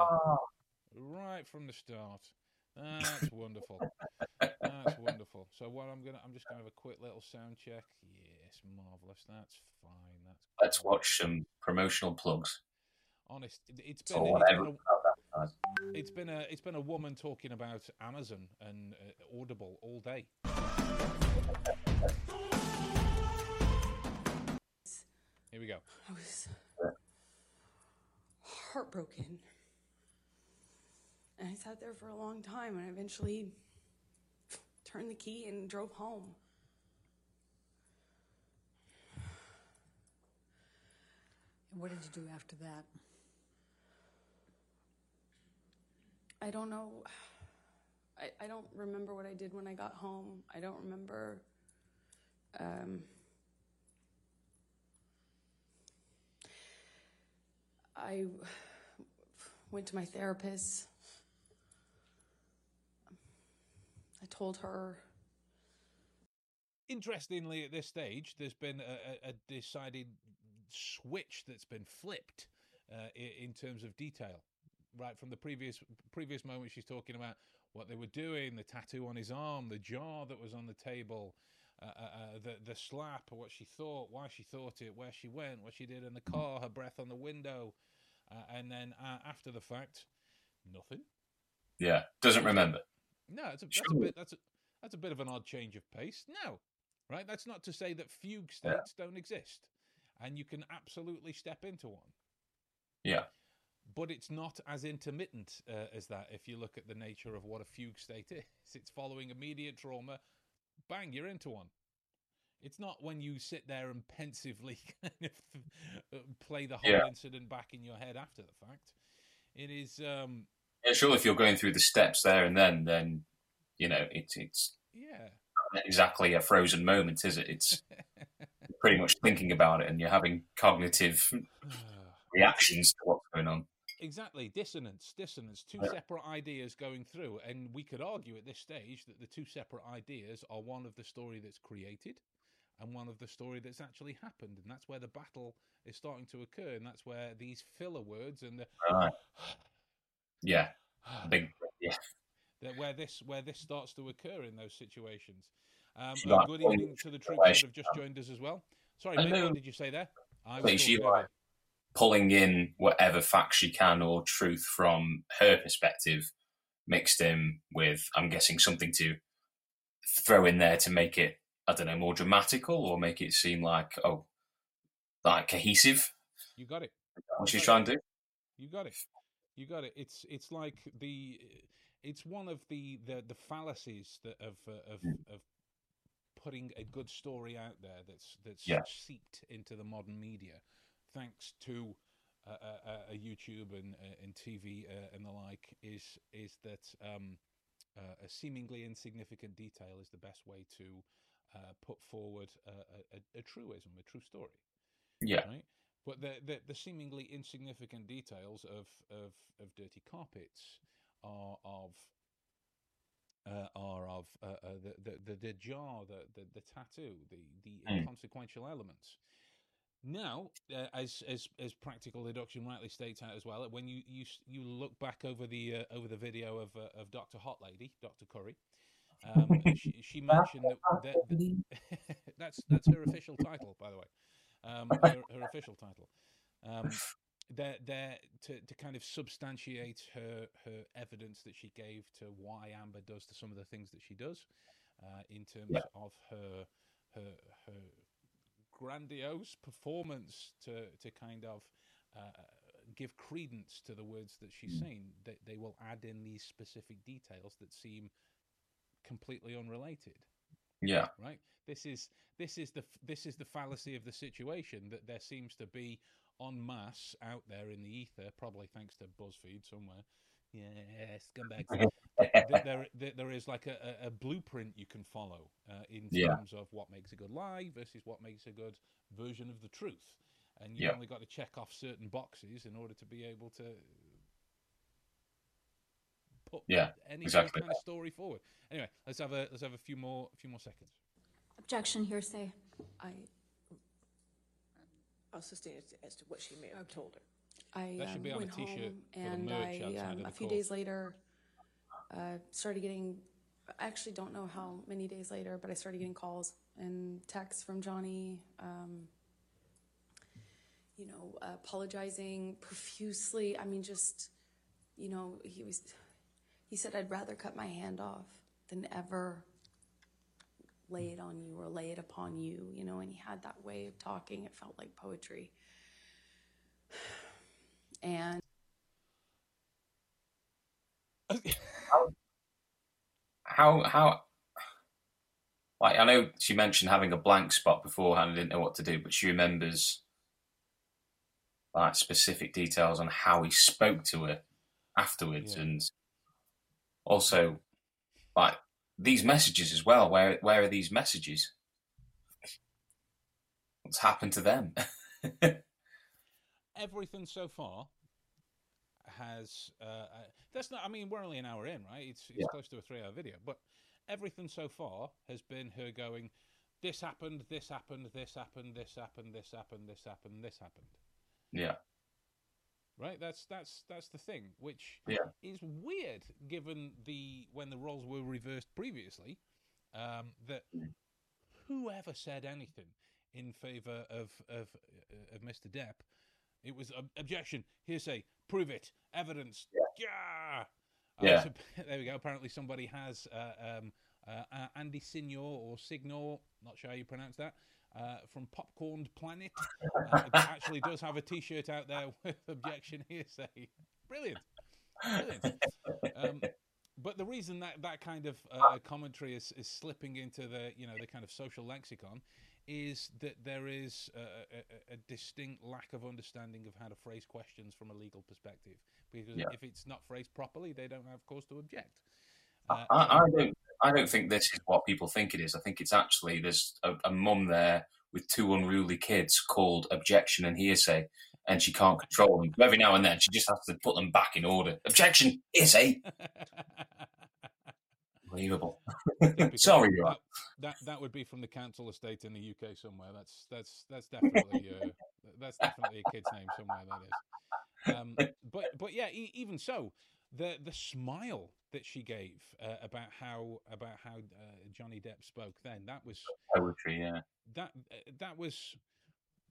right from the start. That's *laughs* wonderful. That's wonderful. So what I'm gonna, I'm just gonna have a quick little sound check. Yes, marvelous. That's fine. That's Let's great. watch some promotional plugs Honest, it- it's been, or it's whatever. been a, it's been a it's been a woman talking about Amazon and uh, Audible all day. Here we go. I was heartbroken. And I sat there for a long time and I eventually turned the key and drove home. And what did you do after that? I don't know. I, I don't remember what I did when I got home. I don't remember. Um, I went to my therapist. I told her Interestingly, at this stage, there's been a, a, decided switch that's been flipped uh, in terms of detail. Right from the previous previous moment, she's talking about what they were doing, the tattoo on his arm, the jar that was on the table, uh, uh, uh, the the slap, what she thought, why she thought it, where she went, what she did in the car, her breath on the window, uh, and then uh, after the fact, nothing. Yeah, doesn't remember. No, it's a, that's a bit that's a that's a bit of an odd change of pace. No, right? That's not to say that fugue states don't exist, and you can absolutely step into one. Yeah, But it's not as intermittent uh, as that. If you look at the nature of what a fugue state *laughs* is, it's following immediate trauma. Bang, you're into one. It's not when you sit there and pensively *laughs* kind of uh, play the whole Yeah. incident back in your head after the fact. It is, um, yeah. Sure, if you're going through the steps there and then, then you know it's it's yeah. not exactly a frozen moment, is it? It's *laughs* pretty much thinking about it, and you're having cognitive *sighs* reactions to what's going on. Exactly, dissonance, dissonance, two Yeah. separate ideas going through. And we could argue at this stage that the two separate ideas are one of the story that's created and one of the story that's actually happened. And that's where the battle is starting to occur. And that's where these filler words and the Right. Yeah, big. Yeah, that where this where this starts to occur in those situations. Um, uh, good evening to the troops that have just joined us as well. Sorry, what did you say there? I was pulling in whatever facts she can or truth from her perspective, mixed in with, I'm guessing, something to throw in there to make it, I don't know, more dramatical or make it seem like, oh, like cohesive. You got it. What she's trying to do. You got it. You got it. It's it's like the it's one of the the, the fallacies that of uh, of of putting a good story out there that's that's Yeah. seeped into the modern media, thanks to uh, uh, uh, YouTube and uh, and TV uh, and the like, is is that um, uh, a seemingly insignificant detail is the best way to uh, put forward a, a, a- truism, a true story Yeah, right? But the, the the seemingly insignificant details of of of dirty carpets are of uh, are of uh, uh, the, the the the jar, the, the the tattoo, the the Mm. inconsequential elements. Now, uh, as as as practical deduction rightly states out as well, when you you you look back over the uh, over the video of uh, of Doctor Hot Lady, Doctor Curry, um, *laughs* she, she mentioned that, that, that *laughs* that's that's her official title, by the way, um, her, *laughs* her official title. Um, they're, they're to, to kind of substantiate her her evidence that she gave to why Amber does to some of the things that she does, uh, in terms Yeah. of her her her grandiose performance to to kind of uh, give credence to the words that she's saying. That they will add in these specific details that seem completely unrelated Yeah. right this is this is the this is the fallacy of the situation that there seems to be en masse out there in the ether probably thanks to buzzfeed somewhere yeah scumbags *laughs* that there, there is like a, a- a blueprint you can follow uh, in Yeah. terms of what makes a good lie versus what makes a good version of the truth and you've Yeah. only got to check off certain boxes in order to be able to put Yeah, any exactly kind of story forward anyway let's have a let's have a few more a few more seconds Objection, hearsay. I I'll sustain it as to what she may have told her. I That should um, be on a went t-shirt home and I um, a few days later uh, started getting. I actually don't know how many days later, but I started getting calls and texts from Johnny. Um, you know, apologizing profusely. I mean, just you know, he was. He said, "I'd rather cut my hand off than ever lay it on you or lay it upon you." You know, and he had that way of talking. It felt like poetry. And *laughs* How how like I know she mentioned having a blank spot beforehand and didn't know what to do, but she remembers like specific details on how he spoke to her afterwards Yeah. and also like these messages as well. Where where are these messages? What's happened to them? *laughs* everything so far has uh, uh, that's not i mean we're only an hour in right it's, it's Yeah. close to a three hour video but everything so far has been her going this happened this happened this happened this happened this happened this happened this happened yeah, right that's that's that's the thing which Yeah. is weird given the when the roles were reversed previously um, that whoever said anything in favor of of of Mr. Depp it was ob- objection hearsay prove it evidence yeah, Uh, Yeah. so- *laughs* there we go apparently somebody has uh, um, uh, uh, Andy Signor or Signor not sure how you pronounce that uh, from Popcorn Planet uh, *laughs* actually does have a T-shirt out there *laughs* with objection hearsay. Brilliant, brilliant. Um, but the reason that that kind of uh, commentary is, is slipping into the you know the kind of social lexicon is that there is a, a, a distinct lack of understanding of how to phrase questions from a legal perspective. Because Yeah. if it's not phrased properly, they don't have cause to object. Uh, I, I don't. I don't think this is what people think it is. I think it's actually there's a, a mum there with two unruly kids called objection and hearsay, and she can't control them. Every now and then, she just has to put them back in order. Objection, hearsay. *laughs* Unbelievable. *laughs* Sorry, you are. that, that that would be from the council estate in the UK somewhere. That's that's that's definitely uh, that's definitely a kid's name somewhere. That is. Um, but but yeah, e- even so, the the smile that she gave uh, about how about how uh, Johnny Depp spoke then that was Poetry, yeah. that uh, that was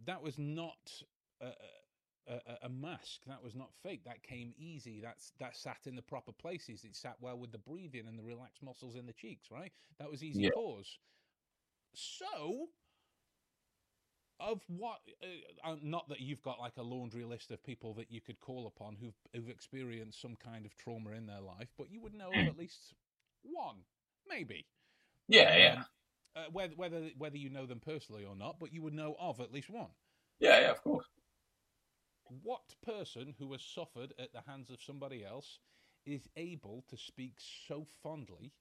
that was not a, a, a- mask. That was not fake. That came easy. That's that sat in the proper places. It sat well with the breathing and the relaxed muscles in the cheeks. Right. That was easy Yeah. pause. So, of what? Uh, uh, not that you've got like a laundry list of people that you could call upon who've who've experienced some kind of trauma in their life, but you would know of at least one, maybe. Yeah, yeah. Um, uh, whether whether whether you know them personally or not, but you would know of at least one. Yeah, yeah, of course. What person who has suffered at the hands of somebody else is able to speak so fondly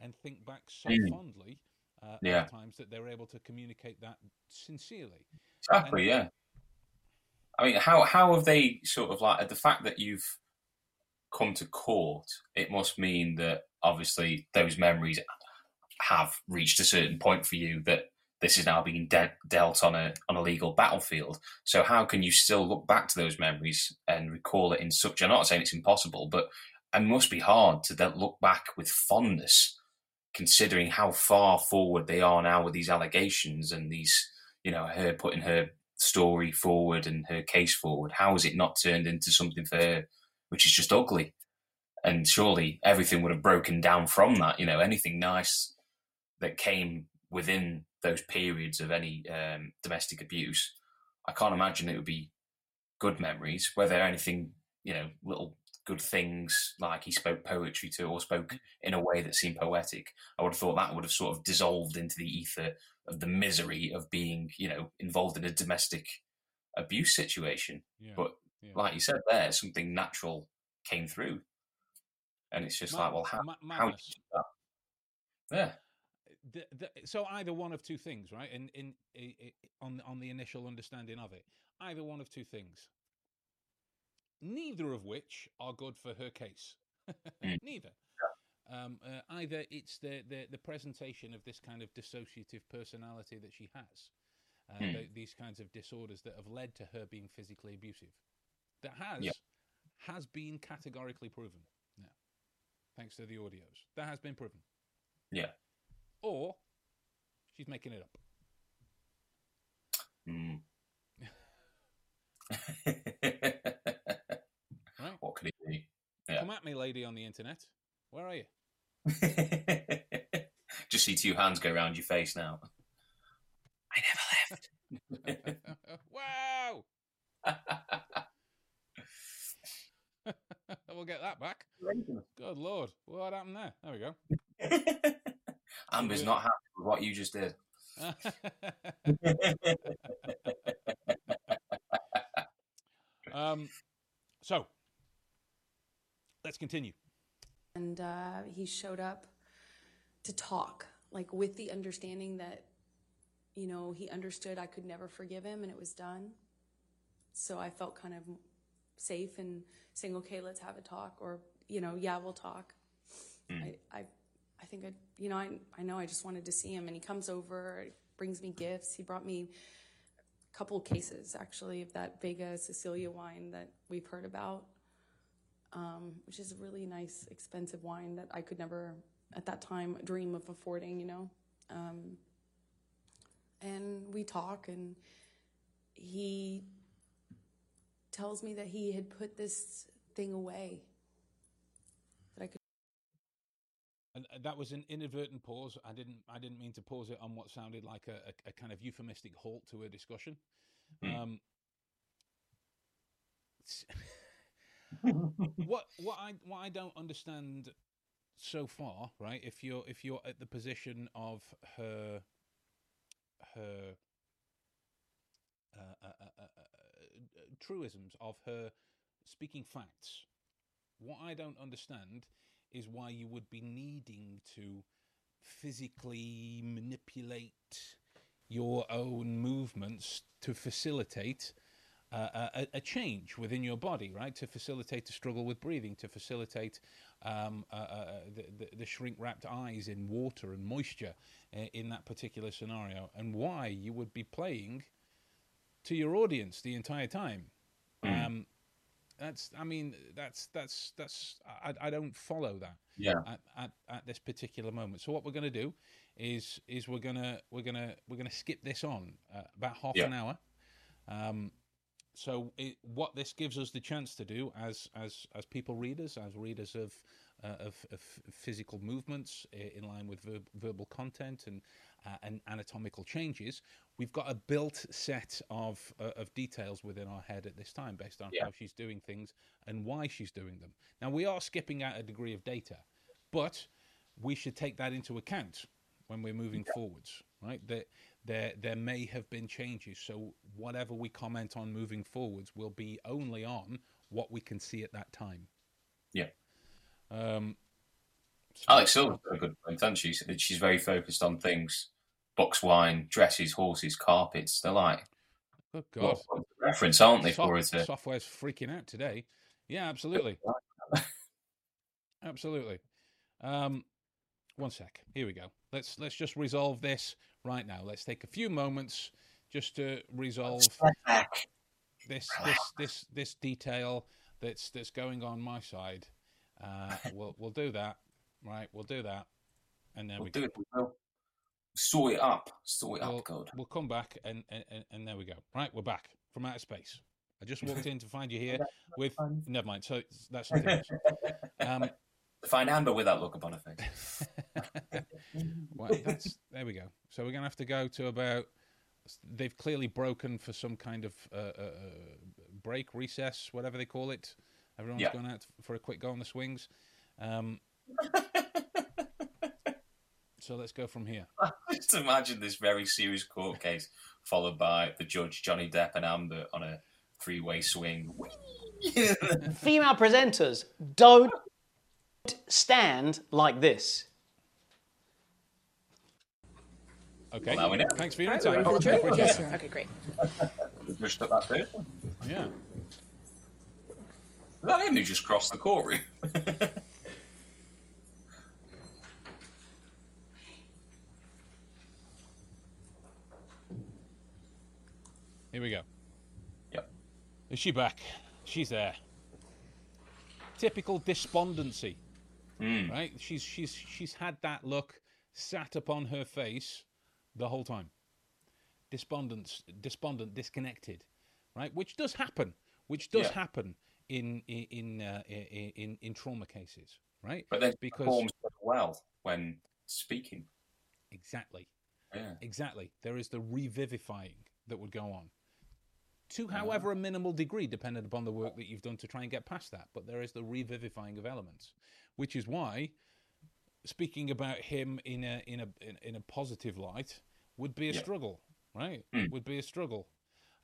and think back so Mm. fondly uh, Yeah. at times that they're able to communicate that sincerely? Exactly, And- yeah. I mean, how how have they sort of like the fact that you've come to court? It must mean that obviously those memories have reached a certain point for you that this is now being de- dealt on a on a legal battlefield. So how can you still look back to those memories and recall it in such? I'm not saying it's impossible, but it must be hard to then look back with fondness, considering how far forward they are now with these allegations and these, you know, her putting her story forward and her case forward. How is it not turned into something for her, which is just ugly? And surely everything would have broken down from that. You know, anything nice that came within those periods of any um, domestic abuse, I can't imagine it would be good memories. Whether anything, you know, little good things like he spoke poetry to or spoke in a way that seemed poetic, I would have thought that would have sort of dissolved into the ether of the misery of being, you know, involved in a domestic abuse situation. Yeah. But Yeah. like you said there, something natural came through. And it's just like, well, how, ma- how you do that? Yeah. The, the, so either one of two things, right? In in i- i- on on the initial understanding of it, either one of two things. Neither of which are good for her case. Mm. *laughs* Neither. Um, uh, either it's the, the the presentation of this kind of dissociative personality that she has, uh, Mm. th- these kinds of disorders that have led to her being physically abusive. That has has been categorically proven. Yeah, thanks to the audios, that has been proven Yeah. Or she's making it up. Mm. *laughs* Right? what could it be? Yeah. Come at me, lady on the internet. Where are you? *laughs* Just see two hands go around your face now. I never left. *laughs* wow! we'll get that back. Good lord. What happened there? There we go. Amber's not happy with what you just did. *laughs* um, so, let's continue. And uh, he showed up to talk, like with the understanding that, you know, he understood I could never forgive him and it was done. So I felt kind of safe in saying, okay, let's have a talk, or, you know, yeah, we'll talk. I, I, I think I, you know, I, I know I just wanted to see him and he comes over, brings me gifts. He brought me a couple cases actually of that Vega Sicilia wine that we've heard about um, which is a really nice, expensive wine that I could never, at that time, dream of affording, you know. Um, and we talk, and he tells me that he had put this thing away. That I could. And uh, that was an inadvertent pause. I didn't. I didn't mean to pause it on what sounded like a, a, a kind of euphemistic halt to a discussion. Mm. Um, *laughs* what what I what I don't understand so far, right? If you're if you're at the position of her her uh, uh, uh, uh, uh, truisms of her speaking facts, what I don't understand is why you would be needing to physically manipulate your own movements to facilitate uh, a, a change within your body, right? To facilitate the struggle with breathing, to facilitate um, uh, uh, the, the, the shrink wrapped eyes in water and moisture uh, in that particular scenario, and why you would be playing to your audience the entire time. Um, that's, I mean, that's that's that's I, I don't follow that Yeah. at, at, at this particular moment. So what we're going to do is is we're gonna we're gonna we're gonna skip this on uh, about half Yeah. an hour. Um, so it, what this gives us the chance to do as as as people readers, as readers of uh, of, of physical movements in line with verb, verbal content and uh, and anatomical changes, we've got a built set of uh, of details within our head at this time based on Yeah. how she's doing things and why she's doing them. Now we are skipping out a degree of data, but we should take that into account when we're moving forwards, right? That there there may have been changes, so whatever we comment on moving forwards will be only on what we can see at that time. Yeah. Um, so- Alex Silver's a good point, hasn't she? She's very focused on things. Box wine, dresses, horses, carpets. They're like Good God, of points of reference, aren't they, for her to software's freaking out today. Yeah, absolutely, *laughs* absolutely. Um, one sec. Here we go. Let's let's just resolve this right now. Let's take a few moments just to resolve back. this this this this detail that's that's going on my side. Uh, we'll we'll do that, right? We'll do that, and then We'll we do it. We'll sort it up. Sort it we'll, up, God. we'll come back, and, and and- and there we go. Right, we're back from outer space. I just walked in to find you here *laughs* with. Never mind. So that's something *laughs* else. Um, find Amber with that look upon her face. *laughs* well, that's there we go. So we're gonna have to go to about. They've clearly broken for some kind of uh, uh, uh, break, recess, whatever they call it. Everyone's Yeah. gone out for a quick go on the swings. Um, so let's go from here. *laughs* Just imagine this very serious court case followed by the judge Johnny Depp and Amber on a three-way swing. *laughs* Female presenters don't stand like this. Okay. Well, now we know. Thanks for your time. we're ready for the jury? Appreciate Yes, sir. Okay, great. The judge took that first. Yeah. Was that him who just crossed the courtroom? *laughs* Here we go. yep. Is she back? She's there. Typical despondency, Mm. right? She's she's she's had that look sat upon her face the whole time. Despondent, despondent, disconnected, right? Which does happen. Which does Yeah. happen in in in, uh, in in trauma cases, right? But then because performs well when speaking. exactly, Yeah. exactly, there is the revivifying that would go on. To Uh-huh. however a minimal degree, dependent upon the work that you've done to try and get past that. But there is the revivifying of elements, which is why speaking about him in a in a in, in a positive light would be a Yeah. struggle, right? Hmm. Would be a struggle.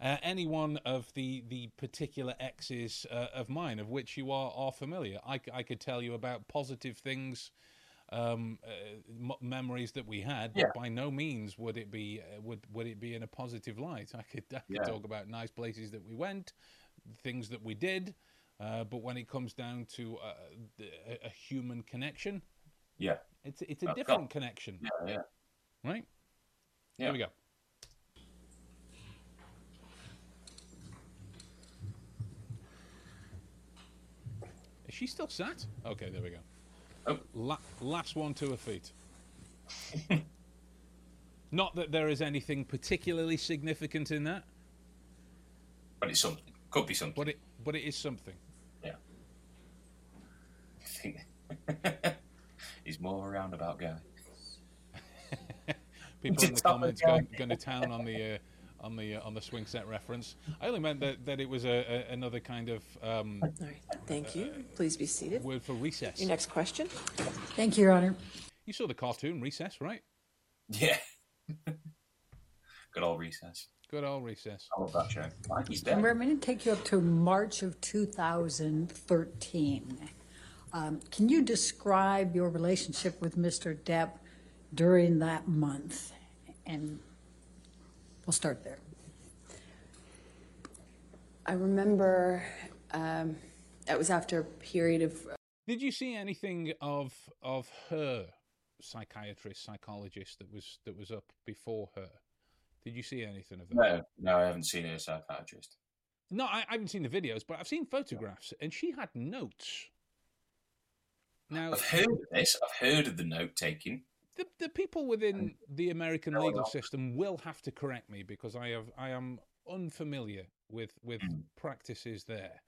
Uh, any one of the the particular exes uh, of mine, of which you are are familiar, I could tell you about positive things, um, uh, memories that we had. Yeah. But by no means would it be uh, would would it be in a positive light. I could I could Yeah. talk about nice places that we went, things that we did, uh, but when it comes down to uh, a, a human connection, Yeah. it's it's a That's different connection, Yeah. Yeah. right? Yeah. Here we go. Is she still sat? Okay, there we go. Oh. La- last one to her feet. *laughs* Not that there is anything particularly significant in that, But it's something. Could be something. but it but it is something. Yeah. I *laughs* think he's more of a roundabout guy. *laughs* People in the Just tell me comments going, going to town on the uh, on the uh, on the swing set reference. I only meant that, that it was a, a, another kind of um, All right, thank you. Please be seated. word for recess. Your next question? Thank you, Your Honor. You saw the cartoon Recess, right? Yeah. *laughs* Good old recess. Good old Recess. I love that show. He's And dead. we're going to take you up to March of 2013. Um, can you describe your relationship with Mr. Depp during that month? And we'll start there. I remember um, that was after a period of Did you see anything of of her psychiatrist, psychologist that was that was up before her? Did you see anything of that? No, no, I haven't seen a psychiatrist. No, I, I haven't seen the videos, but I've seen photographs, and she had notes. Now, I've heard of this. I've heard of the note taking. The, the people within the American No, legal no. system will have to correct me because I have I am unfamiliar with with Mm. practices there.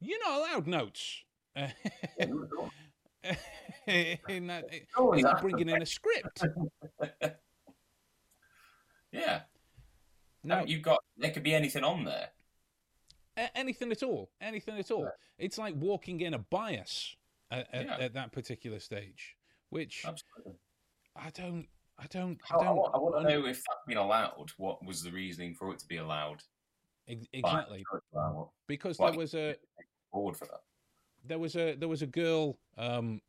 You're not allowed notes. *laughs* in that, *laughs* it's like bringing in a script. *laughs* Yeah. No, No, you've got. There could be anything on there. Anything at all anything at all it's like walking in a bias at, at, Yeah. at that particular stage which Absolutely. i don't i don't I, i don't want, I want to know if that's been allowed. What was the reasoning for it to be allowed? exactly for it to allow it because Why? there was a Forward for that. there was a there was a girl um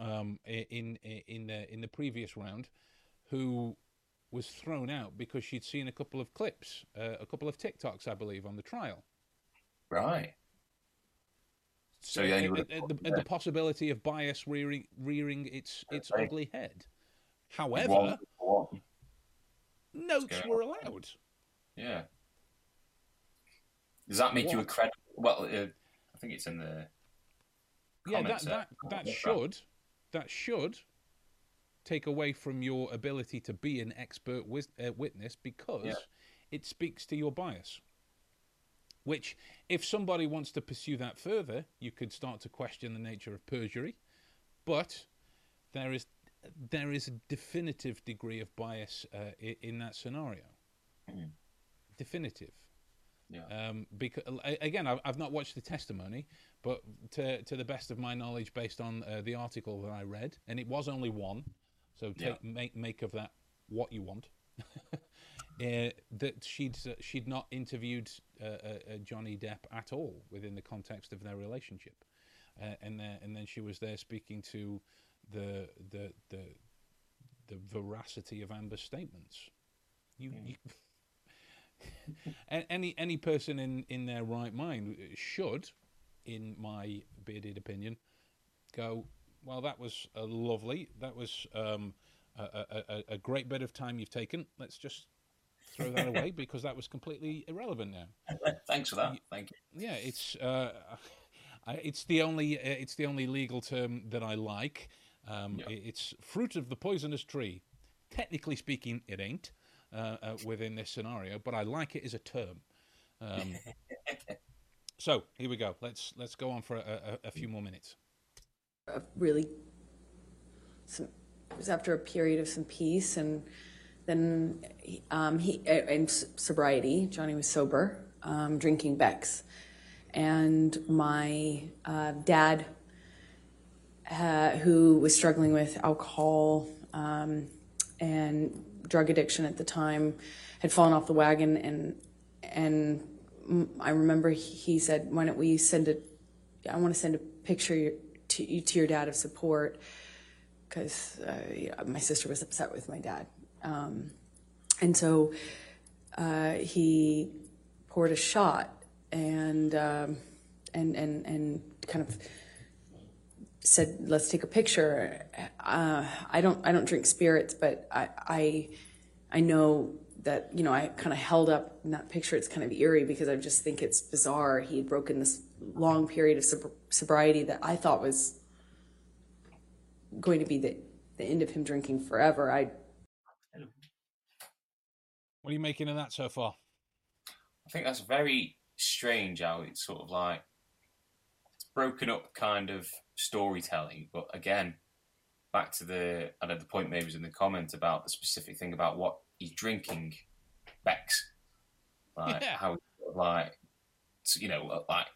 um in in the in the previous round who was thrown out because she'd seen a couple of clips uh, a couple of tiktoks i believe on the trial Right. So yeah, you and, and- and the, and the possibility of bias rearing rearing its its Okay. ugly head However, One- one. notes were allowed. Yeah. Does that make you a What? credible? Well, uh, I think it's in the. Yeah, that that, that should that should take away from your ability to be an expert wis- uh, witness because Yeah. it speaks to your bias. Which, if somebody wants to pursue that further, you could start to question the nature of perjury. But there is there is a definitive degree of bias uh, in that scenario. Definitive. Yeah. Um, because again, I've, I've not watched the testimony, but to to the best of my knowledge, based on uh, the article that I read, and it was only one, so take Yeah. make make of that what you want. *laughs* uh, that she'd uh, she'd not interviewed uh, uh, uh, Johnny Depp at all within the context of their relationship, uh, and then and then she was there speaking to the the the the veracity of Amber's statements. You, you *laughs* any any person in in their right mind should, in my bearded opinion, go. Well, that was uh, lovely. That was um, a, a, a great bit of time you've taken. Let's just throw that away *laughs* because that was completely irrelevant now. *laughs* Thanks for that. Thank you. Yeah, it's uh, *laughs* I, it's the only uh, it's the only legal term that I like. Um, Yeah. It's fruit of the poisonous tree. Technically speaking, it ain't uh, uh, within this scenario, but I like it as a term. Um, so here we go. Let's let's go on for a, a, a few more minutes. a really some it was after a period of some peace and then um, he and sobriety johnny was sober um, drinking Beck's and my uh, dad uh, who was struggling with alcohol um, and drug addiction at the time had fallen off the wagon and and I remember he said, "Why don't we send a? I want to send a picture to to your dad of support because uh, my sister was upset with my dad, um, and so uh, he poured a shot and um, and and and kind of said, "Let's take a picture." Uh, I don't I don't drink spirits, but I I, I know that you know I kind of held up in that picture. It's kind of eerie because I just think it's bizarre. He had broken this long period of sob- sobriety that I thought was going to be the the end of him drinking forever. I What are you making of that so far? I think that's very strange how it's sort of like it's broken up kind of storytelling, but again, back to the I know the point maybe was in the comment about the specific thing about what he's drinking, Beck's, like Yeah. how like you know like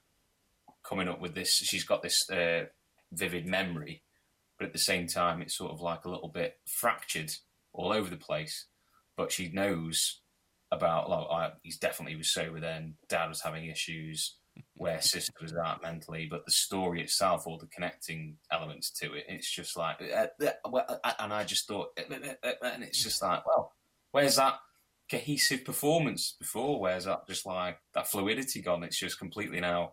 coming up with this. She's got this uh, vivid memory, but at the same time, it's sort of like a little bit fractured all over the place. But she knows about like I, he's definitely was sober then. Dad was having issues. Where sister was at mentally, but the story itself, all the connecting elements to it, it's just like, uh, well, uh, and I just thought, and it's just like, well, where's that cohesive performance before? Where's that just like that fluidity gone? It's just completely now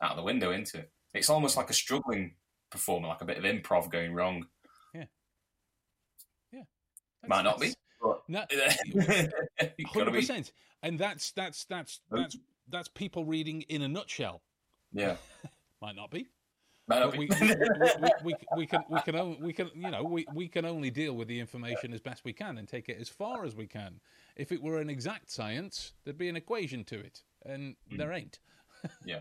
out of the window, isn't it? It's almost like a struggling performer, like a bit of improv going wrong. Yeah. Yeah. Might not be. But No, *laughs* *laughs* hundred percent. And that's that's that's oh. that's that's people reading in a nutshell. Yeah. *laughs* Might not be. Might not be. we, we, we, we, we can we can only, we can you know we, we can only deal with the information as best we can and take it as far as we can. If it were an exact science, there'd be an equation to it, and hmm. there ain't. Yeah.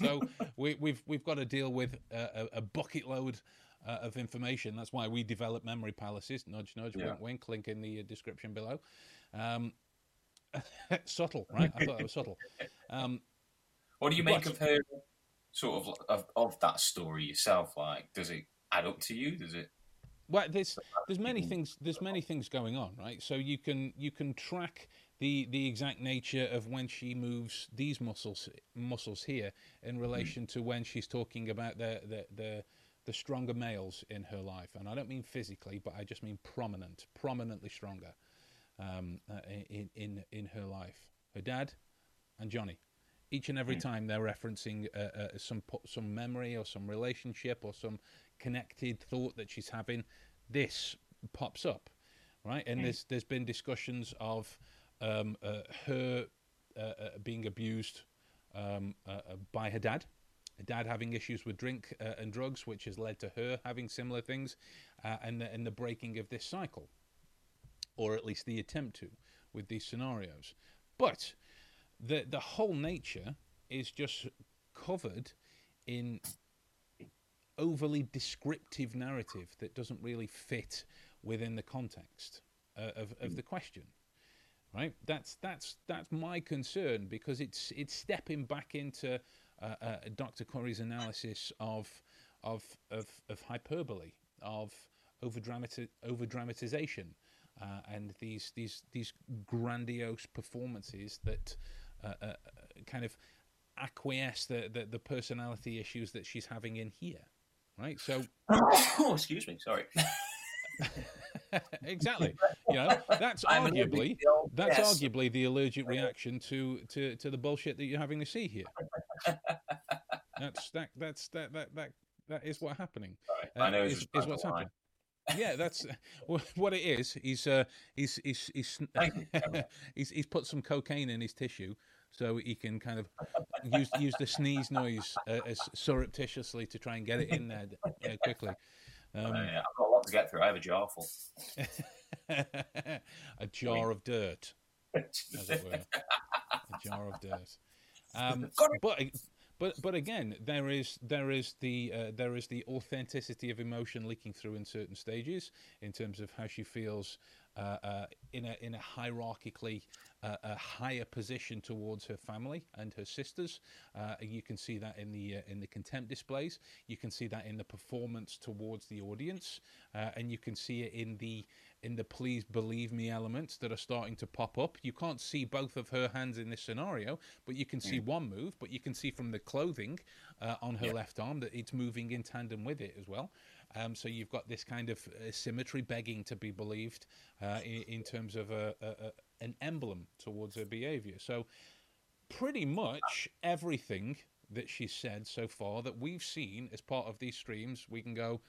so we, we've we've got to deal with a, a, a bucket load uh, of information. That's why we develop memory palaces. Nudge, nudge, Yeah. wink, wink. Link in the uh, description below. Um, *laughs* subtle, right? I thought that was subtle. Um, What do you make But- of her sort of, of of that story yourself? Like, does it add up to you? Does it? Well, there's there's many things there's many things going on, right? So you can you can track the the exact nature of when she moves these muscles muscles here in relation to when she's talking about the the the the stronger males in her life, and I don't mean physically, but I just mean prominent, prominently stronger um, uh, in in in her life. Her dad and Johnny. Each and every time they're referencing uh, uh, some some memory or some relationship or some connected thought that she's having. This pops up, right? And Mm. there's there's been discussions of um, uh, her uh, uh, being abused um, by her dad, dad having issues with drink uh, and drugs, which has led to her having similar things, uh, and the, and the breaking of this cycle, or at least the attempt to, with these scenarios. But the the whole nature is just covered in overly descriptive narrative that doesn't really fit within the context uh, of, of the question right that's that's that's my concern because it's it's stepping back into dr Curry's analysis of of of, of hyperbole of over dramatization uh, and these these these grandiose performances that uh, uh, kind of acquiesce the, the the personality issues that she's having in here right? So *coughs* oh, excuse me sorry. *laughs* *laughs* Exactly. You know that's I'm arguably that's yes. arguably the allergic reaction to, to to the bullshit that you're having to see here *laughs* that's that that's that that that that is what's happening. Uh, I know is, is what's to happening. yeah that's *laughs* well, what it is he's uh he's he's he's he's, he's put some cocaine in his tissue so he can kind of use use the sneeze noise uh, as surreptitiously to try and get it in there uh, quickly. Um, Uh, I've got a lot to get through. I have a jar full. *laughs* a jar of dirt, as it were, a jar of dirt. Um, *laughs* but but but again, there is there is the uh, there is the authenticity of emotion leaking through in certain stages in terms of how she feels uh, uh, in a in a hierarchically uh, a higher position towards her family and her sisters. Uh, you can see that in the uh, in the contempt displays. You can see that in the performance towards the audience, uh, and you can see it in the in the please believe me elements that are starting to pop up. You can't see both of her hands in this scenario, but you can see one move. But you can see from the clothing uh, on her left arm that it's moving in tandem with it as well. Um, so you've got this kind of uh, symmetry begging to be believed uh, in, in terms of a, a, a, an emblem towards her behaviour. So pretty much everything that she's said so far that we've seen as part of these streams, we can go,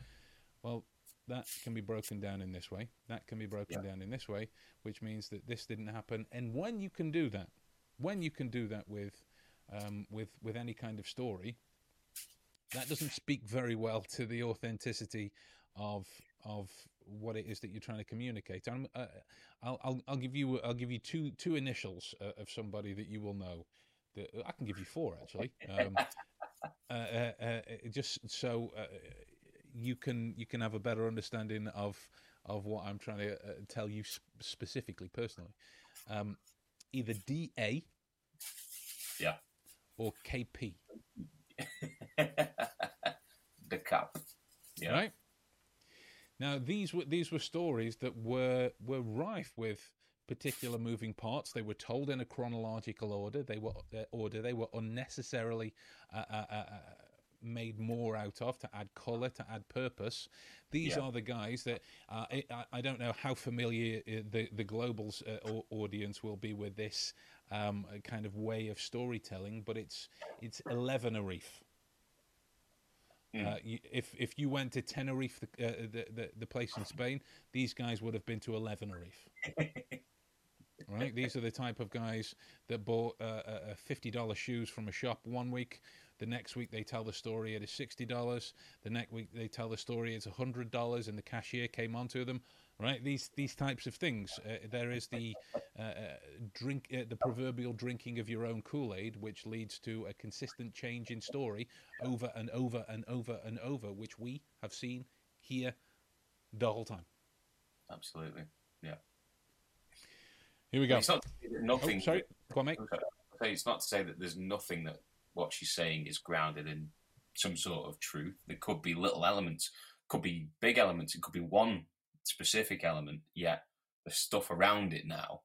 well, that can be broken down in this way. That can be broken down in this way, which means that this didn't happen. And when you can do that, when you can do that with um, with with any kind of story, that doesn't speak very well to the authenticity of of what it is that you're trying to communicate. I'm, uh, I'll, I'll I'll give you I'll give you two two initials uh, of somebody that you will know. That I can give you four actually. Um, *laughs* uh, uh, uh, just so uh, you can you can have a better understanding of of what I'm trying to uh, tell you sp- specifically personally. Um, either DA, yeah, or KP. *laughs* the cup. Yeah. Right. Now these were these were stories that were were rife with particular moving parts. They were told in a chronological order. They were uh, order. They were unnecessarily uh, uh, uh, made more out of to add color, to add purpose. These Yeah. are the guys that uh, I, I- don't know how familiar uh, the the global's uh, audience will be with this um, kind of way of storytelling, but it's it's eleven a reef. Uh, you, if if you went to Tenerife, the, uh, the the the place in Spain, these guys would have been to Eleven Reef. *laughs* right? These are the type of guys that bought uh, uh, uh, fifty dollars shoes from a shop one week. The next week they tell the story it is sixty dollars. The next week they tell the story it's hundred dollars, and the cashier came onto them. Right? These these types of things. Uh, there is the uh, uh, drink, uh, the proverbial drinking of your own Kool Aid, which leads to a consistent change in story over and over and over and over, which we have seen here the whole time. Absolutely. Yeah. Here we go. It's not to nothing. Oh, sorry. Go on, mate. Okay. It's not to say that there's nothing that what she's saying is grounded in some sort of truth. There could be little elements, could be big elements. It could be one specific element. Yet the stuff around it now,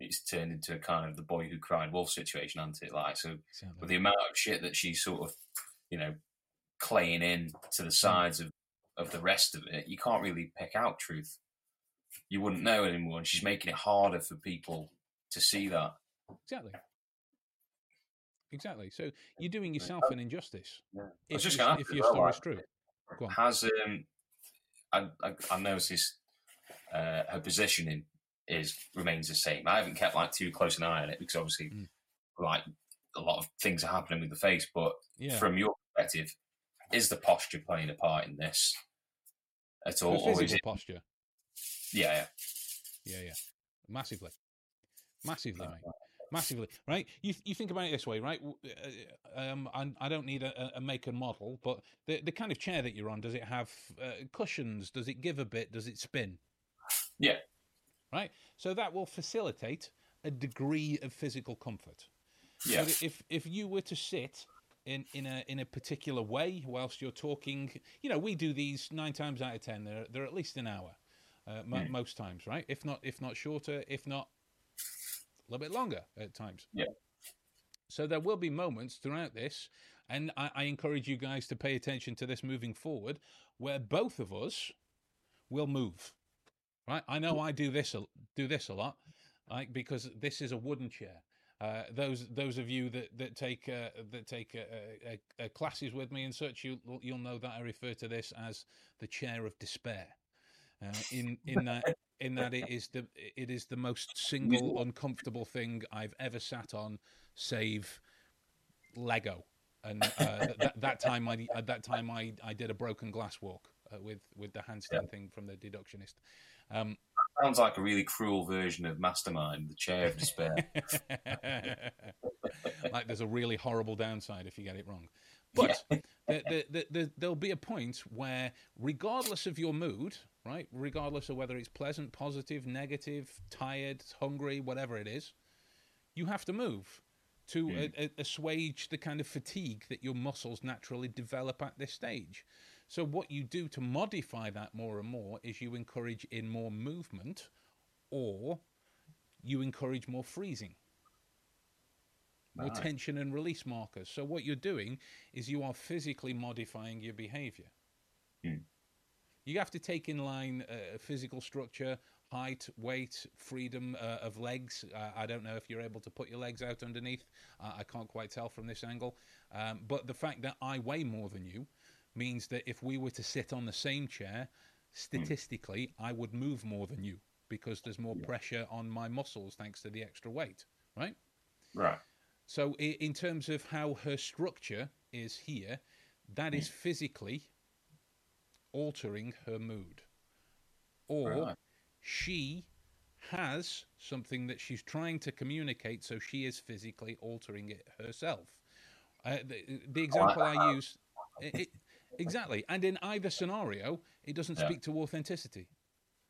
it's turned into a kind of the boy who cried wolf situation, hasn't it? Like so, with the amount of shit that she's sort of, you know, claying in to the hmm. sides of of the rest of it, you can't really pick out truth. You wouldn't know anymore, and she's making it harder for people to see that. Exactly. Exactly. So you're doing yourself an injustice was if, you- if your story's like, true. Has um, I, I I noticed uh, her positioning is remains the same. I haven't kept like too close an eye on it because obviously, Mm. like a lot of things are happening with the face. But Yeah. from your perspective, is the posture playing a part in this at all? Or is it, posture. yeah, yeah. Yeah, yeah, massively, massively, mate, massively. Right? You you think about it this way, right? Uh, Um, I, I don't need a, a make and model, but the the kind of chair that you're on, does it have uh, cushions? Does it give a bit? Does it spin? Yeah. Right. So that will facilitate a degree of physical comfort. Yeah. But if if you were to sit in, in a in a particular way whilst you're talking, you know, we do these nine times out of ten. They're they're at least an hour, uh, mo- Mm. most times, right? If not if not shorter, if not a little bit longer at times. Yeah. So there will be moments throughout this, and I, I encourage you guys to pay attention to this moving forward, where both of us will move. Right? I know I do this a, do this a lot, like because this is a wooden chair. Uh, those those of you that that take uh, that take uh, uh, uh, classes with me and such, you you'll know that I refer to this as the chair of despair. Uh, in in that *laughs* in that it is the it is the most single uncomfortable thing I've ever sat on, save Lego. And uh, that, that time I at that time I, I did a broken glass walk uh, with with the handstand thing from the deductionist. Um, Sounds like a really cruel version of Mastermind, the chair of despair. *laughs* like there's a really horrible downside if you get it wrong. But the, the, the, the, there'll be a point where, regardless of your mood, right, regardless of whether it's pleasant, positive, negative, tired, hungry, whatever it is, you have to move to Mm. a, a, assuage the kind of fatigue that your muscles naturally develop at this stage. So, what you do to modify that more and more is you encourage in more movement or you encourage more freezing more Right. tension and release markers. So what you're doing is you are physically modifying your behavior. Hmm. You have to take in line uh, physical structure, height, weight, freedom uh, of legs. Uh, I don't know if you're able to put your legs out underneath. I can't quite tell from this angle. Um, but the fact that I weigh more than you means that if we were to sit on the same chair, statistically, I would move more than you because there's more pressure on my muscles thanks to the extra weight, right? right. So, in terms of how her structure is here, that is physically altering her mood. Or Right. she has something that she's trying to communicate, so she is physically altering it herself. Uh, the, the example I use, it, it, exactly, and in either scenario, it doesn't Yeah. speak to authenticity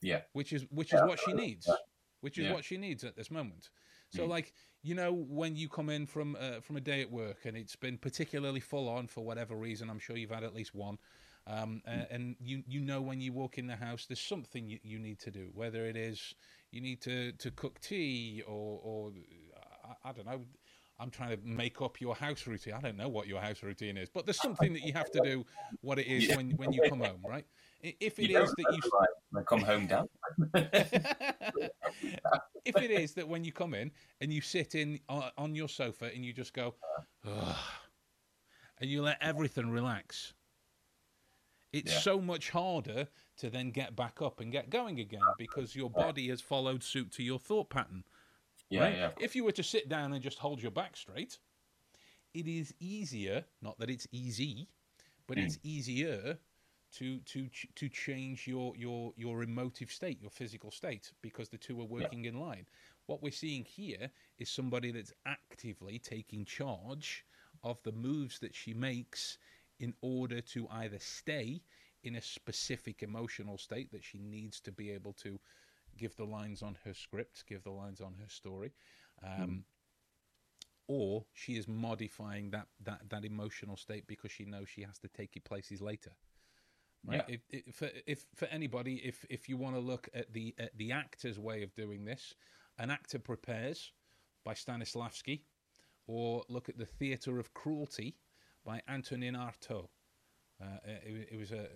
Yeah. which is which is what she needs which is Yeah. what she needs at this moment so Mm. like you know when you come in from uh, from a day at work and it's been particularly full on for whatever reason i'm sure you've had at least one um, uh, and you you know when you walk in the house there's something you, you need to do whether it is you need to to cook tea or or I, I don't know I'm trying to make up your house routine. I don't know what your house routine is, but there's something that you have to do. What it is Yeah. when when you come home, right? If it You is that you look like when I come home down. *laughs* if it is that when you come in and you sit in on, on your sofa and you just go, and you let everything relax, it's Yeah. so much harder to then get back up and get going again because your body has followed suit to your thought pattern. Yeah, right? yeah. If you were to sit down and just hold your back straight, it is easier. Not that it's easy, but Mm. it's easier to to to change your your your emotive state, your physical state, because the two are working in line. What we're seeing here is somebody that's actively taking charge of the moves that she makes in order to either stay in a specific emotional state that she needs to be able to give the lines on her script, give the lines on her story, um, or she is modifying that, that that emotional state because she knows she has to take it places later. Right? Yeah. If, if, for, if for anybody, if if you want to look at the at the actor's way of doing this, an actor prepares by Stanislavski, or look at the Theatre of Cruelty by Antonin Artaud. Uh, it, it was a,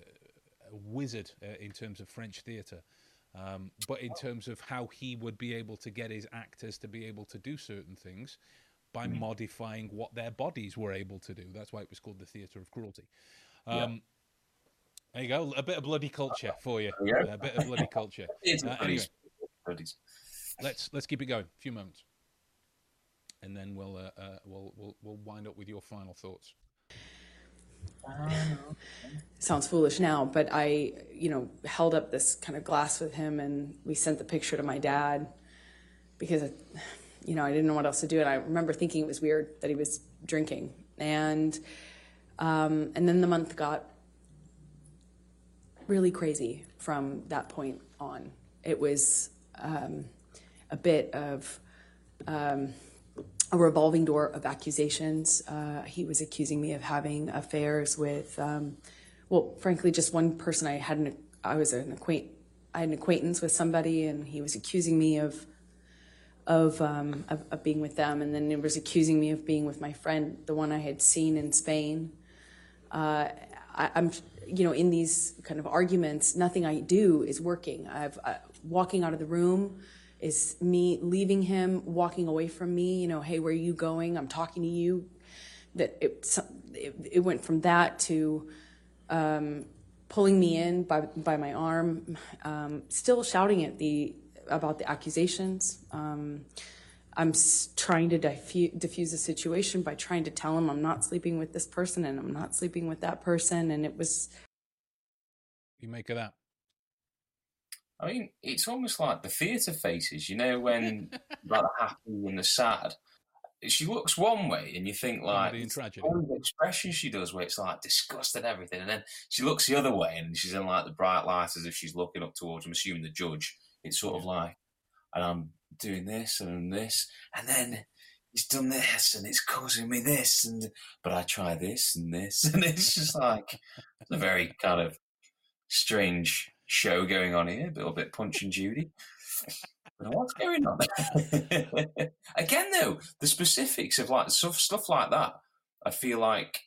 a wizard uh, in terms of French theatre. Um, but in terms of how he would be able to get his actors to be able to do certain things by modifying what their bodies were able to do. That's why it was called the theatre of cruelty. Um, There you go. A bit of bloody culture for you. Yeah. A bit of bloody culture. *laughs* Uh, anyway, let's let's keep it going. A few moments, and then we'll uh, uh, we'll we'll we'll wind up with your final thoughts. Sounds foolish now, but I, you know, held up this kind of glass with him and we sent the picture to my dad because, you know, I didn't know what else to do. And I remember thinking it was weird that he was drinking. And, um, and then the month got really crazy from that point on. It was um, a bit of um, a revolving door of accusations. Uh, he was accusing me of having affairs with, um, well, frankly, just one person. I had an, I was an acquaint, I had an acquaintance with somebody, and he was accusing me of, of, um, of, of being with them, and then he was accusing me of being with my friend, the one I had seen in Spain. Uh, I, I'm, you know, in these kind of arguments, nothing I do is working. I've uh, walking out of the room is me leaving him, walking away from me. You know, hey, where are you going? I'm talking to you. That it, it, it went from that to um, pulling me in by by my arm, um, still shouting at the about the accusations. Um, I'm trying to diffuse, diffuse the situation by trying to tell him I'm not sleeping with this person and I'm not sleeping with that person, and it was You make of that? I mean, it's almost like the theatre faces, you know, when *laughs* like the happy and the sad. She looks one way, and you think like Comedy and it's tragedy. all the expression she does, where it's like disgust and everything, and then she looks the other way, and she's in like the bright light as if she's looking up towards. I'm assuming the judge. It's sort of like, and I'm doing this and this, and then he's done this, and it's causing me this, and but I try this and this, *laughs* and it's just like it's a very kind of strange show going on here, a little bit Punch and Judy. What's going on? *laughs* Again, though, the specifics of like stuff, stuff like that, I feel like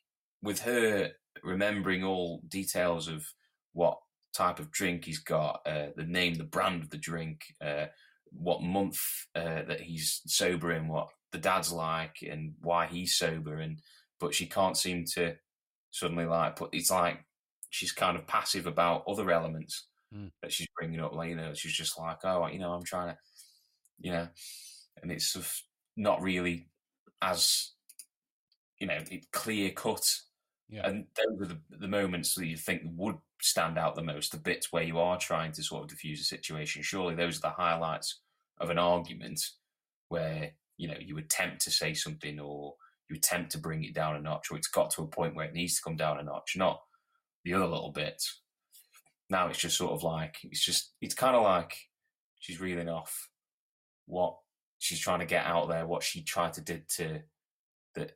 with her remembering all details of what type of drink he's got, uh, the name, the brand of the drink, uh, what month uh, that he's sober in, what the dad's like, and why he's sober, and but she can't seem to suddenly like put. It's like she's kind of passive about other elements Mm. that she's bringing up. later. she's just like, oh, you know, I'm trying to, you know, and it's sort of not really as you know clear cut. Yeah. And those are the, the moments that you think would stand out the most, the bits where you are trying to sort of diffuse a situation. Surely those are the highlights of an argument where, you know, you attempt to say something or you attempt to bring it down a notch or it's got to a point where it needs to come down a notch, not the other little bits. Now it's just sort of like, it's just, it's kind of like she's reeling off what she's trying to get out there, what she tried to did to, that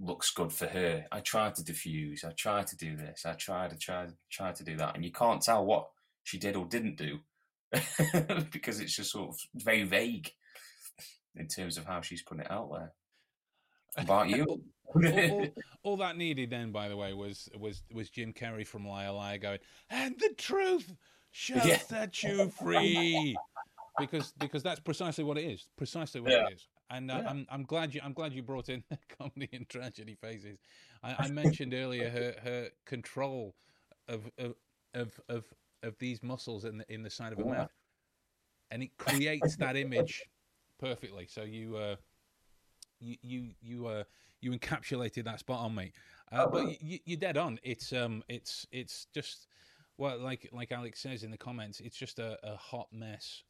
looks good for her. I tried to diffuse. I tried to do this. I tried to try try to do that, and you can't tell what she did or didn't do *laughs* because it's just sort of very vague in terms of how she's putting it out there. About you, *laughs* all, all, *laughs* all that needed then, by the way, was was was Jim Carrey from Liar Liar going, and the truth shall Yeah. set you free, because because that's precisely what it is, precisely what Yeah. it is. And uh, Yeah. I'm I'm glad you I'm glad you brought in *laughs* comedy and tragedy phases. I, I mentioned earlier her her control of of of of, of these muscles in the in the side of her mouth, and it creates that image perfectly. So you. Uh, you you you uh you encapsulated that spot on mate. Uh, Oh, but you, you're dead on. It's um it's it's just well like like alex says in the comments it's just a, a hot mess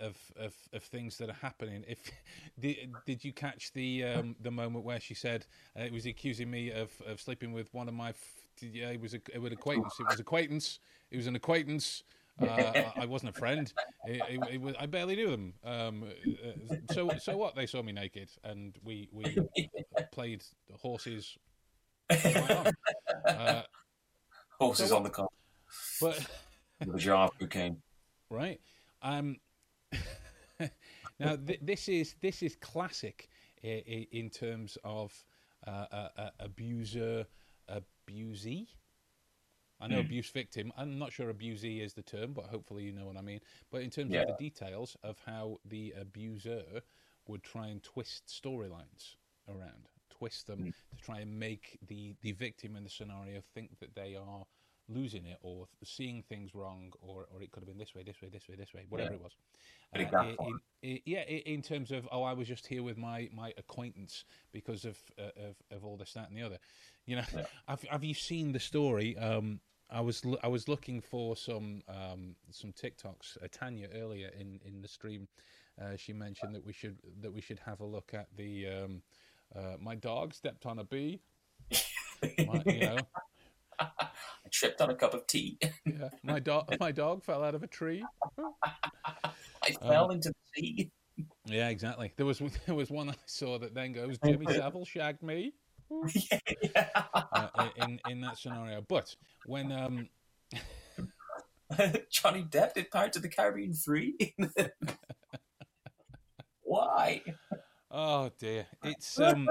of, of of things that are happening. If *laughs* did, did you catch the um the moment where she said uh, it was accusing me of of sleeping with one of my f- yeah it was a it was an acquaintance it was acquaintance it was an acquaintance uh, *laughs* I- I wasn't a friend. It, it, it was, I barely knew them. Um, uh, so, so what? They saw me naked, and we we played horses. all night long. Uh, horses so on the car, but the giraffe who came. *laughs* right. Um, *laughs* now th- this is this is classic in, in terms of uh, uh, uh, abuser abusee. I know Hmm. abuse victim. I'm not sure abusee is the term, but hopefully you know what I mean. But in terms Yeah. of the details of how the abuser would try and twist storylines around, twist them Hmm. to try and make the, the victim in the scenario think that they are losing it or seeing things wrong, or or it could have been this way, this way, this way, this way, whatever Yeah. it was. Uh, gap i- on. in, yeah, in terms of oh, I was just here with my my acquaintance because of uh, of of all this, that, and the other. You know, Yeah. *laughs* have have you seen the story? Um, I was I was looking for some um, some TikToks. Uh, Tanya earlier in in the stream, uh, she mentioned that we should that we should have a look at the um, uh, my dog stepped on a bee. My, you know, *laughs* I tripped on a cup of tea. yeah, my dog my dog fell out of a tree. I *laughs* fell into the sea. Yeah, exactly. There was there was one I saw that then goes Jimmy Savile shagged me. Uh, *laughs* in in that scenario. But when um, *laughs* Johnny Depp did Pirates of the Caribbean 3. *laughs* Why? oh dear, it's um,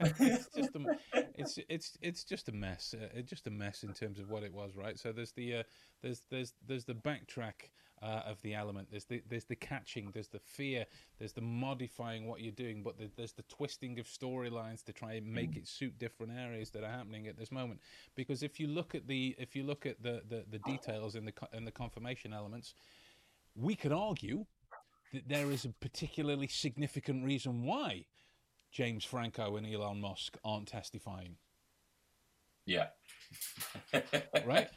it's just a, it's it's it's just a mess. Uh, it's just a mess in terms of what it was, right? So there's the uh, there's there's there's the backtrack uh, of the element. There's the there's the catching. There's the fear. There's the modifying what you're doing. But the, there's the twisting of storylines to try and make it suit different areas that are happening at this moment. Because if you look at the if you look at the the, the details in the in the confirmation elements, we could argue that there is a particularly significant reason why James Franco and Elon Musk aren't testifying, Yeah. right?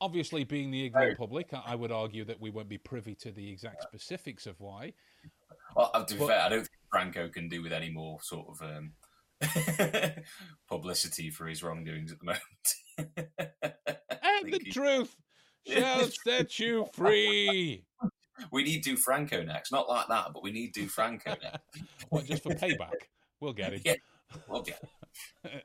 Obviously, being the ignorant public, I- would argue that we won't be privy to the exact specifics of why. Well, uh, to be But- fair, I don't think Franco can do with any more sort of um, *laughs* publicity for his wrongdoings at the moment. *laughs* And the he- truth *laughs* shall set you free. we need do Franco next. Not like that, but we need do Franco next. What, just for payback? We'll get it. Yeah. Well, yeah.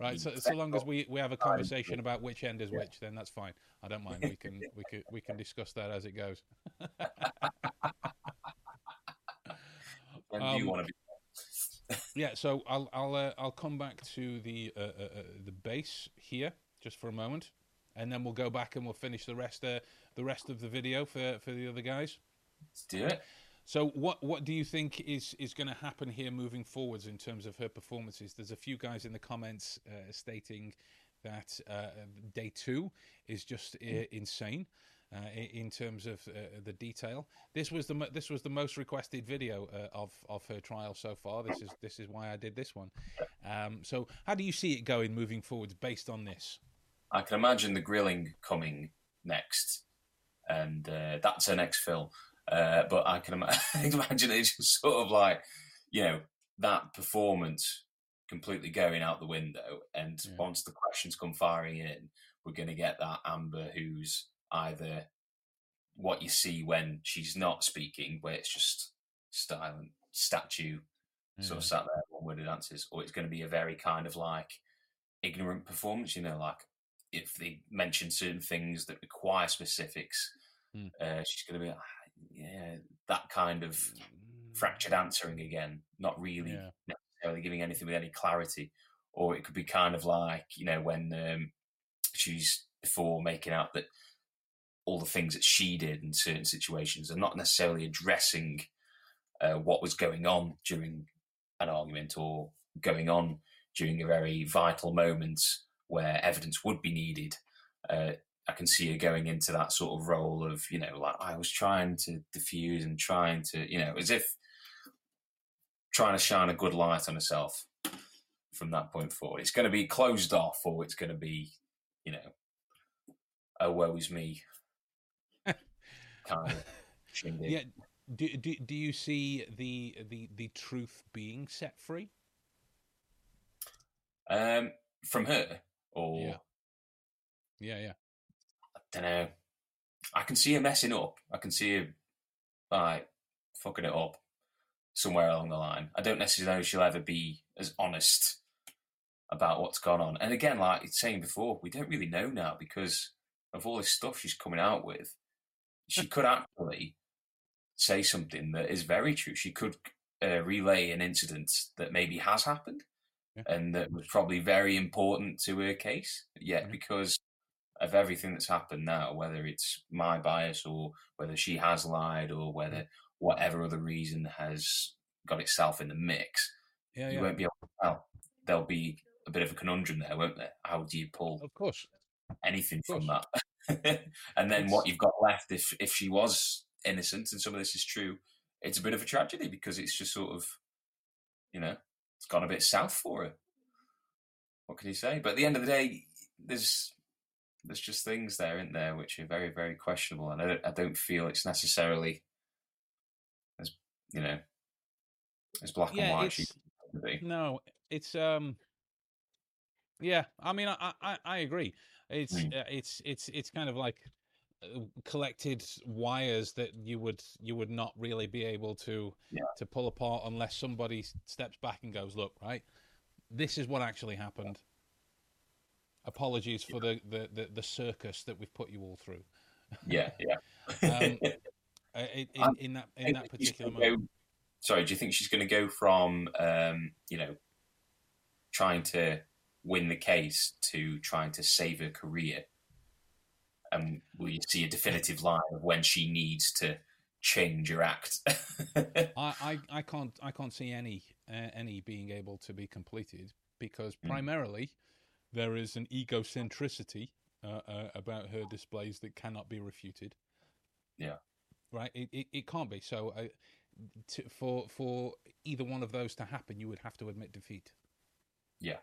Right. So, so long as we, we have a conversation about which end is which, then that's fine. I don't mind. We can we can we can discuss that as it goes. *laughs* Um, you want to be? Yeah, so I'll I'll uh, I'll come back to the uh, uh, uh, the base here just for a moment, and then we'll go back and we'll finish the rest uh, the rest of the video for for the other guys. Let's do it. So what what do you think is is going to happen here moving forwards in terms of her performances? There's a few guys in the comments uh, stating that uh, day two is just uh, insane. Uh, in terms of uh, the detail, this was the mo- this was the most requested video uh, of of her trial so far. This is this is why I did this one. Um, so, how do you see it going moving forwards based on this? I can imagine the grilling coming next, and uh, that's her next film. Uh, but I can *laughs* imagine it's just sort of like, you know, that performance completely going out the window. And once the questions come firing in, we're going to get that Amber who's either what you see when she's not speaking, where it's just silent statue sort of sat there one worded answers, or it's going to be a very kind of like ignorant performance, you know, like if they mention certain things that require specifics, Hmm. uh, she's going to be like, "Ah, yeah, that kind of fractured answering again, not really Yeah. necessarily giving anything with any clarity. Or it could be kind of like, you know, when um, she's before making out that all the things that she did in certain situations are not necessarily addressing uh, what was going on during an argument or going on during a very vital moment where evidence would be needed. Uh, I can see her going into that sort of role of, you know, like I was trying to diffuse and trying to, you know, as if trying to shine a good light on herself from that point forward. It's going to be closed off or it's going to be, you know, oh, woe is me kind of *laughs* shindig. Yeah. Do, do, do you see the, the the truth being set free? Um, from her, or Yeah. Yeah, yeah. I don't know. I can see her messing up. I can see her like fucking it up somewhere along the line. I don't necessarily know if she'll ever be as honest about what's gone on. And again, like it's saying before, we don't really know now because of all this stuff she's coming out with. She could actually say something that is very true. She could uh, relay an incident that maybe has happened Yeah. and that was probably very important to her case. Yet, Mhm. because of everything that's happened now, whether it's my bias or whether she has lied or whether mm. whatever other reason has got itself in the mix, Yeah, you yeah. won't be able to tell. There'll be a bit of a conundrum there, won't there? How do you pull Of course. anything Of from that? *laughs* and then what you've got left, if if she was innocent and some of this is true, it's a bit of a tragedy because it's just sort of, you know, it's gone a bit south for her. What can you say? But at the end of the day, there's there's just things there, isn't there, which are very very questionable, and I don't, I don't feel it's necessarily as you know as black and Yeah, white. as she it's- be. No, it's um. Yeah, I mean, I I, I agree. It's Mm. uh, it's it's it's kind of like uh, collected wires that you would you would not really be able to Yeah. to pull apart unless somebody steps back and goes, "Look, right, this is what actually happened." Apologies for the, the, the, the circus that we've put you all through. *laughs* Yeah, yeah. Um, *laughs* uh, in, in, Um, in that in that particular gonna go- moment. sorry, do you think she's going to go from, um, you know, trying to win the case to trying to save her career? And will you see a definitive *laughs* line of when she needs to change her act? I, I, I can't I can't see any uh, any being able to be completed because Mm. primarily there is an egocentricity uh, uh, about her displays that cannot be refuted. Yeah. Right. It it, it can't be. So uh, to, for for either one of those to happen, you would have to admit defeat. yeah,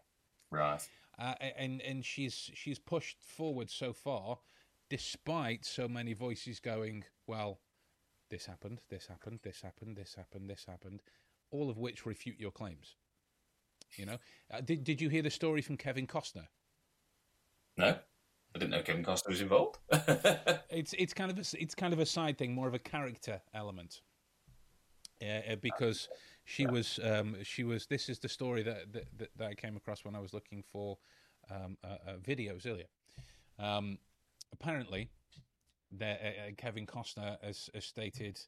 right. Uh, and and she's she's pushed forward so far, despite so many voices going, well, this happened, this happened, this happened, this happened, this happened, all of which refute your claims. You know, uh, did did you hear the story from Kevin Costner? No, I didn't know Kevin Costner was involved. *laughs* It's it's kind of a, it's kind of a side thing, more of a character element. Uh, uh, because she was um, she was this is the story that, that that I came across when I was looking for um, uh, uh, videos earlier. Um, apparently, there, uh, uh, Kevin Costner has, has stated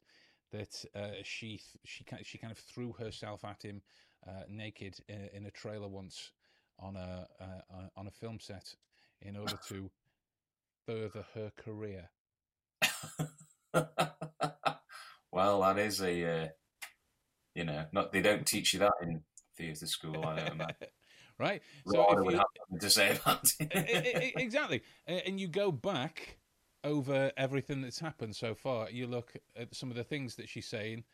that uh, she she she kind of threw herself at him uh, naked in, in a trailer once on a uh, on- a film set in order to *laughs* further her career. *laughs* well, that is a, uh, you know, not they don't teach you that in theatre school. I don't imagine. *laughs* right? So if you, to say e- exactly, and you go back over everything that's happened so far. You look at some of the things that she's saying.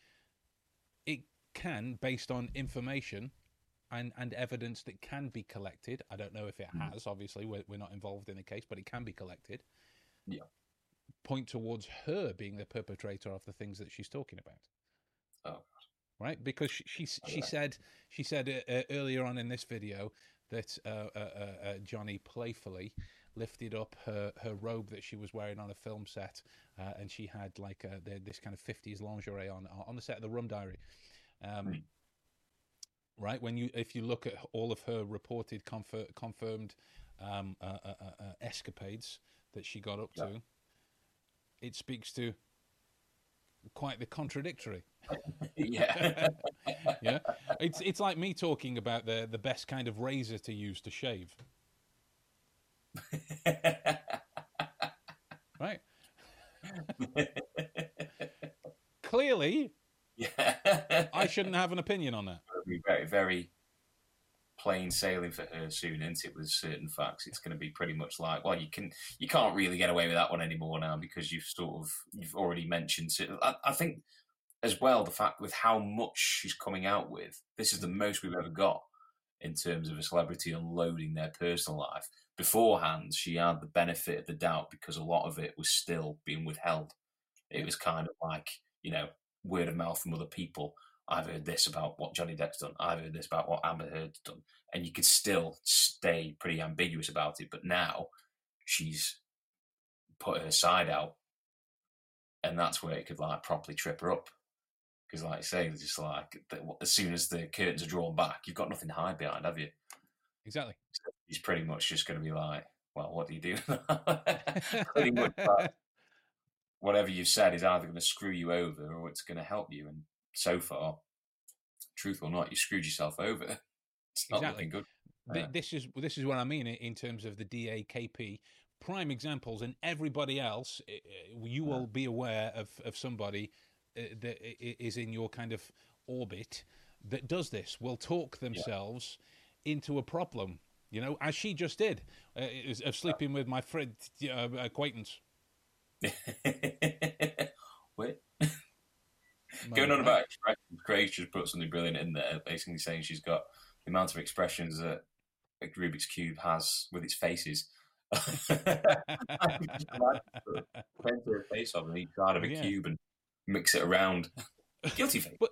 It can, based on information and and evidence that can be collected. I don't know if it Mm. has. Obviously, we're, we're not involved in the case, but it can be collected. Yeah. Point towards her being the perpetrator of the things that she's talking about. Oh. right? Because she she, she said she said uh, uh, earlier on in this video that uh, uh, uh, uh, Johnny playfully lifted up her, her robe that she was wearing on a film set, uh, and she had like uh, the, this kind of fifties lingerie on on the set of the Rum Diary. Um, Hmm. Right when you if you look at all of her reported confir- confirmed um, uh, uh, uh, uh, escapades that she got up Yeah. to, it speaks to quite the contradictory. *laughs* yeah. *laughs* yeah, it's it's like me talking about the the best kind of razor to use to shave, *laughs* right? Clearly, yeah. I shouldn't have an opinion on that. Very, very plain sailing for her soon, isn't it? With certain facts, it's going to be pretty much like, well, you can, you can't really get away with that one anymore now because you've sort of, you've already mentioned. it. I, I think as well the fact with how much she's coming out with, this is the mm. most we've ever got in terms of a celebrity unloading their personal life. Beforehand, she had the benefit of the doubt because a lot of it was still being withheld. It was kind of like, you know, word of mouth from other people. I've heard this about what Johnny Depp's done. I've heard this about what Amber Heard's done. And you could still stay pretty ambiguous about it. But now she's put her side out. And that's where it could like properly trip her up. Because, like I say, it's just like as soon as the curtains are drawn back, you've got nothing to hide behind, have you? Exactly. He's pretty much just going to be like, well, what do you do? *laughs* pretty much like, *laughs* whatever you've said is either going to screw you over or it's going to help you. And so far, truth or not, you screwed yourself over. *laughs* It's not Exactly. looking good. Yeah. This is this is what I mean in- terms of the DAKP prime examples, and everybody else. You will be aware of of somebody uh, that is in your kind of orbit that does this. Will talk themselves into a problem You know, as she just did, uh, of sleeping with my friend uh, acquaintance. *laughs* Wait. Going on about expressions, Craig just put something brilliant in there, basically saying she's got the amount of expressions that a Rubik's Cube has with its faces. Paint her face on each side of a Yeah. cube and mix it around. Guilty face. but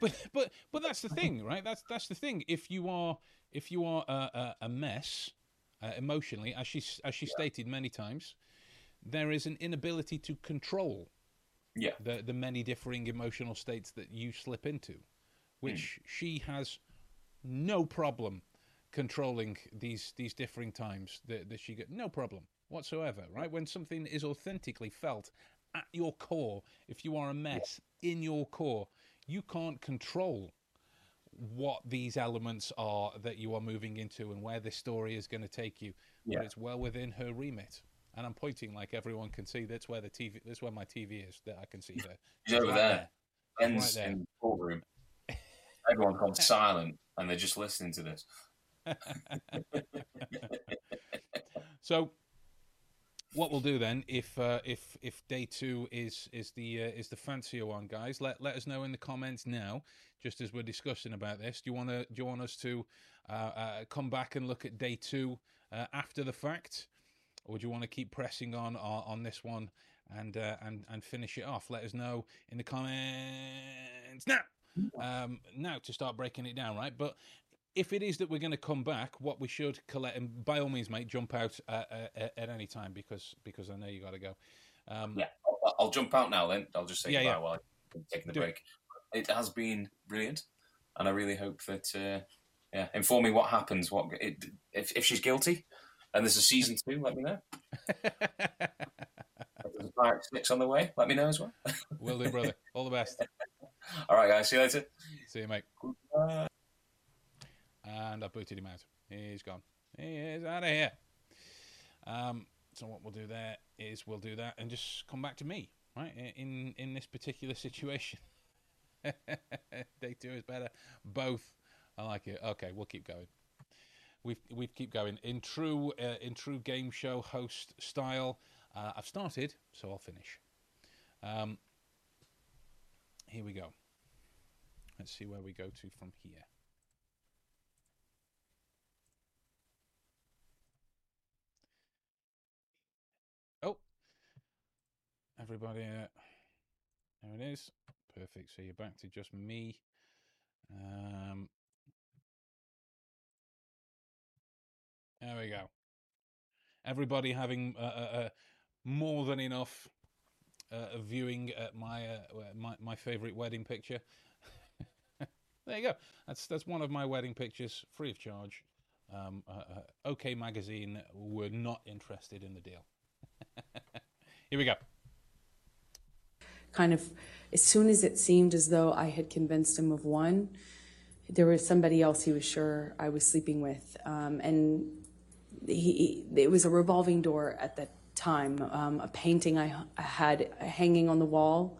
but but but that's the thing, right? That's that's the thing. If you are if you are a, a, a mess uh, emotionally, as she as she stated many times, there is an inability to control Yeah. the the many differing emotional states that you slip into, which hmm. she has no problem controlling these these differing times that, that she get no problem whatsoever right when something is authentically felt at your core if you are a mess in your core you can't control what these elements are that you are moving into and where this story is going to take you Yeah. but it's well within her remit and i'm pointing like everyone can see that's where the tv that's where my tv is that i can see there She's over right there. Right Ben's there. in the courtroom. *laughs* Everyone's gone silent and they're just listening to this. *laughs* So, what we'll do then, if uh, if if day two is is the uh, is the fancier one, guys, let let us know in the comments now. Just as we're discussing about this, do you want to do you want us to uh, uh, come back and look at day two uh, after the fact, or do you want to keep pressing on on, on this one and uh, and and finish it off? Let us know in the comments now. Um, now to start breaking it down, right? But if it is that we're going to come back, what we should collect, and by all means, mate, jump out uh, uh, at any time because because I know you got to go. Um, Yeah, I'll, I'll jump out now then. I'll just say Yeah, yeah. while I'm taking the Do it. break. It. has been brilliant, and I really hope that uh, yeah, inform me what happens. What it, if if she's guilty, and there's a season two, let me know. *laughs* There's a Pirate Six on the way, let me know as well. *laughs* Will do, brother. All the best. *laughs* All right, guys. See you later. See you, mate. And I booted him out. He's gone. He is out of here. Um, so what we'll do there is we'll do that and just come back to me, right? In in this particular situation. Day two is better. Both. I like it. Okay, we'll keep going. We've we keep going in true uh, in true game show host style. Uh, I've started, so I'll finish. Um, here we go. Let's see where we go to from here. Oh, everybody, uh, there it is. Perfect. So you're back to just me. Um, there we go. Everybody having uh, uh, uh, more than enough uh, viewing at my uh, my my favorite wedding picture. *laughs* there you go. That's that's one of my wedding pictures, free of charge. Um, uh, uh, OK Magazine were not interested in the deal. *laughs* Here we go. kind of as soon as it seemed as though I had convinced him of one, there was somebody else he was sure I was sleeping with, um, and he, it was a revolving door at that time. Um, a painting I, I had hanging on the wall,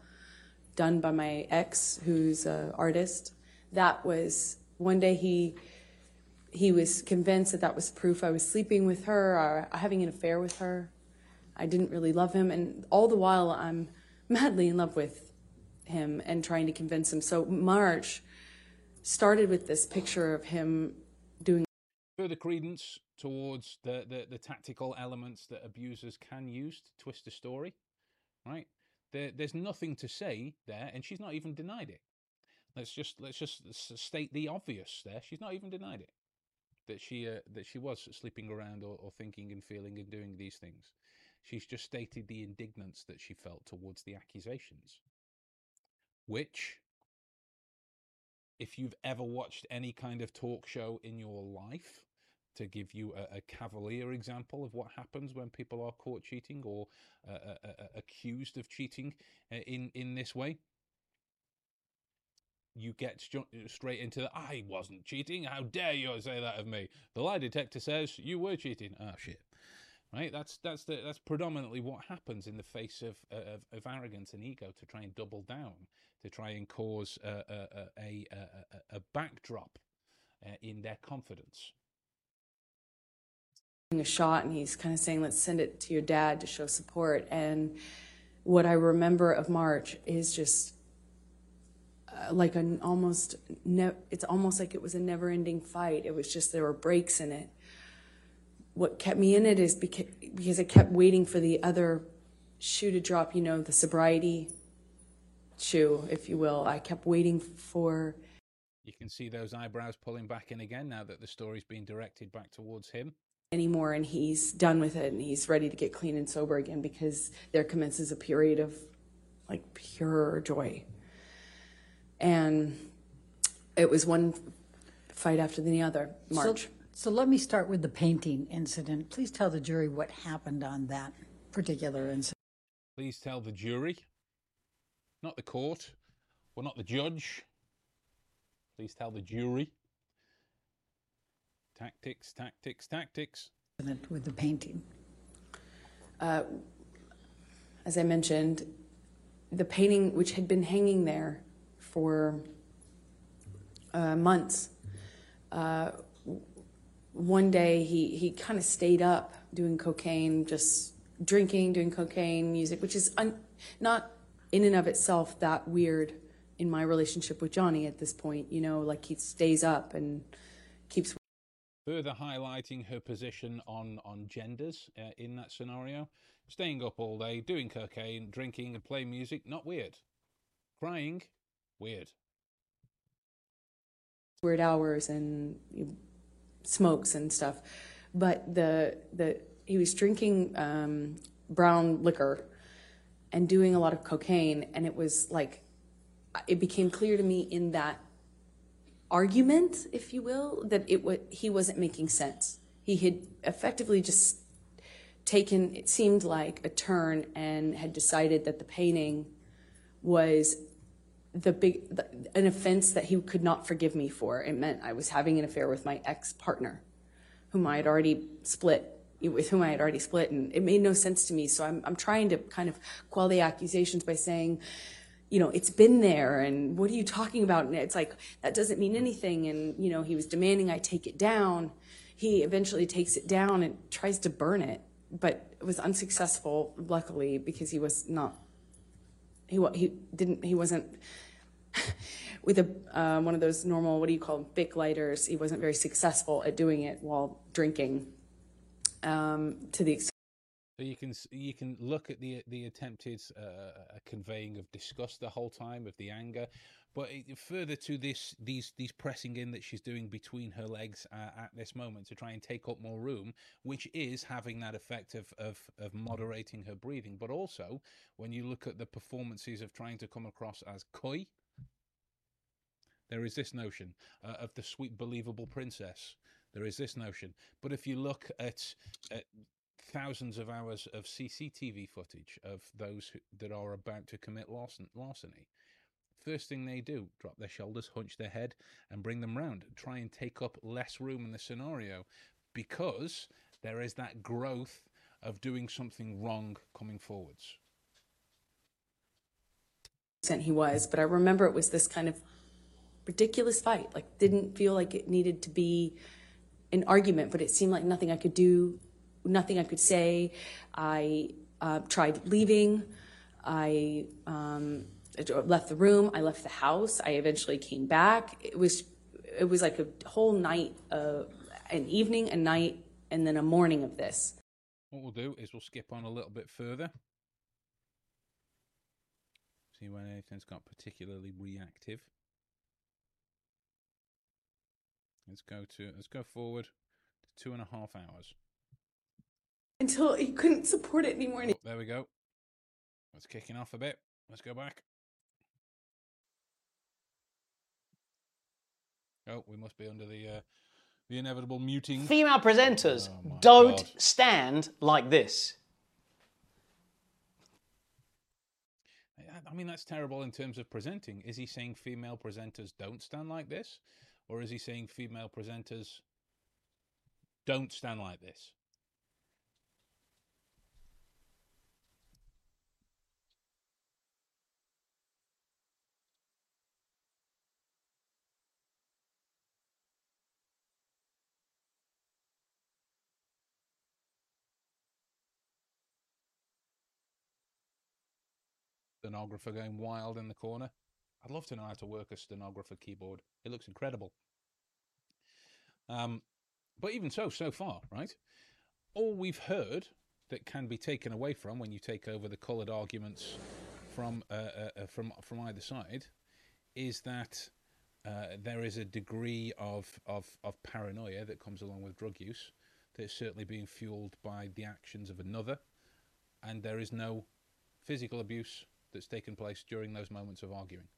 done by my ex, who's an artist. That was one day he he was convinced that that was proof I was sleeping with her or having an affair with her. I didn't really love him, and all the while I'm madly in love with him and trying to convince him. So March started with this picture of him Further credence towards the, the, the tactical elements that abusers can use to twist a story, right? There, there's nothing to say there, and she's not even denied it. Let's just let's just state the obvious there. She's not even denied it that she uh, that she was sleeping around or, or thinking and feeling and doing these things. She's just stated the indignance that she felt towards the accusations, which, if you've ever watched any kind of talk show in your life, to give you a, a cavalier example of what happens when people are caught cheating or uh, uh, uh, accused of cheating uh, in in this way, you get straight into the I wasn't cheating. How dare you say that of me? The lie detector says you were cheating. Oh shit. Right, that's that's the, that's predominantly what happens in the face of, of of arrogance and ego to try and double down, to try and cause a a a, a, a, backdrop uh, in their confidence. A shot and he's kind of saying, let's send it to your dad to show support. And what I remember of March is just uh, like an almost, it's almost like it was a never ending fight. It was just, there were breaks in it. What kept me in it is because, because I kept waiting for the other shoe to drop, you know, the sobriety shoe, if you will. I kept waiting for You can see those eyebrows pulling back in again now that the story's being directed back towards him. Anymore and he's done with it and he's ready to get clean and sober again because there commences a period of like pure joy and it was one fight after the other march So, so let me start with the painting incident. Please tell the jury what happened on that particular incident. Please tell the jury, not the court, or not the judge. Please tell the jury. Tactics, tactics, tactics. With the painting. uh, as i mentioned the painting which had been hanging there for uh, months uh, one day he, he kind of stayed up doing cocaine just drinking doing cocaine music which is un- not in and of itself that weird in my relationship with johnny at this point you know like he stays up and keeps Further highlighting her position on, on genders uh, in that scenario. Staying up all day, doing cocaine, drinking, and playing music, not weird. Crying, weird. weird hours and smokes and stuff. But the the he was drinking um, brown liquor and doing a lot of cocaine, and it was like it became clear to me in that argument, if you will, that it was he wasn't making sense. He had effectively just taken it seemed like a turn and had decided that the painting was the big an offense that he could not forgive me for. It meant I was having an affair with my ex partner, whom I had already split with whom I had already split, and it made no sense to me. So I'm I'm trying to kind of quell the accusations by saying, you know, it's been there, and what are you talking about? And it's like that doesn't mean anything. And you know, he was demanding I take it down. He eventually takes it down and tries to burn it, but it was unsuccessful. Luckily, because he was not he he didn't he wasn't *laughs* with a uh, one of those normal what do you call them Bic lighters. He wasn't very successful at doing it while drinking. Um, to the extent So you can you can look at the the attempted uh, conveying of disgust the whole time of the anger, but it, further to this these these pressing in that she's doing between her legs uh, at this moment to try and take up more room, which is having that effect of, of of moderating her breathing. But also when you look at the performances of trying to come across as coy, there is this notion uh, of the sweet believable princess. There is this notion, but if you look at, at thousands of hours of CCTV footage of those who, that are about to commit larcen- larceny. First thing they do, drop their shoulders, hunch their head, and bring them round. Try and take up less room in the scenario because there is that growth of doing something wrong coming forwards. he was, but I remember it was this kind of ridiculous fight. Like didn't feel like it needed to be an argument, but it seemed like nothing I could do, nothing I could say. I uh, tried leaving. I um, left the room. I left the house. I eventually came back. It was it was like a whole night, uh, an evening, a night, and then a morning of this. What we'll do is we'll skip on a little bit further. See when anything's got particularly reactive. Let's go to let's go forward to two and a half hours. Until he couldn't support it anymore. There we go. It's kicking off a bit. Let's go back. Oh, we must be under the uh, the inevitable muting. Female presenters Oh don't God. stand like this. I mean, that's terrible in terms of presenting. Is he saying female presenters don't stand like this? Or is he saying female presenters don't stand like this? Stenographer going wild in the corner. I'd love to know how to work a stenographer keyboard. It looks incredible. Um, but even so, so far, right? All we've heard that can be taken away from when you take over the coloured arguments from uh, uh, uh, from from either side is that uh, there is a degree of, of of paranoia that comes along with drug use that's certainly being fueled by the actions of another, and there is no physical abuse that's taken place during those moments of arguing.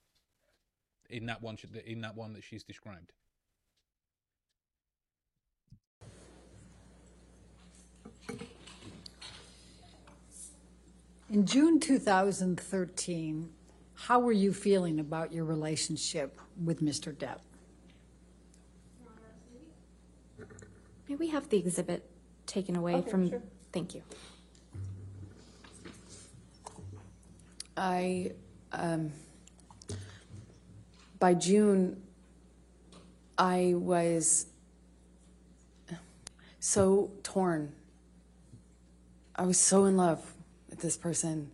In that one, in that one that she's described. In June 2013, how were you feeling about your relationship with Mr. Depp? May we have the exhibit taken away Okay, from? sure. Thank you. I, um, by June, I was so torn. I was so in love with this person.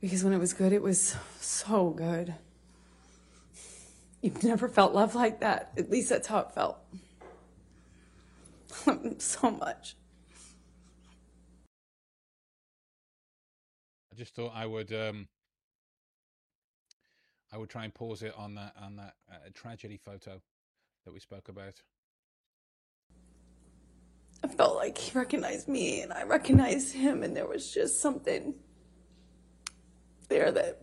Because when it was good, it was so good. You've never felt love like that. At least that's how it felt. *laughs* so much. Just thought I would um, I would try and pause it on that on that uh, tragedy photo that we spoke about. I felt like he recognized me and I recognized him, and there was just something there that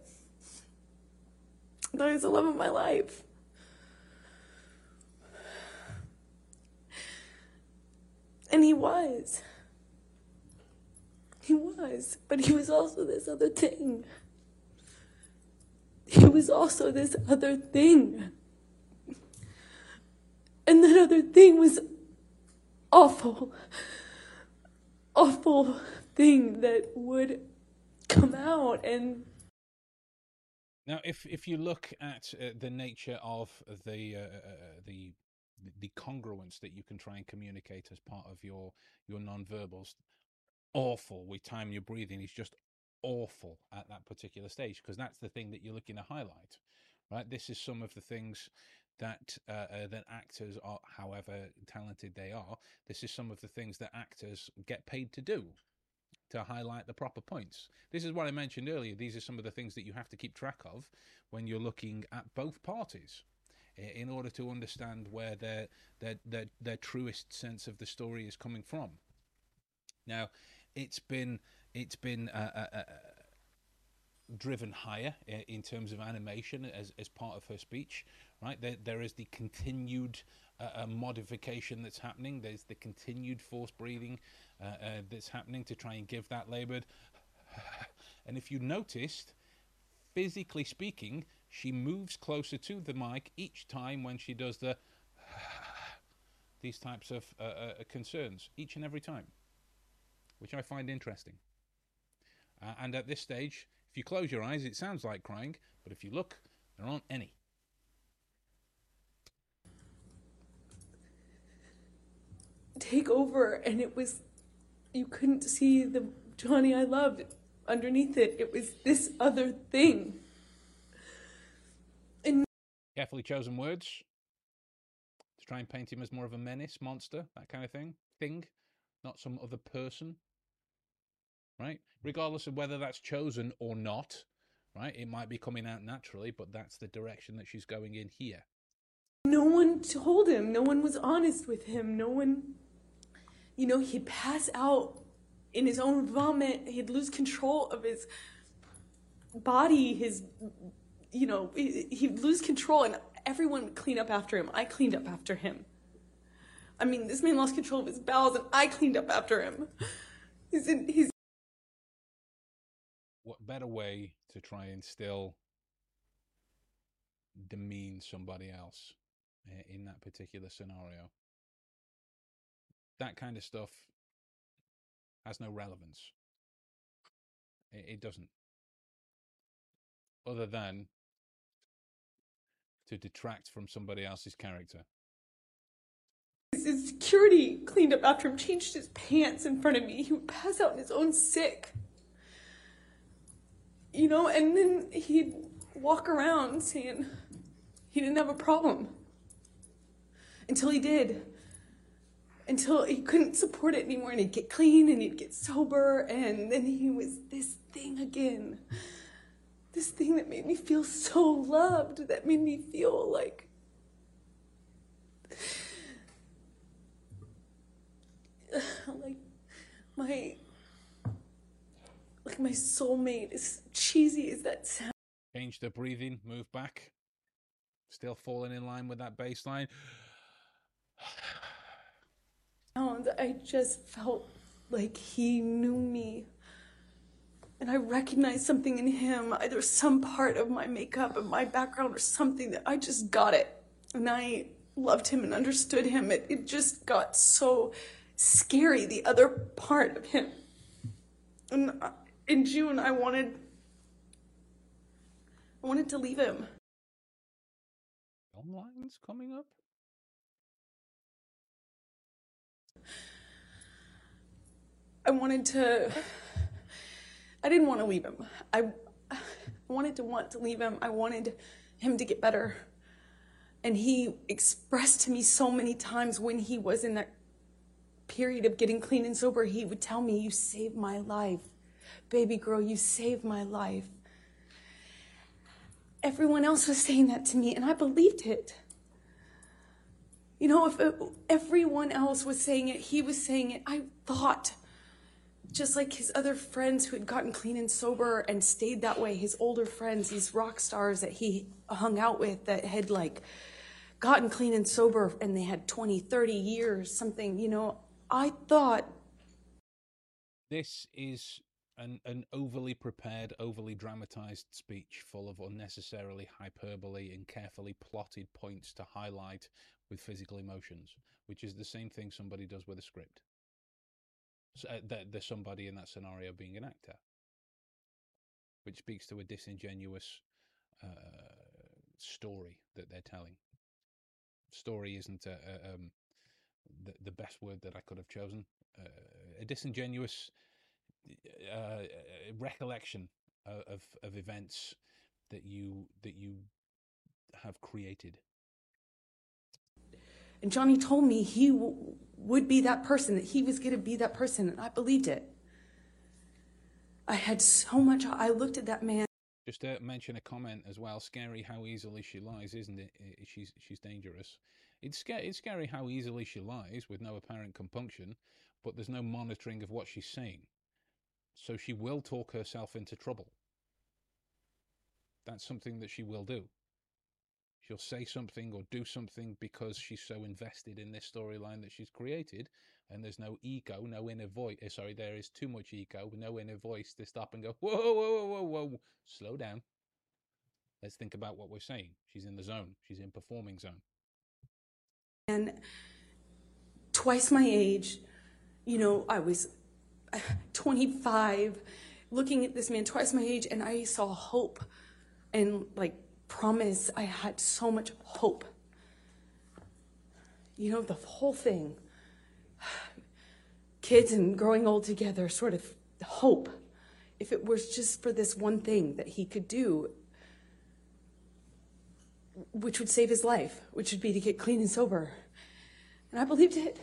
that was the love of my life. And he was. He was, but he was also this other thing. He was also this other thing. And that other thing was awful, awful thing that would come out and Now, if if you look at uh, the nature of the uh, uh, the the congruence that you can try and communicate as part of your your non-verbals, awful with time your breathing is just awful at that particular stage because that's the thing that you're looking to highlight, right? This is some of the things that uh, uh, that actors are, however talented they are, this is some of the things that actors get paid to do to highlight the proper points. This is what I mentioned earlier. These are some of the things that you have to keep track of when you're looking at both parties in order to understand where their their their, their truest sense of the story is coming from. Now, it's been it's been uh, uh, uh, driven higher in terms of animation as, as part of her speech, right? There, there is the continued uh, uh, modification that's happening. There's the continued force breathing uh, uh, that's happening to try and give that laboured. and if you noticed, physically speaking, she moves closer to the mic each time when she does the these types of uh, concerns each and every time, which I find interesting. Uh, and at this stage, if you close your eyes, it sounds like crying, but if you look, there aren't any. take over and it was you couldn't see the Johnny I loved underneath it. It was this other thing. And Carefully chosen words to try and paint him as more of a menace, monster, that kind of thing. Thing, not some other person. Right? Regardless of whether that's chosen or not, right? It might be coming out naturally, but that's the direction that she's going in here. no one told him. No one was honest with him. No one you know, he'd pass out in his own vomit. He'd lose control of his body, his you know, he- he'd lose control and everyone would clean up after him. I cleaned up after him. I mean, this man lost control of his bowels and I cleaned up after him. He's in, he's What better way to try and still demean somebody else in that particular scenario? That kind of stuff has no relevance. It, it doesn't. Other than to detract from somebody else's character. His security cleaned up after him, changed his pants in front of me. He would pass out in his own sick. You know, and then he'd walk around saying he didn't have a problem. Until he did. Until he couldn't support it anymore and he'd get clean and he'd get sober and then he was this thing again. This thing that made me feel so loved, that made me feel like *sighs* like my like my soulmate as cheesy as that sounds Change the breathing, move back. Still falling in line with that bass line. *sighs* I just felt like he knew me. And I recognized something in him, either some part of my makeup and my background or something that I just got it. And I loved him and understood him. It, it just got so scary, the other part of him. And I- in June, I wanted, I wanted to leave him. Film lines coming up. I wanted to. I didn't want to leave him. I, I wanted to want to leave him. I wanted him to get better. And he expressed to me so many times when he was in that period of getting clean and sober, he would tell me, You saved my life. Baby girl, you saved my life. Everyone else was saying that to me, and I believed it. You know, if it, everyone else was saying it, he was saying it. I thought, just like his other friends who had gotten clean and sober and stayed that way, his older friends, these rock stars that he hung out with that had like gotten clean and sober and they had 20, 30 years, something, you know, I thought This is an, an overly prepared, overly dramatized speech full of unnecessarily hyperbole and carefully plotted points to highlight with physical emotions, which is the same thing somebody does with a script. So, uh, the, the somebody in that scenario being an actor, which speaks to a disingenuous uh, story that they're telling. Story isn't a, a, um, the, the best word that I could have chosen. Uh, a disingenuous uh, recollection of, of events that you that you have created. And Johnny told me he w- would be that person, that he was going to be that person, and I believed it. I had so much, I looked at that man. Just to mention a comment as well. Scary how easily she lies, isn't it? She's she's dangerous. It's scary. It's scary how easily she lies with no apparent compunction, but there's no monitoring of what she's saying. So she will talk herself into trouble. That's something that she will do. She'll say something or do something because she's so invested in this storyline that she's created, and there's no ego, no inner voice. Eh, sorry, there is too much ego, no inner voice to stop and go, whoa, whoa, whoa, whoa, whoa, slow down. Let's think about what we're saying. She's in the zone. She's in performing zone. And twice my age, you know, I was 25, looking at this man twice my age, and I saw hope and like promise. I had so much hope. You know, the whole thing. *sighs* Kids and growing old together, sort of hope. If it was just for this one thing that he could do, which would save his life, which would be to get clean and sober. And I believed it.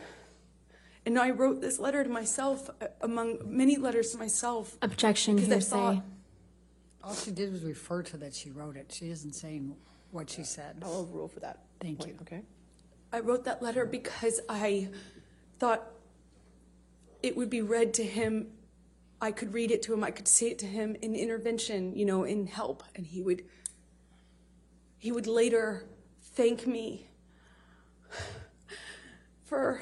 And I wrote this letter to myself, uh, among many letters to myself. Objection, because I hearsay. thought, All she did was refer to that she wrote it. She isn't saying what she said. I'll overrule for that. Thank point, you. Okay. I wrote that letter because I thought it would be read to him. I could read it to him. I could say it to him in intervention, you know, in help, and he would. He would later thank me *sighs* for,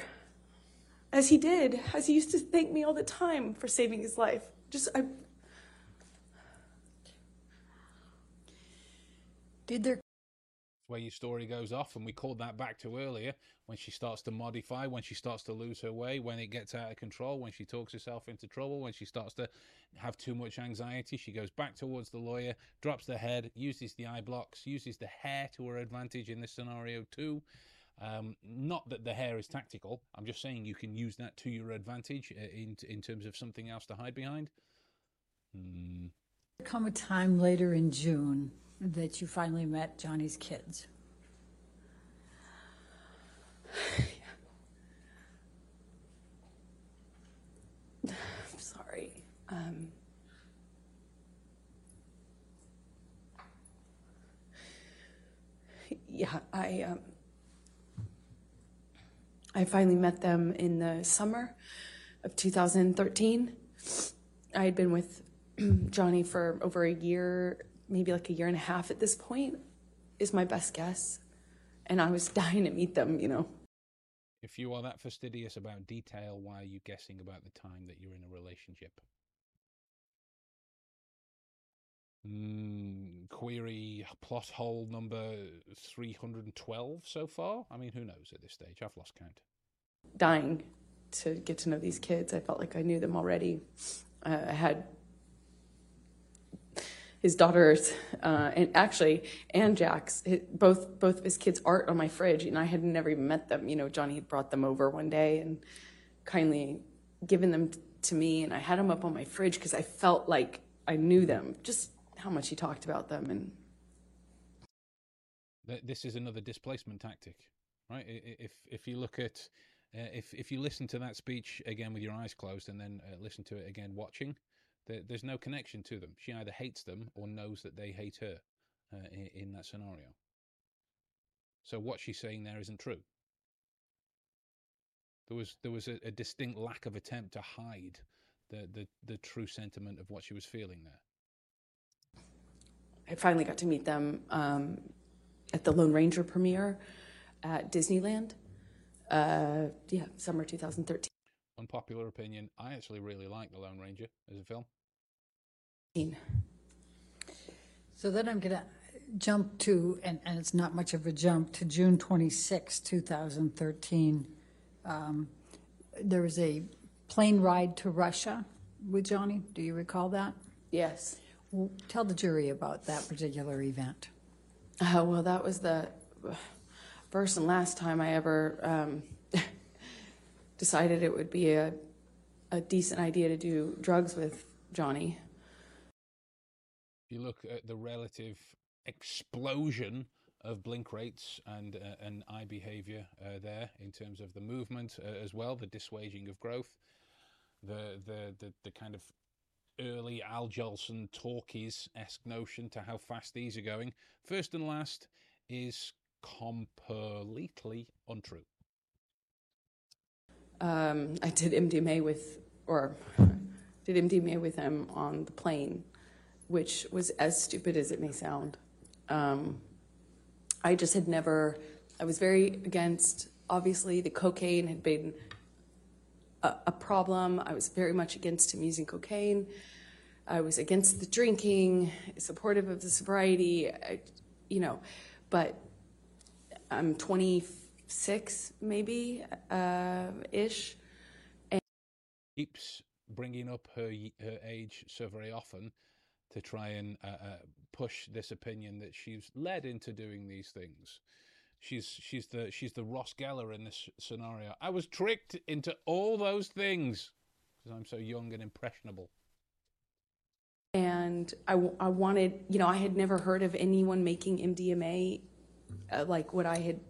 as he did, as he used to thank me all the time for saving his life. Just I. Did there where your story goes off, and we called that back to earlier when she starts to modify, when she starts to lose her way, when it gets out of control, when she talks herself into trouble, when she starts to have too much anxiety, she goes back towards the lawyer, drops the head, uses the eye blocks, uses the hair to her advantage in this scenario too. Um, not that the hair is tactical. I'm just saying you can use that to your advantage uh, in in terms of something else to hide behind. Hmm. Come a time later in June that you finally met Johnny's kids. I'm *sighs* sorry. Um, yeah, I um, I finally met them in the summer of 2013. I had been with *clears throat* Johnny for over a year, maybe like a year and a half at this point, is my best guess. And I was *laughs* dying to meet them, you know. If you are that fastidious about detail, why are you guessing about the time that you're in a relationship? Mm, query plot hole number 312 so far? I mean, who knows at this stage? I've lost count. Dying to get to know these kids. I felt like I knew them already. Uh, I had his daughters, uh, and actually, and Jack's, his, both both of his kids' art on my fridge, and I had never even met them. You know, Johnny had brought them over one day and kindly given them t- to me, and I had them up on my fridge because I felt like I knew them, just how much he talked about them, and This is another displacement tactic, right? If if you look at uh, if if you listen to that speech again with your eyes closed and then uh, listen to it again watching, there, there's no connection to them. She either hates them or knows that they hate her uh, in, in that scenario. So what she's saying there isn't true. There was there was a, a distinct lack of attempt to hide the, the the true sentiment of what she was feeling there. I finally got to meet them um, at the Lone Ranger premiere at Disneyland. Uh, yeah, summer 2013. Unpopular opinion. I actually really like The Lone Ranger as a film. So then I'm going to jump to, and, and it's not much of a jump, to June 26, 2013. Um, there was a plane ride to Russia with Johnny. Do you recall that? Yes. Well, tell the jury about that particular event. Uh, well, that was the first and last time I ever um, *laughs* decided it would be a, a decent idea to do drugs with Johnny. If you look at the relative explosion of blink rates and uh, and eye behavior uh, there in terms of the movement uh, as well, the dissuading of growth, the the the, the kind of early Al Jolson talkies esque notion to how fast these are going. First and last is completely untrue. Um, I did MDMA with, or did MDMA with him on the plane, which was as stupid as it may sound. Um, I just had never, I was very against, obviously, the cocaine had been a, problem. I was very much against him using cocaine. I was against the drinking, supportive of the sobriety, I, you know, but I'm 26, maybe, uh, ish. keeps bringing up her her age so very often to try and uh, uh, push this opinion that she's led into doing these things. She's she's the she's the Ross Geller in this scenario. I was tricked into all those things because I'm so young and impressionable. and I, I wanted, you know, I had never heard of anyone making MDMA uh, like what I had.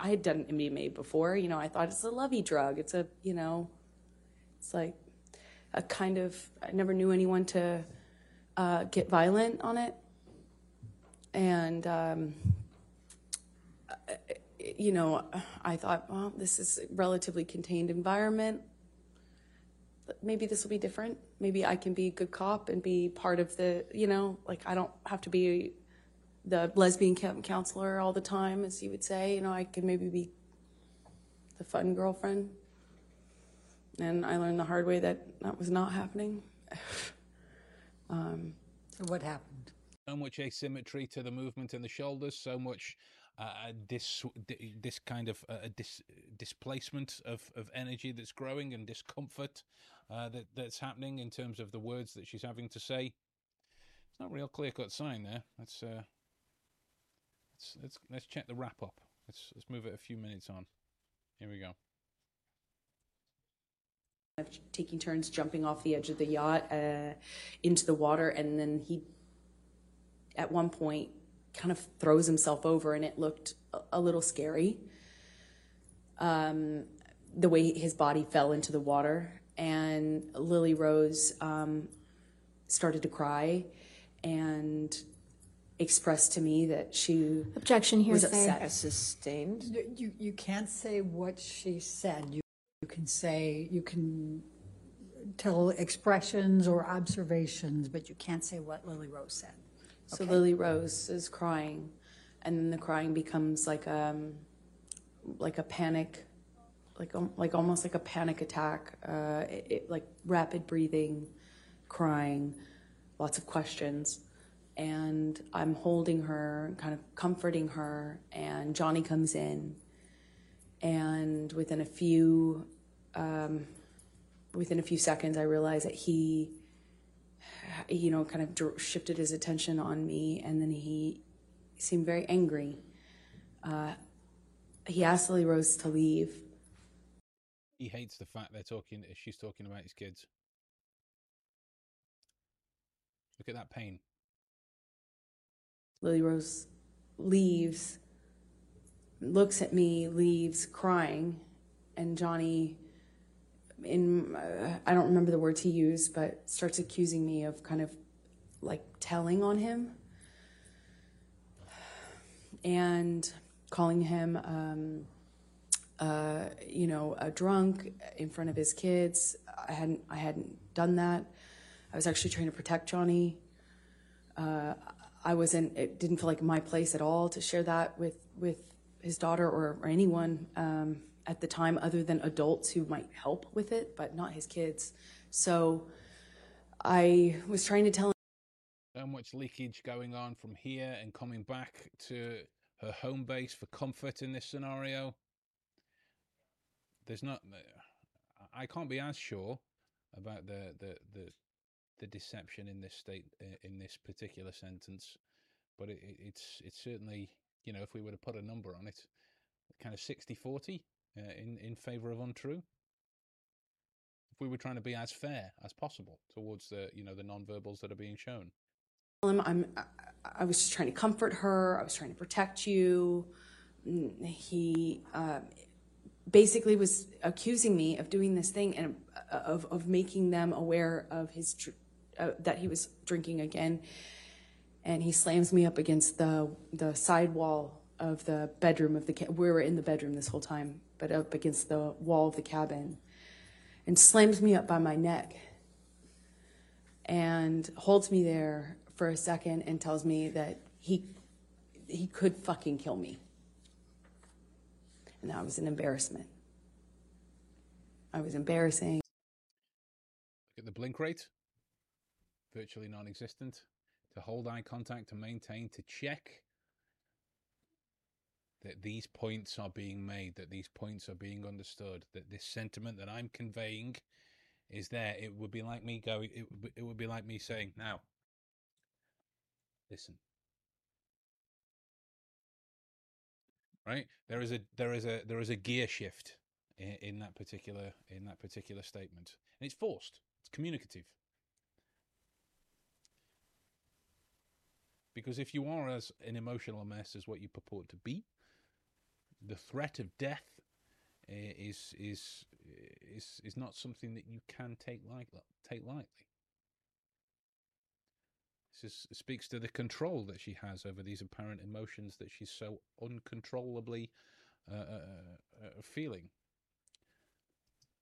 I had done MDMA before, you know. I thought it's a lovey drug. It's a, you know, it's like a kind of. I never knew anyone to uh, get violent on it, and um, you know, I thought, well, this is a relatively contained environment maybe this will be different. Maybe I can be a good cop and be part of the, you know, like I don't have to be the lesbian camp counselor all the time, as you would say. You know, I can maybe be the fun girlfriend. And I learned the hard way that that was not happening. *laughs* um, So what happened? So much asymmetry to the movement in the shoulders. So much uh, this this kind of uh, dis, displacement of, of energy that's growing and discomfort uh, that that's happening in terms of the words that she's having to say. It's not a real clear cut sign there. Let's uh, let's let's let's check the wrap up. Let's let's move it a few minutes on. Here we go. taking turns jumping off the edge of the yacht uh, into the water, and then he, at one point, kind of throws himself over, and it looked a, a little scary. Um, the way his body fell into the water, and Lily Rose um, started to cry, and expressed to me that she Objection was hearsay. upset. Sustained. You- You, you can't say what she said. You, you can say, you can tell expressions or observations, but you can't say what Lily Rose said. So Lily Rose is crying, and then the crying becomes like um, like a panic, like um, like almost like a panic attack. Uh, it, it, like rapid breathing, crying, lots of questions, and I'm holding her, kind of comforting her, and Johnny comes in, and within a few um, within a few seconds, I realize that he you know, kind of shifted his attention on me, and then he seemed very angry. Uh, he asked Lily Rose to leave. He hates the fact they're talking. She's talking about his kids. Look at that pain. Lily Rose leaves, looks at me, leaves, crying, and Johnny, in uh, I don't remember the words he used, but starts accusing me of kind of like telling on him and calling him, um, uh, you know, a drunk in front of his kids. I hadn't I hadn't done that. I was actually trying to protect Johnny. Uh, I wasn't. It didn't feel like my place at all to share that with with his daughter or, or anyone um, at the time, other than adults who might help with it, but not his kids. So I was trying to tell him. So much leakage going on from here and coming back to her home base for comfort in this scenario. There's not. Uh, I can't be as sure about the the the, the deception in this state in this particular sentence, but it, it, it's it's certainly you know if we were to put a number on it, kind of 60-40 uh, in in favor of untrue. If we were trying to be as fair as possible towards the you know the non-verbals that are being shown. I'm I, was just trying to comfort her. I was trying to protect you. Mm, He uh, basically was accusing me of doing this thing and uh, of of making them aware of his uh, that he was drinking again. And he slams me up against the the side wall of the bedroom of the we were in the bedroom this whole time, but up against the wall of the cabin, and slams me up by my neck and holds me there for a second and tells me that he he could fucking kill me. And that was an embarrassment. I was embarrassing. Look at the blink rate, virtually non existent. To hold eye contact, to maintain, to check that these points are being made, that these points are being understood, that this sentiment that I'm conveying is there. It would be like me going, it, it would be like me saying, now, listen. Right? There is a there is a there is a gear shift in, in that particular in that particular statement. And it's forced. It's communicative. Because if you are as an emotional mess as what you purport to be, the threat of death is is is is not something that you can take light, take lightly. This is, speaks to the control that she has over these apparent emotions that she's so uncontrollably uh, uh, uh, feeling.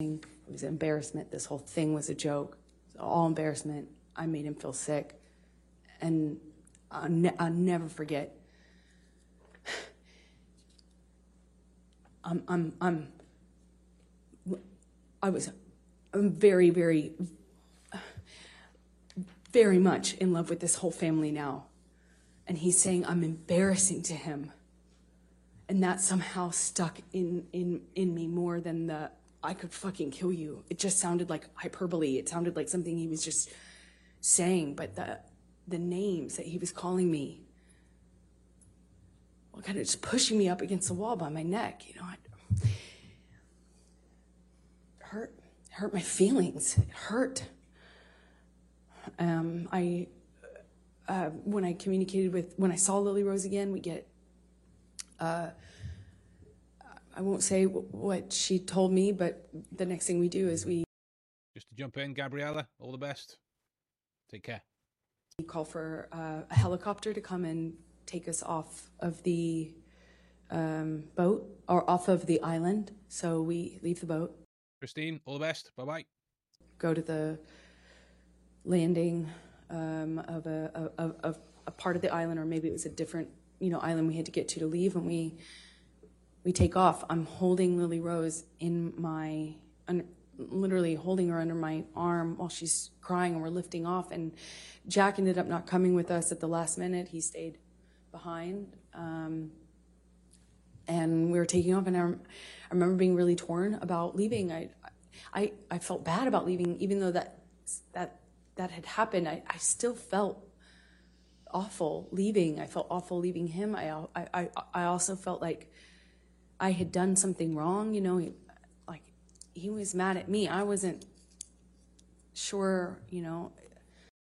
It was embarrassment. This whole thing was a joke. All embarrassment. I made him feel sick. And I'll, ne- I'll never forget. I'm, I'm, I'm, I was I'm very, very, very much in love with this whole family now. And he's saying I'm embarrassing to him. And that somehow stuck in, in, in me more than the I could fucking kill you. It just sounded like hyperbole. It sounded like something he was just saying, but the the names that he was calling me well, kind of just pushing me up against the wall by my neck, you know. I, hurt hurt my feelings. It hurt. Um, I uh, when I communicated with when I saw Lily Rose again, we get. Uh, I won't say what she told me, but the next thing we do is we Just to jump in, Gabriella, all the best. Take care. You call for uh, a helicopter to come and take us off of the um, boat or off of the island. So we leave the boat, Christine, all the best. Bye bye. go to the landing um, of a of, of a part of the island, or maybe it was a different you know island we had to get to to leave, and we we take off. I'm holding Lily Rose in my un, literally holding her under my arm while she's crying, and we're lifting off. And Jack ended up not coming with us at the last minute. He stayed behind. Um, and we were taking off and I, rem- I remember being really torn about leaving. I, I i felt bad about leaving even though that that that had happened. I, I still felt awful leaving. I felt awful leaving him. I, I i i also felt like i had done something wrong you know? He, like he was mad at me. I wasn't sure you know?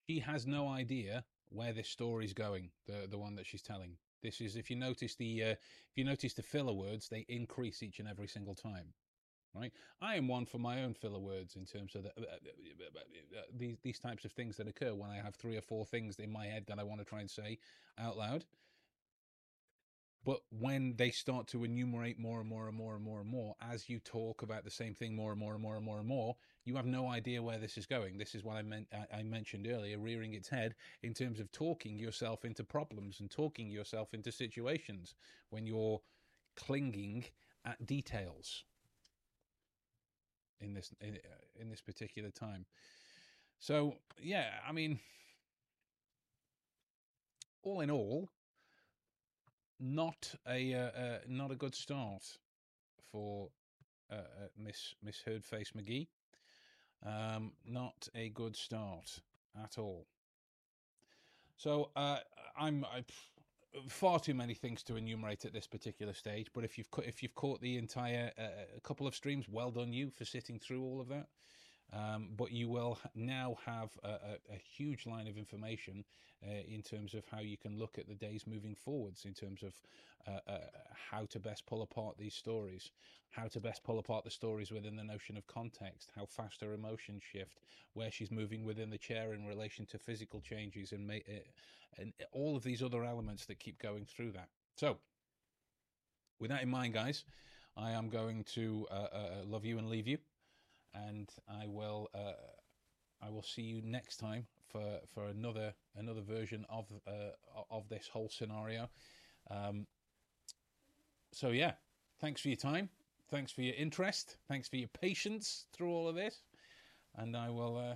He has no idea where this story's going. The the one that she's telling. This is if you notice the uh, if you notice the filler words, they increase each and every single time. Right, I am one for my own filler words in terms of the, uh, uh, these these types of things that occur when I have three or four things in my head that I want to try and say out loud. But when they start to enumerate more and more and more and more and more, as you talk about the same thing more and more and more and more and more, you have no idea where this is going. This is what I meant. I mentioned earlier, rearing its head in terms of talking yourself into problems and talking yourself into situations when you're clinging at details in this in, in this particular time. So yeah, I mean, all in all, not a uh, uh, not a good start for uh, uh, Miss Miss Herdface McGee. Um, not a good start at all. So uh, I'm I, far too many things to enumerate at this particular stage. But if you've if you've caught the entire uh, couple of streams, well done you for sitting through all of that. Um, but you will now have a, a, a huge line of information uh, in terms of how you can look at the days moving forwards, in terms of uh, uh, how to best pull apart these stories, how to best pull apart the stories within the notion of context, how fast her emotions shift, where she's moving within the chair in relation to physical changes, and, ma- uh, and all of these other elements that keep going through that. So, with that in mind, guys, I am going to uh, uh, love you and leave you and I will uh, I will see you next time for for another another version of uh, of this whole scenario. Um, so yeah, thanks for your time, thanks for your interest, thanks for your patience through all of this, and I will uh,